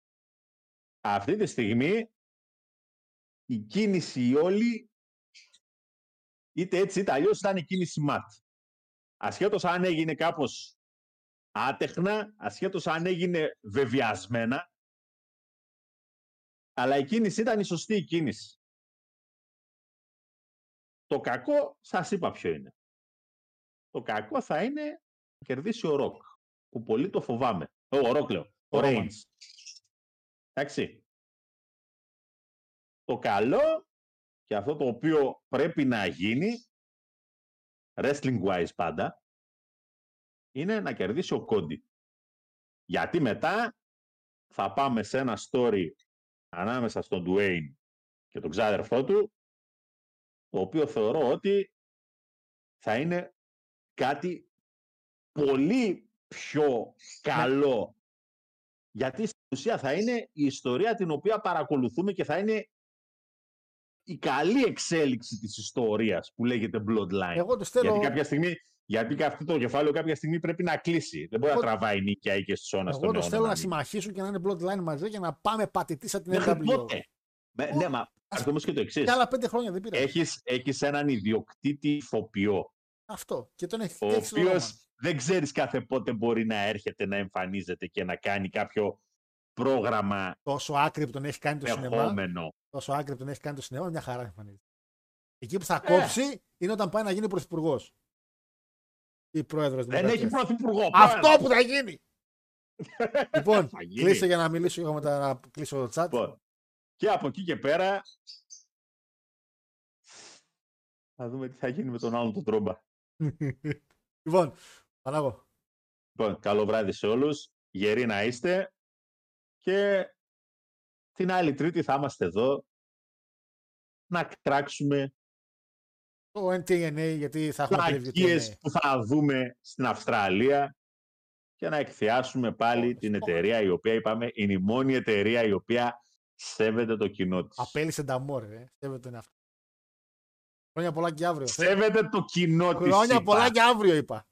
Αυτή τη στιγμή η κίνηση η όλη είτε έτσι είτε αλλιώς ήταν η κίνηση ματ. Ασχέτως αν έγινε κάπως άτεχνα, ασχέτως αν έγινε βεβαιασμένα, αλλά η κίνηση ήταν η σωστή η κίνηση. Το κακό σας είπα ποιο είναι. Το κακό θα είναι να κερδίσει ο Ροκ, που πολύ το φοβάμαι. Ε, Ο Ροκ λέω, ο Ο Roman. Reigns. Εντάξει. Το καλό και αυτό το οποίο πρέπει να γίνει, wrestling wise πάντα, είναι να κερδίσει ο Κόντι. Γιατί μετά θα πάμε σε ένα story ανάμεσα στον Dwayne και τον ξάδερφό του, το οποίο θεωρώ ότι θα είναι κάτι πολύ πιο καλό. Γιατί στην ουσία θα είναι η ιστορία την οποία παρακολουθούμε και θα είναι η καλή εξέλιξη της ιστορίας που λέγεται Bloodline. Εγώ του θέλω. Γιατί κάποια στιγμή, γιατί και αυτό το κεφάλαιο κάποια στιγμή πρέπει να κλείσει. Δεν μπορεί Εγώ- να τραβάει νίκια ή και στις όνας Εγώ των του αιώνων θέλω να μείνει. συμμαχίσουν και να είναι bloodline μαζί για να πάμε πατητής σαν την Μέχρι NWO. πότε. Με- Ναι, μα αυτό όμως και το εξής. Και άλλα πέντε χρόνια δεν πήρε. Έχεις, έχεις έναν ιδιοκτήτη ηθοποιό, Αυτό. Και τον έχει ο έχεις στο όνομα. οποίος δεν ξέρεις κάθε πότε μπορεί να έρχεται να εμφανίζεται και να κάνει κάποιο πρόγραμμα Τόσο άκρη που τον έχει κάνει το σινεμά. ερχόμενο. Τόσο άκρη που τον έχει κάνει το σινεμά, μια χαρά εμφανίζεται. Εκεί που Ε. θα κόψει είναι όταν πάει να γίνει πρωθυπουργός. Ή πρόεδρος Δεν έχει πρωθυπουργό. Αυτό πρόεδρος. που θα γίνει! λοιπόν, Θα γίνει. κλείσε για να μιλήσω εγώ μετά να κλείσω το chat. Λοιπόν, και από εκεί και πέρα θα δούμε τι θα γίνει με τον άλλον τον τρόμπα. λοιπόν, Πανάγο. Λοιπόν, καλό βράδυ σε όλους. Γεροί να είστε. Και την άλλη τρίτη θα είμαστε εδώ να κράξουμε Το NTNA, γιατί θα έχουμε preview πλακίες TNA. που θα δούμε στην Αυστραλία και να εκθιάσουμε πάλι Ω, την ω. εταιρεία η οποία είπαμε είναι η μόνη εταιρεία η οποία σέβεται το κοινό της. Απέλησε τα μόρε, ε. Σέβεται τον εαυτό. Χρόνια πολλά και αύριο. Σέβεται το κοινό της. Χρόνια είπα. πολλά και αύριο, είπα.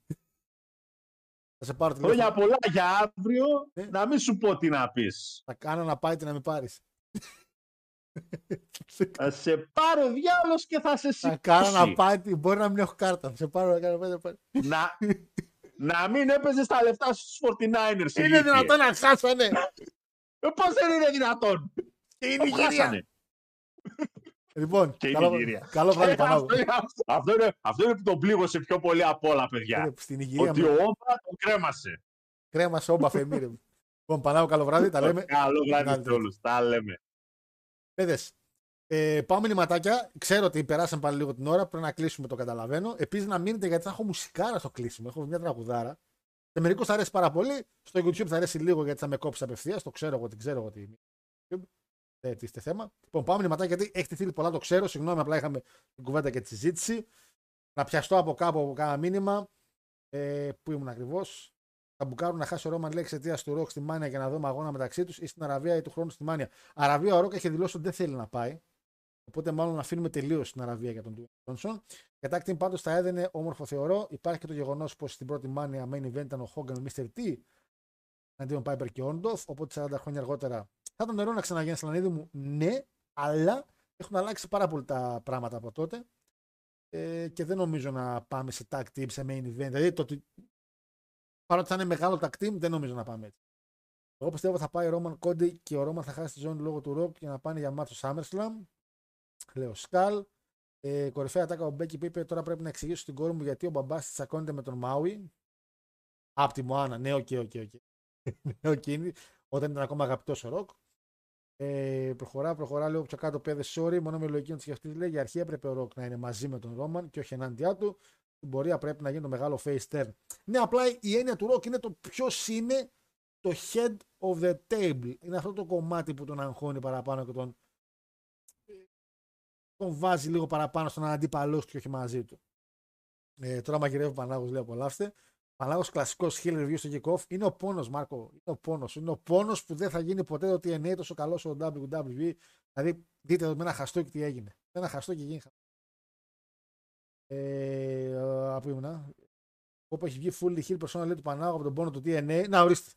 Θα σε πάρω Χρόνια τηλέφωνο. πολλά για αύριο, Ε. να μην σου πω τι να πεις. Θα κάνω να πάει να με πάρεις. Θα σε πάρει ο διάολος και θα σε Θα κάνω να σηκώσει. πάει, μπορεί να μην έχω κάρτα. Θα σε πάρω να κάνω να πάει. να, να μην έπαιζες τα λεφτά σου στους 49ers. Είναι ηλίθιε. δυνατόν να χάσανε. Ε, πώς δεν είναι δυνατόν; Και η Το Νιγηρία. Χάσανε. Λοιπόν, Και η καλό, Νιγηρία. καλό βράδυ Ε, Πανάγο. αυτό, είναι, αυτό, είναι, αυτό είναι που τον πλήγωσε πιο πολύ απ' όλα, παιδιά. Είναι Στην Νιγηρία Ότι με ο Όμπρα τον κρέμασε. κρέμα σε όμπα φεμίρε. Λοιπόν, Πανάγο, καλό βράδυ. Τα λέμε. Καλό την άλλη βράδυ σε τρίτη. όλους. Τα λέμε. Παιδες, ε, πάω μηνυματάκια. Ξέρω ότι περάσαν πάλι λίγο την ώρα. Πρέπει να κλείσουμε, το καταλαβαίνω. Επίσης να μείνετε γιατί θα έχω μουσικάρα στο κλείσιμο. Έχω μια τραγουδάρα. Σε μερικούς θα αρέσει πάρα πολύ. Στο YouTube θα αρέσει λίγο γιατί θα με κόψεις απευθείας. Το ξέρω εγώ, την ξέρω εγώ τι είναι. ε, τίθεται θέμα. Λοιπόν, πάμε μηνυματάκια γιατί έχετε στείλει πολλά, το ξέρω. Συγγνώμη, απλά είχαμε την κουβέντα και τη συζήτηση. Να πιαστώ από κάπου από κάνα μήνυμα. Ε, πού ήμουν ακριβώς. Θα μπουκάρουν να χάσει ο Ρόμαν λέει εξαιτίας του Ροκ στη Μάνια για να δούμε αγώνα μεταξύ τους ή στην Αραβία ή του χρόνου στη Μάνια. Αραβία ο Ροκ έχει δηλώσει ότι δεν θέλει να πάει. Οπότε μάλλον να αφήνουμε τελείως την Αραβία για τον Τζόνσον. Για την πάντως θα έδενε όμορφο θεωρώ. Υπάρχει και το γεγονός πως στην πρώτη Μάνια main event ήταν ο Hogan με Mr. T εναντίον Piper και Orndorff. Οπότε 40 χρόνια αργότερα θα ήταν νερό να ξαναγίνει Σλανίδη μου. Ναι, αλλά έχουν αλλάξει πάρα πολύ τα πράγματα από τότε. Ε, και δεν νομίζω να πάμε σε tag team, σε main event. Δηλαδή το ότι παρότι θα είναι μεγάλο tag team, δεν νομίζω να πάμε έτσι. Εγώ πιστεύω θα πάει ο Ρόμαν Κόντι και ο Ρόμαν θα χάσει τη ζώνη λόγω του Rock για να πάνε για ματς στο SummerSlam. Λέω Σκάλ. Ε, κορυφαία ατάκα ο Μπέκι που είπε τώρα πρέπει να εξηγήσω στην κόρη μου γιατί ο μπαμπάς της τσακώνεται με τον Μάουι. Απ' τη Μωάνα. Ναι, OK, OK, OK. Όταν ήταν ακόμα αγαπητός ο Ροκ. Ε, προχωρά, προχωρά, λέω πιο κάτω πέδες, sorry, μόνο με λογική να σκεφτείς. Λέει για αρχή έπρεπε ο Ροκ να είναι μαζί με τον Ρόμαν και όχι ενάντια του. Στην πορεία πρέπει να γίνει το μεγάλο face turn. Ναι, απλά η έννοια του Ροκ είναι το ποιος είναι το head of the table. Είναι αυτό το κομμάτι που τον αγχώνει παραπάνω και τον, τον βάζει λίγο παραπάνω στον αντίπαλό του και όχι μαζί του. Ε, τώρα μαγειρεύει ο Πανάγος, λέει απολαύστε. Πανάγο κλασικός hill review στο kick-off. Είναι ο πόνος, Μάρκο. Είναι ο πόνος. Είναι ο πόνος που δεν θα γίνει ποτέ το TNA τόσο καλός στο WWE. Δηλαδή, δείτε εδώ με ένα χαστόκι τι έγινε. Με ένα χαστόκι γίνει. Ε, από ήμουνα. Όπου έχει βγει full hill persona λέει του Πανάγου από τον πόνο του TNA. Να ορίστε.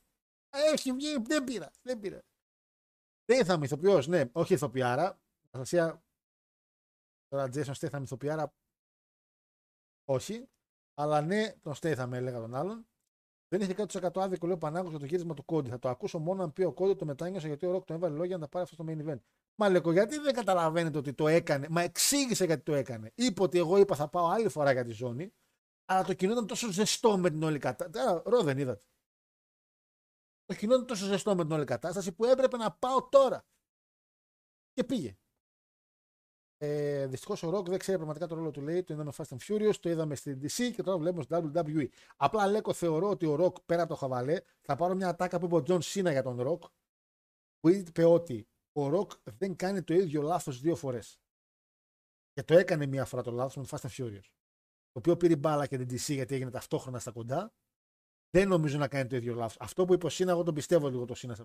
Έχει βγει, δεν πήρα. Δεν πήρα. Δεν θα είμαι ηθοποιός, ναι, όχι ηθοποιάρα. Αστασία. Τώρα Jason Statham ηθοποιάρα. Όχι. Αλλά ναι, τον Στέιθαμε, έλεγα τον άλλον. Δεν είχε 100% άδικο, λέει ο Πανάγος για το γύρισμα του κόντι. Θα το ακούσω μόνο αν πει ο κόντι το μετάνιωσε γιατί ο Ροκ τον έβαλε λόγια να τα πάρει αυτό στο main event. Μα λέω, γιατί δεν καταλαβαίνετε ότι το έκανε; Μα εξήγησε γιατί το έκανε. Είπε ότι εγώ είπα θα πάω άλλη φορά για τη ζώνη, αλλά το κοινό ήταν τόσο ζεστό με την όλη κατάσταση. Ρο δεν είδατε. Το κοινό ήταν τόσο ζεστό με την όλη κατάσταση που έπρεπε να πάω τώρα. Και πήγε. Ε, Δυστυχώς ο Rock δεν ξέρει πραγματικά το ρόλο του λέει. Το είδαμε Fast and Furious, το είδαμε στην DC και τώρα βλέπουμε στο WWE. Απλά λέγω θεωρώ ότι ο Rock πέρα από το χαβαλέ θα πάρω μια ατάκα που είπε ο John Cena για τον Rock που είπε ότι ο Rock δεν κάνει το ίδιο λάθος δύο φορές. Και το έκανε μία φορά το λάθος με το Fast and Furious. Το οποίο πήρε μπάλα και την DC γιατί έγινε ταυτόχρονα στα κοντά. Δεν νομίζω να κάνει το ίδιο λάθος. Αυτό που είπε ο Σίνα, εγώ τον πιστεύω λίγο το Σίνα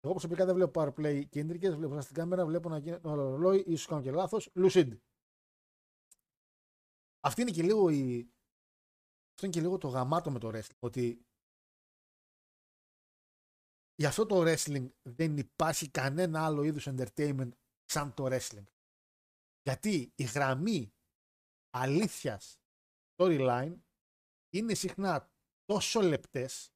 εγώ προσωπικά δεν βλέπω power play κεντρικές, βλέπω στην κάμερα, βλέπω να γίνει το ρολόι, ίσως κάνω και λάθος. Lucid. Αυτή είναι και λίγο η. Αυτό είναι και λίγο το γαμάτο με το wrestling. Ότι για αυτό το wrestling δεν υπάρχει κανένα άλλο είδους entertainment σαν το wrestling. Γιατί η γραμμή αλήθειας storyline είναι συχνά τόσο λεπτές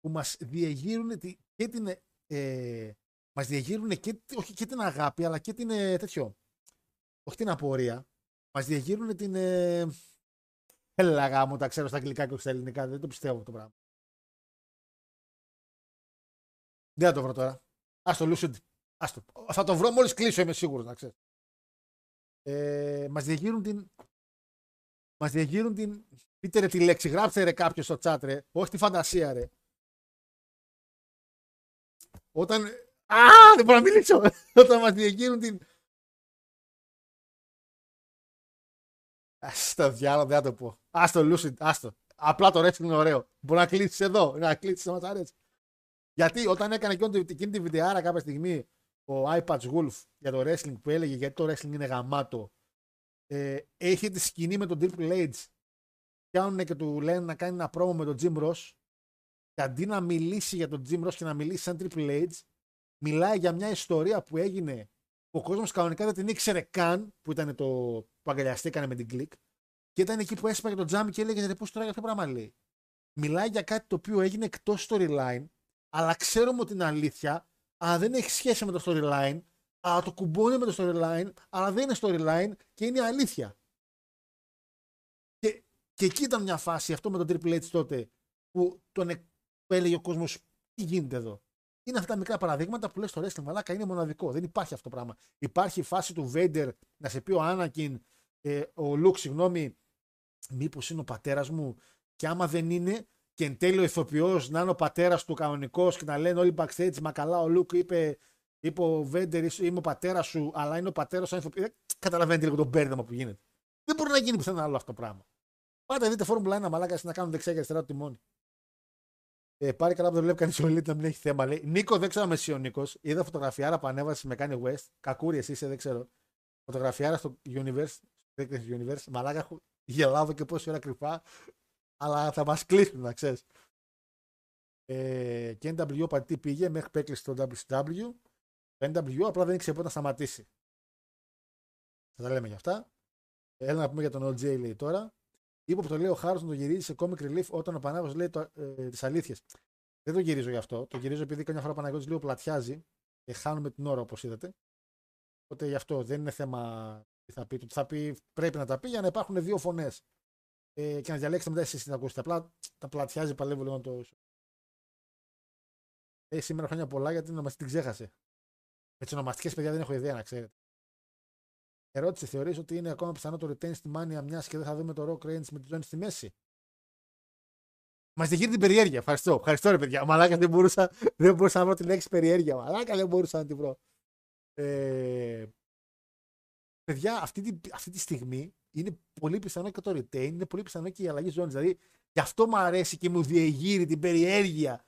που μας διεγείρουν και την ε, μας διεγείρουν και, όχι και την αγάπη, αλλά και την ε, τέτοιο, όχι την απορία, μας διεγείρουν την... Ε, Έλα μου, τα ξέρω στα αγγλικά και όχι στα ελληνικά, δεν το πιστεύω το πράγμα. Δεν θα το βρω τώρα. Άστο, Lucid. Άστο. Θα το βρω μόλις κλείσω, είμαι σίγουρος, να ξέρεις. Ε, μας διεγείρουν την... Μας διεγείρουν την... Πείτε ρε τη λέξη, γράψτε ρε κάποιος στο chat ρε. Όχι τη φαντασία ρε. Όταν. Α, δεν μπορώ να μιλήσω. Όταν μας διακίνουν την. Στο διάλογο δεν θα το πω. Άστο, Lucid, άστο. Απλά το wrestling είναι ωραίο. Μπορεί να κλείσεις εδώ, να κλείσεις να μας αρέσει. Γιατί όταν έκανε εκείνη τη βιντεάρα κάποια στιγμή ο iPad Wolf για το wrestling που έλεγε γιατί το wrestling είναι γαμάτο, ε, έχει τη σκηνή με τον Triple H. Πιάνουν και του λένε να κάνει ένα πρόμο με τον Jim Ross και αντί να μιλήσει για τον Jim Ross και να μιλήσει σαν Triple H, μιλάει για μια ιστορία που έγινε ο κόσμος κανονικά δεν την ήξερε καν, που ήταν το που αγκαλιαστήκανε με την κλικ, και ήταν εκεί που έσπαγε το τζάμι και έλεγε πώς τώρα για αυτό το πράγμα λέει. Μιλάει για κάτι το οποίο έγινε εκτός storyline, αλλά ξέρουμε ότι είναι αλήθεια, αλλά δεν έχει σχέση με το storyline, αλλά το κουμπώνει με το storyline, αλλά δεν είναι storyline και είναι αλήθεια. Και, και εκεί ήταν μια φάση, αυτό με τον Triple H τότε, που τον που έλεγε ο κόσμος τι γίνεται εδώ. Είναι αυτά τα μικρά παραδείγματα που λες στο wrestling μαλάκα είναι μοναδικό. Δεν υπάρχει αυτό το πράγμα. Υπάρχει η φάση του Vader να σε πει ο Άνακιν, ε, ο Λουκ, συγγνώμη, μήπως είναι ο πατέρας μου, και άμα δεν είναι, και εν τέλει ο ηθοποιός να είναι ο πατέρας του κανονικός και να λένε όλοι backstage, μα καλά ο Λουκ είπε Είπε ο Βέντερ, «Είσαι- είμαι ο πατέρας σου, αλλά είναι ο πατέρας σου. άνθρωπο». Δεν καταλαβαίνετε λίγο τον μπέρδεμα που γίνεται. Δεν μπορεί να γίνει πουθενά άλλο αυτό το πράγμα. Πάτε δείτε Φόρμουλα 1 μαλάκα να κάνουν δεξιά και αριστερά το τιμόνι. Ε, πάρει καλά που δεν βλέπει κανείς ο Elite να μην έχει θέμα. Λέει. Νίκο, δεν ξέρω αν εσύ ο Νίκος. Είδα φωτογραφιάρα που ανέβασε με κάνει West. Κακούρι, εσύ είσαι, δεν ξέρω. Φωτογραφιάρα στο Universe. Στο Universe. Μαλάκα έχω γελάω εδώ και πόση ώρα κρυφά. Αλλά θα μας κλείσουν, να ξέρεις. Ε, και NW πατή πήγε μέχρι που έκλεισε το WCW. Το NW απλά δεν ήξερε πότε να σταματήσει. Θα τα λέμε για αυτά. Έλα να πούμε για τον OJ λέει τώρα. Είπε που το λέει ο Χάρος να το γυρίζει σε comic relief όταν ο Πανάγος λέει το, ε, τις αλήθειες. Δεν το γυρίζω γι' αυτό. Το γυρίζω επειδή καμιά φορά ο Παναγιώτης λίγο πλατιάζει και χάνουμε την ώρα όπως είδατε. Οπότε γι' αυτό δεν είναι θέμα τι θα πει. Το τι θα πει πρέπει να τα πει για να υπάρχουν δύο φωνές. Ε, και να διαλέξετε μετά εσείς τι θα ακούσετε. Απλά τα πλατιάζει παλεύω λίγο να το. Ε, σήμερα χρόνια πολλά γιατί την ονομαστική την ξέχασε. Με τις ονομαστικές παιδιά δεν έχω ιδέα να ξέρετε. Ερώτηση, θεωρείς ότι είναι ακόμα πιθανό το retain στη μάνια μιας και δεν θα δούμε το Rock Reigns με τη ζώνη στη μέση; Μα δεν γίνει την περιέργεια. Ευχαριστώ. Ευχαριστώ, ρε παιδιά. Μαλάκα δεν μπορούσα, δεν μπορούσα να βρω τη λέξη περιέργεια. Μαλάκα δεν μπορούσα να την βρω. Ε, παιδιά, αυτή τη, αυτή τη στιγμή είναι πολύ πιθανό και το retain, είναι πολύ πιθανό και η αλλαγή ζώνης. Δηλαδή, γι' αυτό μου αρέσει και μου διεγείρει την περιέργεια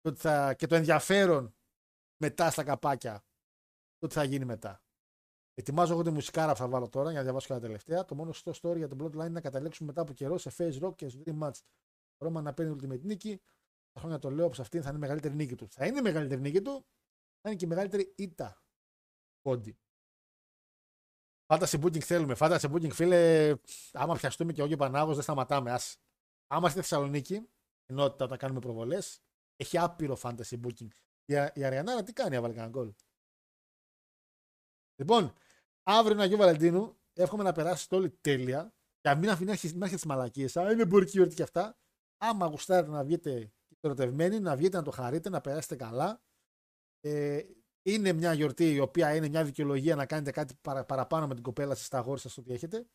το ότι θα- και το ενδιαφέρον μετά στα καπάκια το τι θα γίνει μετά. Ετοιμάζω εγώ τη μουσικάρα που θα βάλω τώρα για να διαβάσω και τα τελευταία. Το μόνο σωστό story για τον Bloodline είναι να καταλήξουμε μετά από καιρό σε face rock και στο dream match. Ο Ρόμαν να παίρνει ultimate νίκη. Τα χρόνια το λέω πω αυτή θα είναι η μεγαλύτερη νίκη του. Θα είναι η μεγαλύτερη νίκη του, θα είναι και η μεγαλύτερη ήττα. Κόντι. Fantasy booking θέλουμε. Fantasy booking, φίλε, άμα πιαστούμε και εγώ και ο Πανάγος δεν σταματάμε. Ας. Άμα είστε Θεσσαλονίκη, ενότητα όταν κάνουμε προβολές, έχει άπειρο fantasy booking. Η, Α- η Αριανάρα τι κάνει, έβαλε κανένα γκολ. Λοιπόν, αύριο είναι Αγίου Βαλεντίνου. Εύχομαι να περάσετε όλοι τέλεια. Και να μην αφήνει μέχρι τις μαλακίες. Α, είναι εμπορική γιορτή και αυτά. Άμα γουστάρετε να βγείτε ερωτευμένοι, να βγείτε να το χαρείτε, να περάσετε καλά. Ε, είναι μια γιορτή η οποία είναι μια δικαιολογία να κάνετε κάτι παρα- παραπάνω με την κοπέλα σας, τα αγόρια σας, ό,τι έχετε.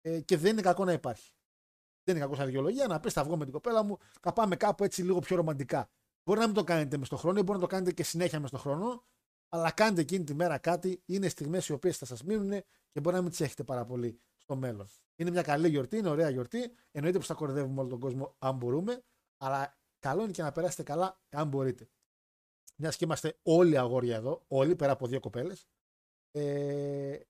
Ε, και δεν είναι κακό να υπάρχει. Δεν είναι κακό σαν δικαιολογία να πεις θα βγω με την κοπέλα μου, θα πάμε κάπου έτσι λίγο πιο ρομαντικά. Μπορεί να μην το κάνετε μες στον χρόνο ή μπορεί να το κάνετε και συνέχεια μες στον χρόνο, αλλά κάντε εκείνη τη μέρα κάτι. Είναι στιγμές οι οποίες θα σας μείνουν και μπορεί να μην τις έχετε πάρα πολύ στο μέλλον. Είναι μια καλή γιορτή, είναι ωραία γιορτή. Εννοείται πως θα κοροϊδεύουμε όλο τον κόσμο αν μπορούμε, αλλά καλό είναι και να περάσετε καλά αν μπορείτε. Μιας και είμαστε όλοι αγόρια εδώ, όλοι πέρα από δύο κοπέλες. Ε,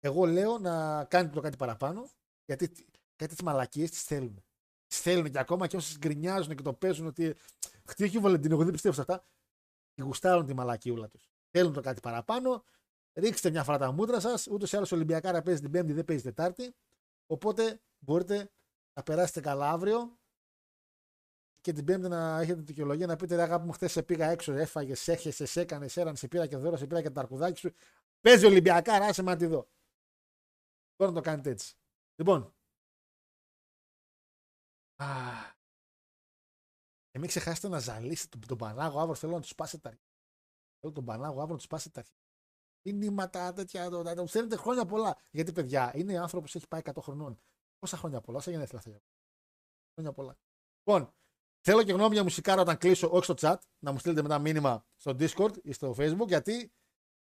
εγώ λέω να κάνετε το κάτι παραπάνω, γιατί τι- κάτι τις μαλακίες τις θέλουν. Τις θέλουν και ακόμα και όσες γκρινιάζουν και το παίζουν ότι. Χτύπη όχι Βαλεντίνο, εγώ δεν πιστεύω σε αυτά. Τη γουστάρουν τη μαλακίουλα τους. Θέλουν το κάτι παραπάνω. Ρίξτε μια φορά τα μούτρα σας. Ούτως ή άλλως Ολυμπιακάρα παίζει την Πέμπτη, δεν παίζει Τετάρτη. Οπότε μπορείτε να περάσετε καλά αύριο και την Πέμπτη να έχετε την δικαιολογία να πείτε: «Ρε Αγάπη μου, χθες σε πήγα έξω, έφαγες, έχεσαι, σε έκανες, έραν, σε πήρα και δώρο, σε πήρα και τα αρκουδάκι σου. Παίζει Ολυμπιακάρα, άσε με να τη δω. Τώρα να το κάνετε έτσι. Λοιπόν. Α, και μην ξεχάσετε να ζαλίσετε τον, τον Πανάγο αύριο. Θέλω να τους σπάσετε τα αρχίδια. Θέλω τον Πανάγο αύριο να τους σπάσετε τα αρχίδια. Μηνύματα τέτοια. Το, το, το, θέλετε χρόνια πολλά. Γιατί παιδιά είναι άνθρωπος που έχει πάει 100 χρονών. Πόσα χρόνια πολλά, όσα γενέθλια θέλει. Χρόνια πολλά. Λοιπόν, θέλω και γνώμη για μουσικάρα όταν κλείσω, όχι στο chat, να μου στείλετε μετά μήνυμα στο Discord ή στο Facebook, γιατί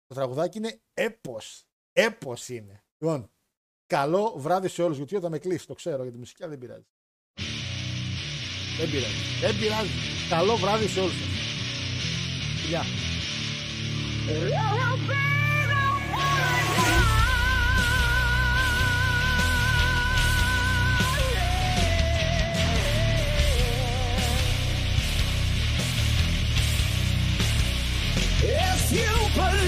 το τραγουδάκι είναι έπος. Έπος είναι. Λοιπόν, καλό βράδυ σε όλους, γιατί όταν με κλείσεις, το ξέρω, γιατί η μουσική δεν πειράζει. Δεν πειράζει. Δεν πειράζει. Καλό βράδυ σε όλους σας. Φιλιά. If you believe